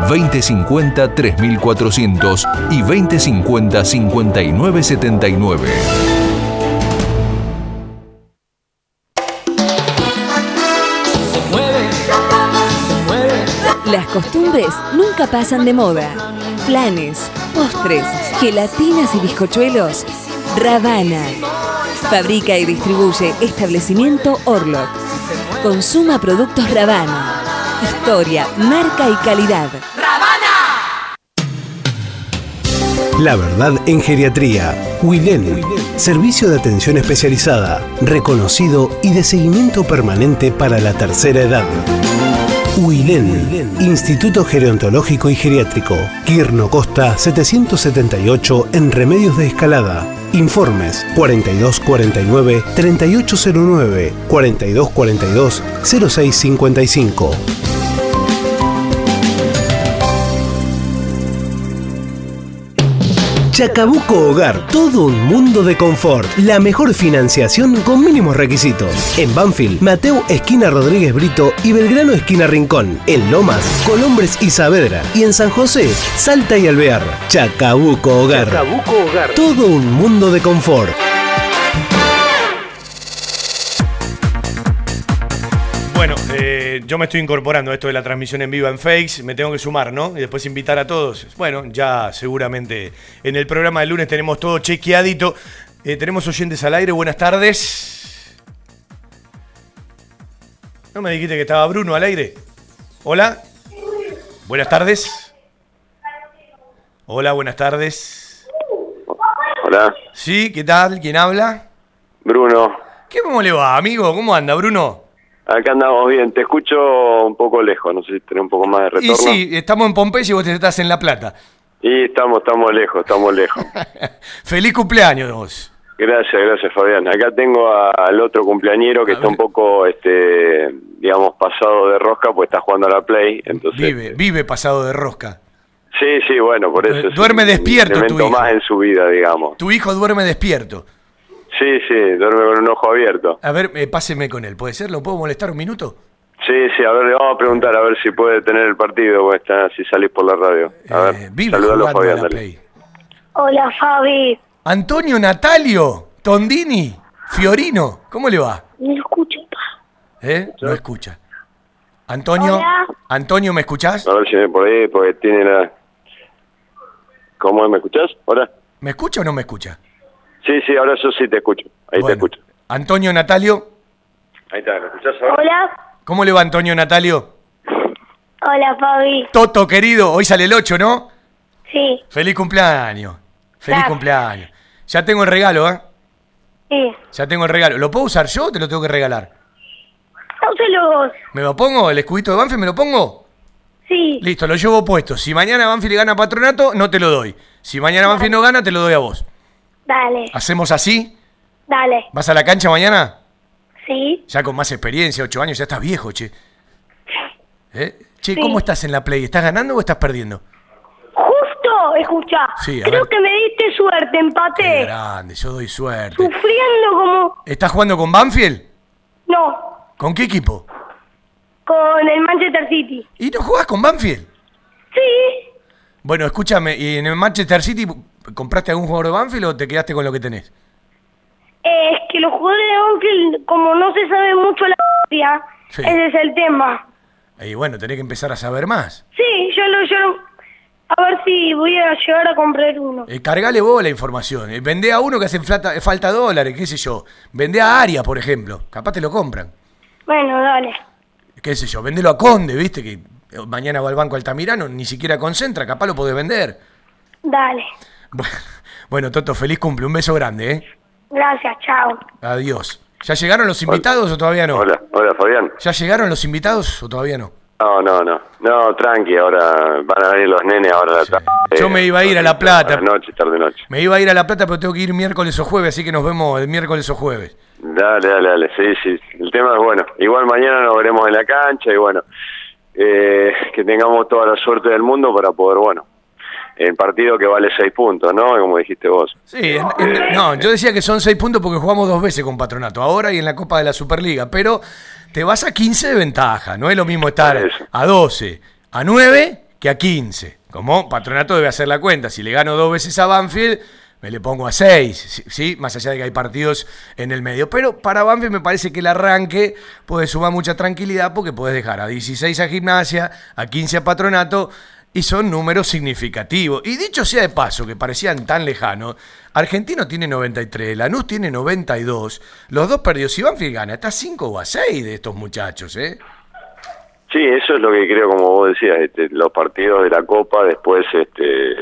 2050-3400 y 2050-5979. Costumbres nunca pasan de moda. Flanes, postres, gelatinas y bizcochuelos. Ravana. Fabrica y distribuye establecimiento Orlok. Consuma productos Ravana. Historia, marca y calidad. La verdad en geriatría. Wilén. Servicio de atención especializada, reconocido y de seguimiento permanente para la tercera edad. Wilén. Instituto Gerontológico y Geriátrico. Quirno Costa 778 en Remedios de Escalada. Informes 4249 3809 Chacabuco Hogar, todo un mundo de confort. La mejor financiación con mínimos requisitos. En Banfield, Mateo Esquina Rodríguez Brito y Belgrano Esquina Rincón. En Lomas, Colombres y Saavedra. Y en San José, Salta y Alvear. Chacabuco Hogar. Chacabuco Hogar. Todo un mundo de confort. Bueno, eh, yo me estoy incorporando a esto de la transmisión en vivo en Fakes, me tengo que sumar, ¿no? Y después invitar a todos. Bueno, ya seguramente en el programa del lunes tenemos todo chequeadito. Eh, tenemos oyentes al aire, buenas tardes. ¿No me dijiste que estaba Bruno al aire? Hola. Buenas tardes. Hola, buenas tardes. Hola, Sí, ¿qué tal? ¿Quién habla? Bruno. ¿Qué cómo le va, amigo? ¿Cómo anda, Bruno? Acá andamos bien. Te escucho un poco lejos. No sé si tenés un poco más de Y retorno. sí, estamos en Pompeya y vos te estás en La Plata. Y estamos, estamos lejos, estamos lejos. Feliz cumpleaños vos. Gracias, gracias Fabián. Acá tengo a- al otro cumpleañero que está un poco, este, digamos, pasado de rosca, pues está jugando a la Play. Entonces, Vive, vive pasado de rosca. sí, sí, bueno, por eso. es Duerme un despierto tu elemento hijo. más en su vida, digamos. Tu hijo duerme despierto. Sí, sí, duerme con un ojo abierto. A ver, eh, páseme con él. ¿Puede ser? ¿Lo puedo molestar un minuto? Sí, sí, a ver, le vamos a preguntar a ver si puede tener el partido, o está, si salís por la radio. A ver, Eh, Vive saludalo, a la dale. Play. Hola, Fabi. Antonio Natalio, Tondini, Fiorino. ¿Cómo le va? No escucho, pa. ¿Eh? No escucha. Antonio, Hola. Antonio, ¿me escuchás? A ver si me por ahí, porque tiene la... ¿Cómo me escuchás? ¿Hola? ¿Me escucha o no me escucha? Sí, sí, ahora yo sí te escucho. Ahí te escucho. Antonio Natalio, Ahí está, ¿me escuchás ahora? Hola. ¿cómo le va Antonio Natalio? Hola, Fabi. Toto, querido, hoy sale el 8, ¿no? Sí, Feliz cumpleaños. Feliz Gracias. cumpleaños. Ya tengo el regalo, ¿eh? sí. Ya tengo el regalo. ¿Lo puedo usar yo o te lo tengo que regalar? Úselo vos. ¿Me lo pongo? ¿El escudito de Banfield me lo pongo? Sí. Listo, lo llevo puesto. Si mañana Banfield gana patronato, no te lo doy. Si mañana Banfield no gana, te lo doy a vos. Dale, ¿Hacemos así? dale. ¿Vas a la cancha mañana? Sí. Ya con más experiencia, ocho años, ya estás viejo, che. ¿Eh? Che, Sí. ¿cómo estás en la play? ¿Estás ganando o estás perdiendo? Justo, escucha. Sí, Creo ver. que me diste suerte, Qué empaté. grande, yo doy suerte. Sufriendo como... ¿Estás jugando con Banfield? No, ¿Con qué equipo? con el Manchester City. ¿Y no jugás con Banfield? Sí. Bueno, escúchame, ¿y en el Manchester City compraste algún jugador de Banfield o te quedaste con lo que tenés? Eh, es que los jugadores de Banfield, como no se sabe mucho la historia, Sí. ese es el tema. Y bueno, tenés que empezar a saber más. Sí, yo lo, yo lo- A ver si voy a llegar a comprar uno. Eh, cargale vos la información. Eh, vendé a uno que hacen falta, falta dólares, qué sé yo. Vendé a Aria, por ejemplo. Capaz te lo compran. Bueno, dale. Qué sé yo. Vendelo a Conde, viste, que eh, mañana va al banco Altamirano, ni siquiera concentra, capaz lo podés vender. Dale. Bueno, Toto, feliz cumple. Un beso grande, ¿eh? Gracias, chao. Adiós. ¿Ya llegaron los invitados o todavía no? Hola, hola Fabián. ¿Ya llegaron los invitados o todavía no? No, no, no. No, tranqui, ahora van a venir los nenes ahora a la tarde. Yo me iba a ir a La Plata. Tarde noche, tarde noche. Me iba a ir a La Plata, pero tengo que ir miércoles o jueves, así que nos vemos el miércoles o jueves. Dale, dale, dale. Sí, sí. El tema es bueno. Igual mañana nos veremos en la cancha y bueno, eh, que tengamos toda la suerte del mundo para poder, bueno, el partido que vale seis puntos, ¿no? Como dijiste vos. Sí, en- en- no, yo decía que son seis puntos porque jugamos dos veces con Patronato, ahora y en la Copa de la Superliga, pero te vas a 15 de ventaja, no es lo mismo estar a 12, a 9 que a 15. Como Patronato debe hacer la cuenta, si le gano dos veces a Banfield, me le pongo a 6, ¿sí? Más allá de que hay partidos en el medio. Pero para Banfield me parece que el arranque puede sumar mucha tranquilidad porque puedes dejar a 16 a Gimnasia, a 15 a Patronato y son números significativos. Y dicho sea de paso, que parecían tan lejanos, Argentino tiene 93, Lanús tiene 92, los dos perdidos. Si Banfield gana, está a 5 o a 6 de estos muchachos, ¿eh? Sí, eso es lo que creo, como vos decías, este, los partidos de la Copa, después este,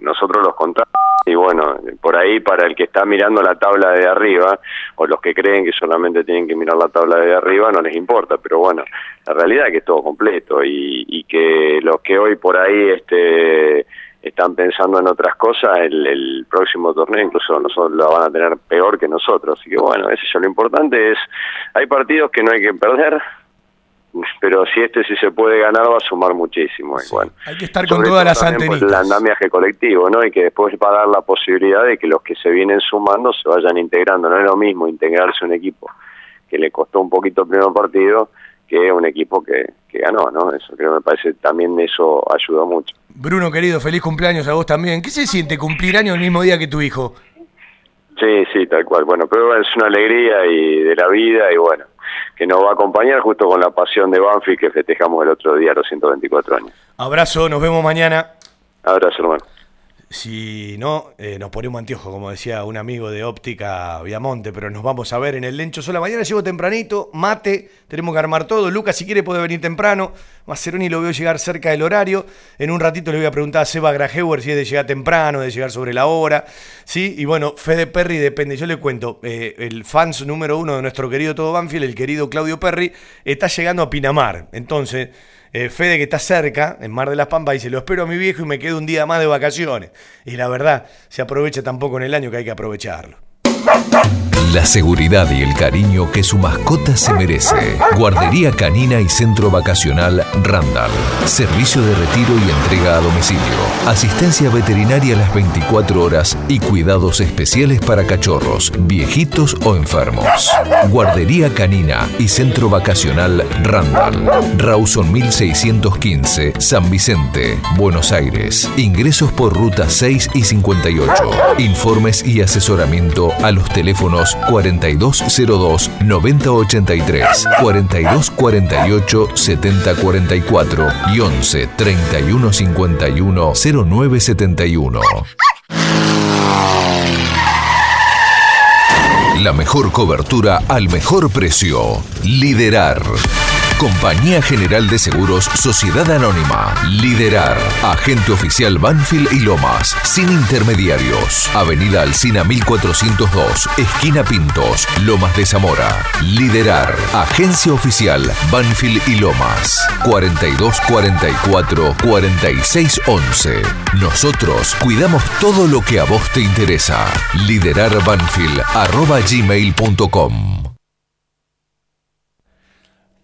nosotros los contamos. Y bueno, por ahí para el que está mirando la tabla de arriba, o los que creen que solamente tienen que mirar la tabla de arriba, no les importa, pero bueno, la realidad es que es todo completo. Y, y que los que hoy por ahí este, están pensando en otras cosas, el, el próximo torneo incluso nosotros lo van a tener peor que nosotros, así que bueno, ese yo lo importante es, hay partidos que no hay que perder, pero si este sí se puede ganar va a sumar muchísimo. y bueno, Hay que estar con todas las por antenitas. el andamiaje colectivo, ¿no? Y que después va a dar la posibilidad de que los que se vienen sumando se vayan integrando. No es lo mismo integrarse a un equipo que le costó un poquito el primer partido que un equipo que, que ganó, ¿no? Eso creo que me parece también eso ayudó mucho. Bruno, querido, feliz cumpleaños a vos también. ¿Qué se siente cumplir años el mismo día que tu hijo? Sí, sí, tal cual. Bueno, pero es una alegría y de la vida y bueno, que nos va a acompañar justo con la pasión de Banfield que festejamos el otro día los 124 años. Abrazo, nos vemos mañana. Abrazo, hermano. Si no, eh, nos ponemos anteojos, como decía un amigo de óptica Viamonte, pero nos vamos a ver en el Lencho Sola. Mañana llego tempranito, mate, tenemos que armar todo. Lucas, si quiere, puede venir temprano. Maceroni lo veo llegar cerca del horario. En un ratito le voy a preguntar a Seba Grajeuer si es de llegar temprano, de llegar sobre la hora. ¿sí? Y bueno, Fede Perry depende. Yo le cuento, eh, el fans número uno de nuestro querido Todo Banfield, el querido Claudio Perry, está llegando a Pinamar. Entonces, eh, Fede, que está cerca, en Mar de las Pampas, dice, lo espero a mi viejo y me quedo un día más de vacaciones. Y la verdad, se aprovecha tampoco en el año que hay que aprovecharlo. La seguridad y el cariño que su mascota se merece. Guardería Canina y Centro Vacacional Randall. Servicio de retiro y entrega a domicilio. Asistencia veterinaria las 24 horas y cuidados especiales para cachorros, viejitos o enfermos. Guardería Canina y Centro Vacacional Randall. Rawson 1615, San Vicente, Buenos Aires. Ingresos por ruta 6 y 58. Informes y asesoramiento a los teléfonos 4202-9083, 4248-7044 y 11 3151 0971. La mejor cobertura al mejor precio. Liderar. Compañía General de Seguros Sociedad Anónima. Liderar. Agente oficial Banfield y Lomas. Sin intermediarios. Avenida Alcina 1402. Esquina Pintos. Lomas de Zamora. Liderar. Agencia oficial Banfield y Lomas. 4244 4611. Nosotros cuidamos todo lo que a vos te interesa. Liderar Banfield.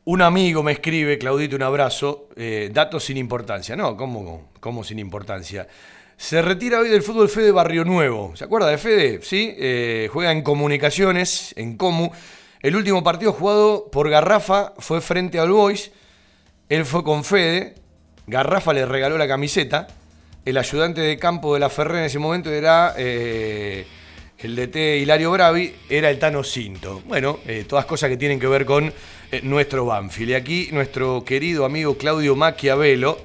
Un amigo me escribe, Claudito, un abrazo, eh, datos sin importancia. No, ¿cómo, ¿cómo sin importancia? Se retira hoy del fútbol Fede Barrio Nuevo. ¿Se acuerda de Fede? Sí, eh, juega en comunicaciones, en Comu. El último partido jugado por Garrafa fue frente al Boys. Él fue con Fede. Garrafa le regaló la camiseta. El ayudante de campo de la Ferrer en ese momento era eh, el DT Hilario Bravi era el Tano Cinto. Bueno, eh, todas cosas que tienen que ver con eh, nuestro Banfield. Y aquí nuestro querido amigo Claudio Maquiavelo,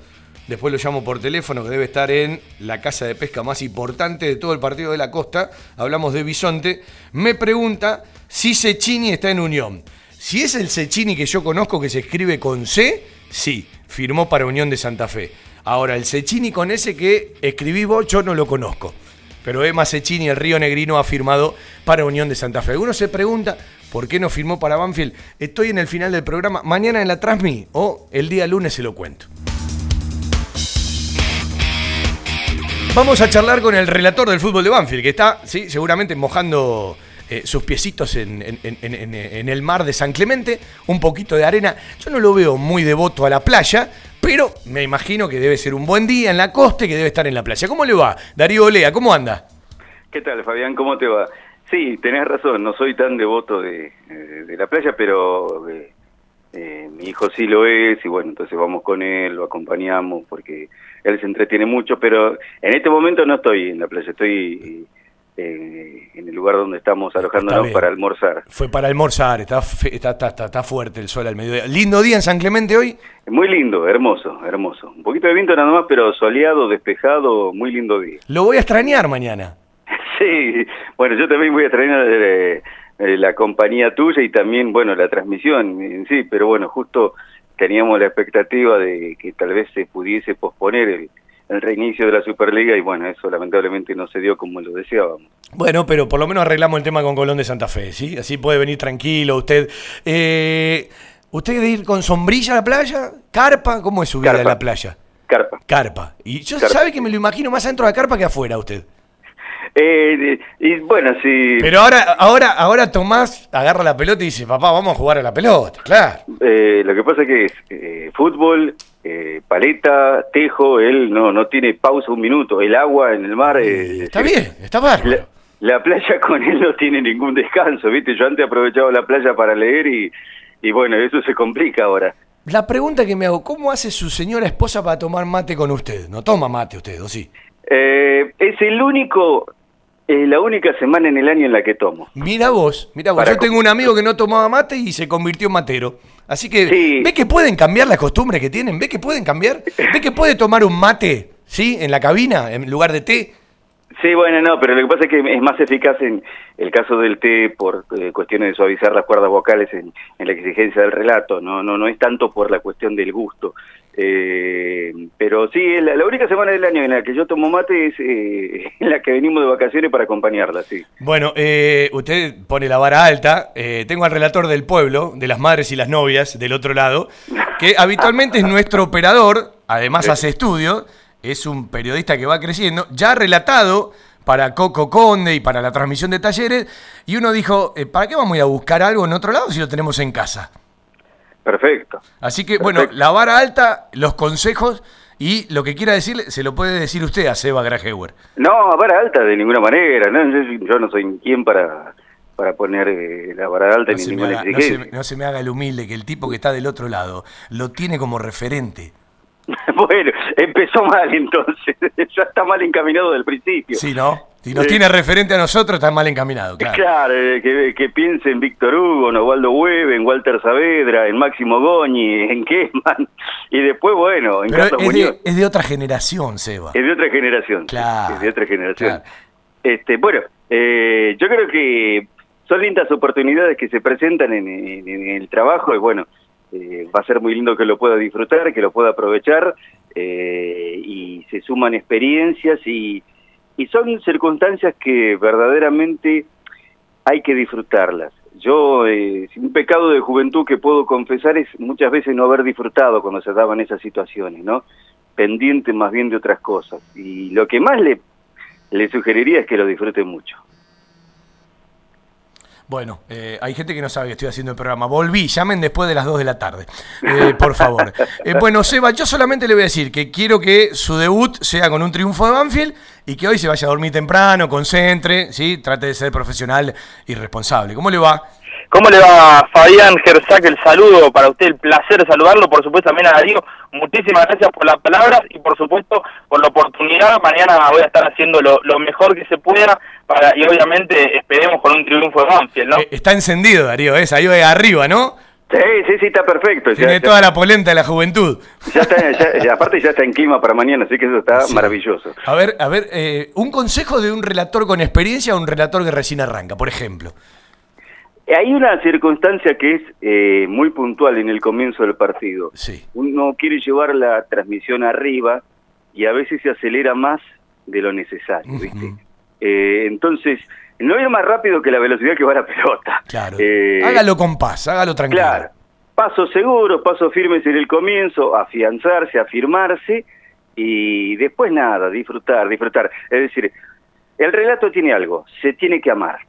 después lo llamo por teléfono, que debe estar en la casa de pesca más importante de todo el partido de la costa, hablamos de Bisonte, me pregunta si Cecchini está en Unión. Si es el Cecchini que yo conozco que se escribe con C, sí, firmó para Unión de Santa Fe. Ahora, el Cecchini con ese que escribí vos, yo no lo conozco. Pero Emma Cecchini, el Río Negrino, ha firmado para Unión de Santa Fe. Uno se pregunta, ¿por qué no firmó para Banfield? Estoy en el final del programa, mañana en la Transmi o el día lunes se lo cuento. Vamos a charlar con el relator del fútbol de Banfield, que está, sí, seguramente mojando eh, sus piecitos en, el mar de San Clemente, un poquito de arena. Yo no lo veo muy devoto a la playa, pero me imagino que debe ser un buen día en la costa y que debe estar en la playa. ¿Cómo le va? Darío Olea, ¿cómo anda? ¿Qué tal, Fabián? ¿Cómo te va? Sí, tenés razón, no soy tan devoto de, eh, la playa, pero eh, eh, mi hijo sí lo es y bueno, entonces vamos con él, lo acompañamos porque él se entretiene mucho, pero en este momento no estoy en la playa, estoy eh, en el lugar donde estamos alojándonos para almorzar. Fue para almorzar, está, está, está, está- fuerte el sol al mediodía. Lindo día en San Clemente hoy. Muy lindo, hermoso, hermoso. Un poquito de viento nada más, pero soleado, despejado, muy lindo día. Lo voy a extrañar mañana. Sí, bueno, yo también voy a traer eh, eh, la compañía tuya y también, bueno, la transmisión en sí, pero bueno, justo teníamos la expectativa de que tal vez se pudiese posponer el, el reinicio de la Superliga y bueno, eso lamentablemente no se dio como lo deseábamos. Bueno, pero por lo menos arreglamos el tema con Colón de Santa Fe, ¿sí? Así puede venir tranquilo usted. Eh, ¿Usted de ir con sombrilla a la playa? ¿Carpa? ¿Cómo es su vida en la playa? Carpa. Carpa. Y yo Carpa. sabe que me lo imagino más adentro de la carpa que afuera usted. Eh, y bueno, sí. Pero ahora, ahora, ahora Tomás agarra la pelota y dice, papá, vamos a jugar a la pelota, claro. Eh, lo que pasa que es eh, fútbol, eh, paleta, tejo, él no no tiene pausa un minuto, el agua en el mar... eh, Está bien, está bárbaro. La, la playa con él no tiene ningún descanso, ¿viste? Yo antes aprovechaba la playa para leer y, y bueno, eso se complica ahora. La pregunta que me hago, ¿cómo hace su señora esposa para tomar mate con usted? No toma mate usted, ¿o sí? Eh, es el único, eh, la única semana en el año en la que tomo. Mira vos, mira vos. Para Yo tengo un amigo que no tomaba mate y se convirtió en matero. Así que, ¿ve que pueden cambiar las costumbres que tienen? ¿Ve que pueden cambiar? ¿Ve que puede tomar un mate, sí, en la cabina, en lugar de té? Sí, bueno, no, pero lo que pasa es que es más eficaz en el caso del té por eh, cuestiones de suavizar las cuerdas vocales en, en la exigencia del relato, no no no es tanto por la cuestión del gusto. Eh, pero sí, la, la única semana del año en la que yo tomo mate es eh, en la que venimos de vacaciones para acompañarla, sí. Bueno, eh, usted pone la vara alta. Eh, tengo al relator del pueblo, de las madres y las novias, del otro lado, que habitualmente es nuestro operador, además hace estudio, es un periodista que va creciendo, ya ha relatado para Coco Conde y para la transmisión de talleres, y uno dijo, ¿para qué vamos a ir a buscar algo en otro lado si lo tenemos en casa? Perfecto. Así que, bueno, la vara alta, los consejos y lo que quiera decirle, se lo puede decir usted a Seba Grajewer. No, vara alta de ninguna manera, ¿no? Yo, yo no soy quien para, para poner eh, la vara alta No ni se, me ninguna haga, no, exigencia. se, no se me haga el humilde que el tipo que está del otro lado lo tiene como referente. bueno, empezó mal entonces, ya está mal encaminado del principio. Sí, ¿no? Si nos Eh, tiene referente a nosotros, está mal encaminado, claro. Claro, eh, que, que piense en Víctor Hugo, en Osvaldo Hueve, en Walter Saavedra, en Máximo Goñi, en Kessman, y después, bueno, en Pero Carlos es Muñoz. de, es de otra generación, Seba. Es de otra generación. Claro, Es de otra generación. Este, bueno, eh, yo creo que son lindas oportunidades que se presentan en, en- en el trabajo y bueno, eh, va a ser muy lindo que lo pueda disfrutar, que lo pueda aprovechar eh, y se suman experiencias y, y son circunstancias que verdaderamente hay que disfrutarlas. Yo, eh, un pecado de juventud que puedo confesar es muchas veces no haber disfrutado cuando se daban esas situaciones, ¿no? Pendiente más bien de otras cosas. Y lo que más le, le sugeriría es que lo disfrute mucho. Bueno, eh, hay gente que no sabe que estoy haciendo el programa. Volví, llamen después de las 2 de la tarde, eh, por favor. Eh, bueno, Seba, yo solamente le voy a decir que quiero que su debut sea con un triunfo de Banfield y que hoy se vaya a dormir temprano, concentre, ¿sí? trate de ser profesional y responsable. ¿Cómo le va? ¿Cómo le va Fabián Gersac? El saludo para usted, el placer de saludarlo, por supuesto también a Darío. Muchísimas gracias por las palabras y por supuesto por la oportunidad. Mañana voy a estar haciendo lo, lo mejor que se pueda para y obviamente esperemos con un triunfo de Banfield, ¿no? Eh, Está encendido, Darío, es ahí arriba, ¿no? Sí, sí, sí, está perfecto. Tiene Ya- toda la polenta de la juventud. Ya está, ya- ya- aparte ya está en clima para mañana, así que eso está maravilloso. A ver, a ver, eh, un consejo de un relator con experiencia a un relator que recién arranca, por ejemplo. Hay una circunstancia que es eh, muy puntual en el comienzo del partido. Sí. Uno quiere llevar la transmisión arriba y a veces se acelera más de lo necesario, ¿viste? Eh, entonces, no ir más rápido que la velocidad que va la pelota. Claro. Eh, hágalo con paz, hágalo tranquilo. Claro. Pasos seguros, pasos firmes en el comienzo, afianzarse, afirmarse y después nada, disfrutar, disfrutar. Es decir, el relato tiene algo, se tiene que amar.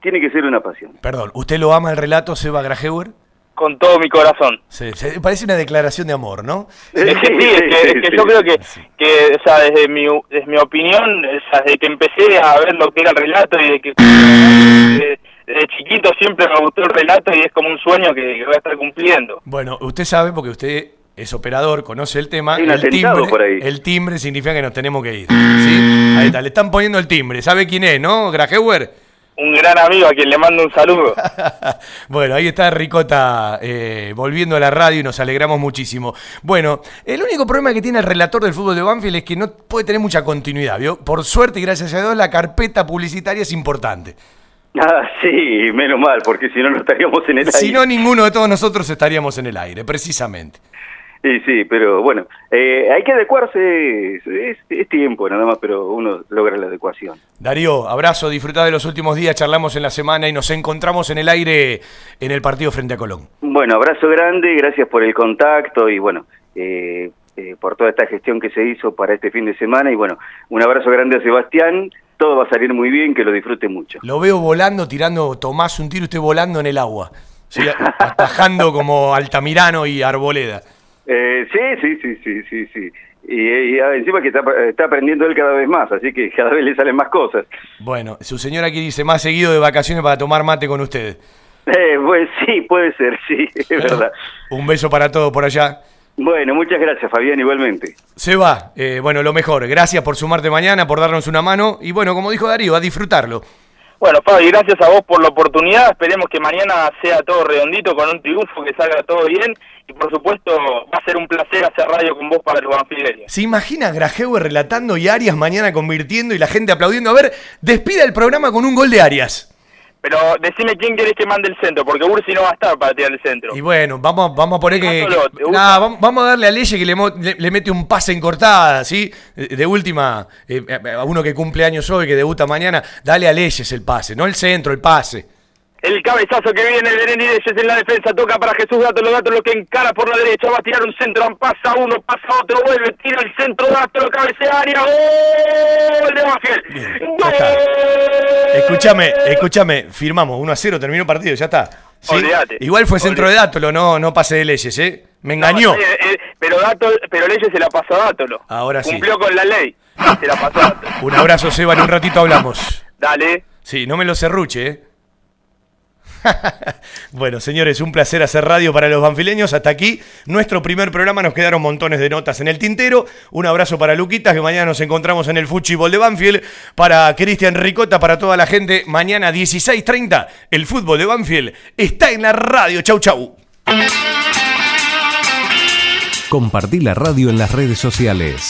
Tiene que ser una pasión. Perdón, ¿usted lo ama el relato, Seba Grajeuer? Con todo mi corazón. Sí, se- parece una declaración de amor, ¿no? Es que sí, es que, es que yo creo que, que o sea, desde mi, desde mi opinión, o sea, desde que empecé a ver lo que era el relato y de que de, de chiquito siempre me gustó el relato y es como un sueño que, que voy a estar cumpliendo. Bueno, usted sabe porque usted es operador, conoce el tema. Hay un el timbre, por ahí. el timbre significa que nos tenemos que ir. ¿sí? Ahí está, le están poniendo el timbre. ¿Sabe quién es, no? Grajeuer. Un gran amigo a quien le mando un saludo. Bueno, ahí está Ricota eh, volviendo a la radio y nos alegramos muchísimo. Bueno, el único problema que tiene el relator del fútbol de Banfield es que no puede tener mucha continuidad, ¿vio? Por suerte y gracias a Dios la carpeta publicitaria es importante. Ah, sí, menos mal, porque si no, no estaríamos en el aire. Si no, ninguno de todos nosotros estaríamos en el aire, precisamente. Sí, sí, pero bueno, eh, hay que adecuarse, es, es- es tiempo nada más, pero uno logra la adecuación. Darío, abrazo, disfrutá de los últimos días, charlamos en la semana y nos encontramos en el aire en el partido frente a Colón. Bueno, abrazo grande, gracias por el contacto y bueno, eh, eh, por toda esta gestión que se hizo para este fin de semana y bueno, un abrazo grande a Sebastián, todo va a salir muy bien, que lo disfrute mucho. Lo veo volando, tirando Tomás un tiro, usted volando en el agua. ¿sí? Atajando como Altamirano y Arboleda. Eh, sí, sí, sí, sí, sí, sí. Y, y encima que está, está aprendiendo él cada vez más, así que cada vez le salen más cosas. Bueno, su señora aquí dice más seguido de vacaciones para tomar mate con usted. Eh, pues sí, puede ser, sí, es verdad. Un beso para todos por allá. Bueno, muchas gracias, Fabián, igualmente. Seba, eh, bueno, lo mejor. Gracias por sumarte mañana, por darnos una mano. Y bueno, como dijo Darío, a disfrutarlo. Bueno, Fabi, gracias a vos por la oportunidad. Esperemos que mañana sea todo redondito, con un triunfo, que salga todo bien. Y por supuesto, va a ser un placer hacer radio con vos para los banfileños. ¿Se imagina Grajewe relatando y Arias mañana convirtiendo y la gente aplaudiendo? A ver, despida el programa con un gol de Arias. Pero decime quién querés que mande el centro, porque Ursi no va a estar para tirar el centro. Y bueno, vamos, vamos a poner que. Vamos, a darle a Leye que le, mo- le- le mete un pase en cortada, ¿sí? De, de última, eh, a uno que cumple años hoy, que debuta mañana, dale a Leyes el pase, no el centro, el pase. El cabezazo que viene de Benítez en la defensa, toca para Jesús Gato, los lo que encara por la derecha, va a tirar un centro, pasa uno, pasa otro, vuelve, tira el centro, Gato, lo cabecea área, gol de está. Escúchame, escúchame, firmamos 1 a 0, terminó el partido, ya está. ¿Sí? Igual fue centro de Dátolo, no, no pase de Leyes, ¿eh? Me engañó. No, eh, eh, pero Gato, pero Leyes se la pasó a Dátolo. Ahora sí. Cumplió con la ley. Se la pasó a Dátolo. Un abrazo, Seba, en un ratito hablamos. Dale. Sí, no me lo cerruche, ¿eh? bueno, señores, un placer hacer radio para los banfileños. Hasta aquí nuestro primer programa. Nos quedaron montones de notas en el tintero. Un abrazo para Luquitas, que mañana nos encontramos en el Fútbol de Banfield. Para Cristian Ricota, para toda la gente, mañana 16.30, el fútbol de Banfield está en la radio. Chau, chau. Compartí la radio en las redes sociales.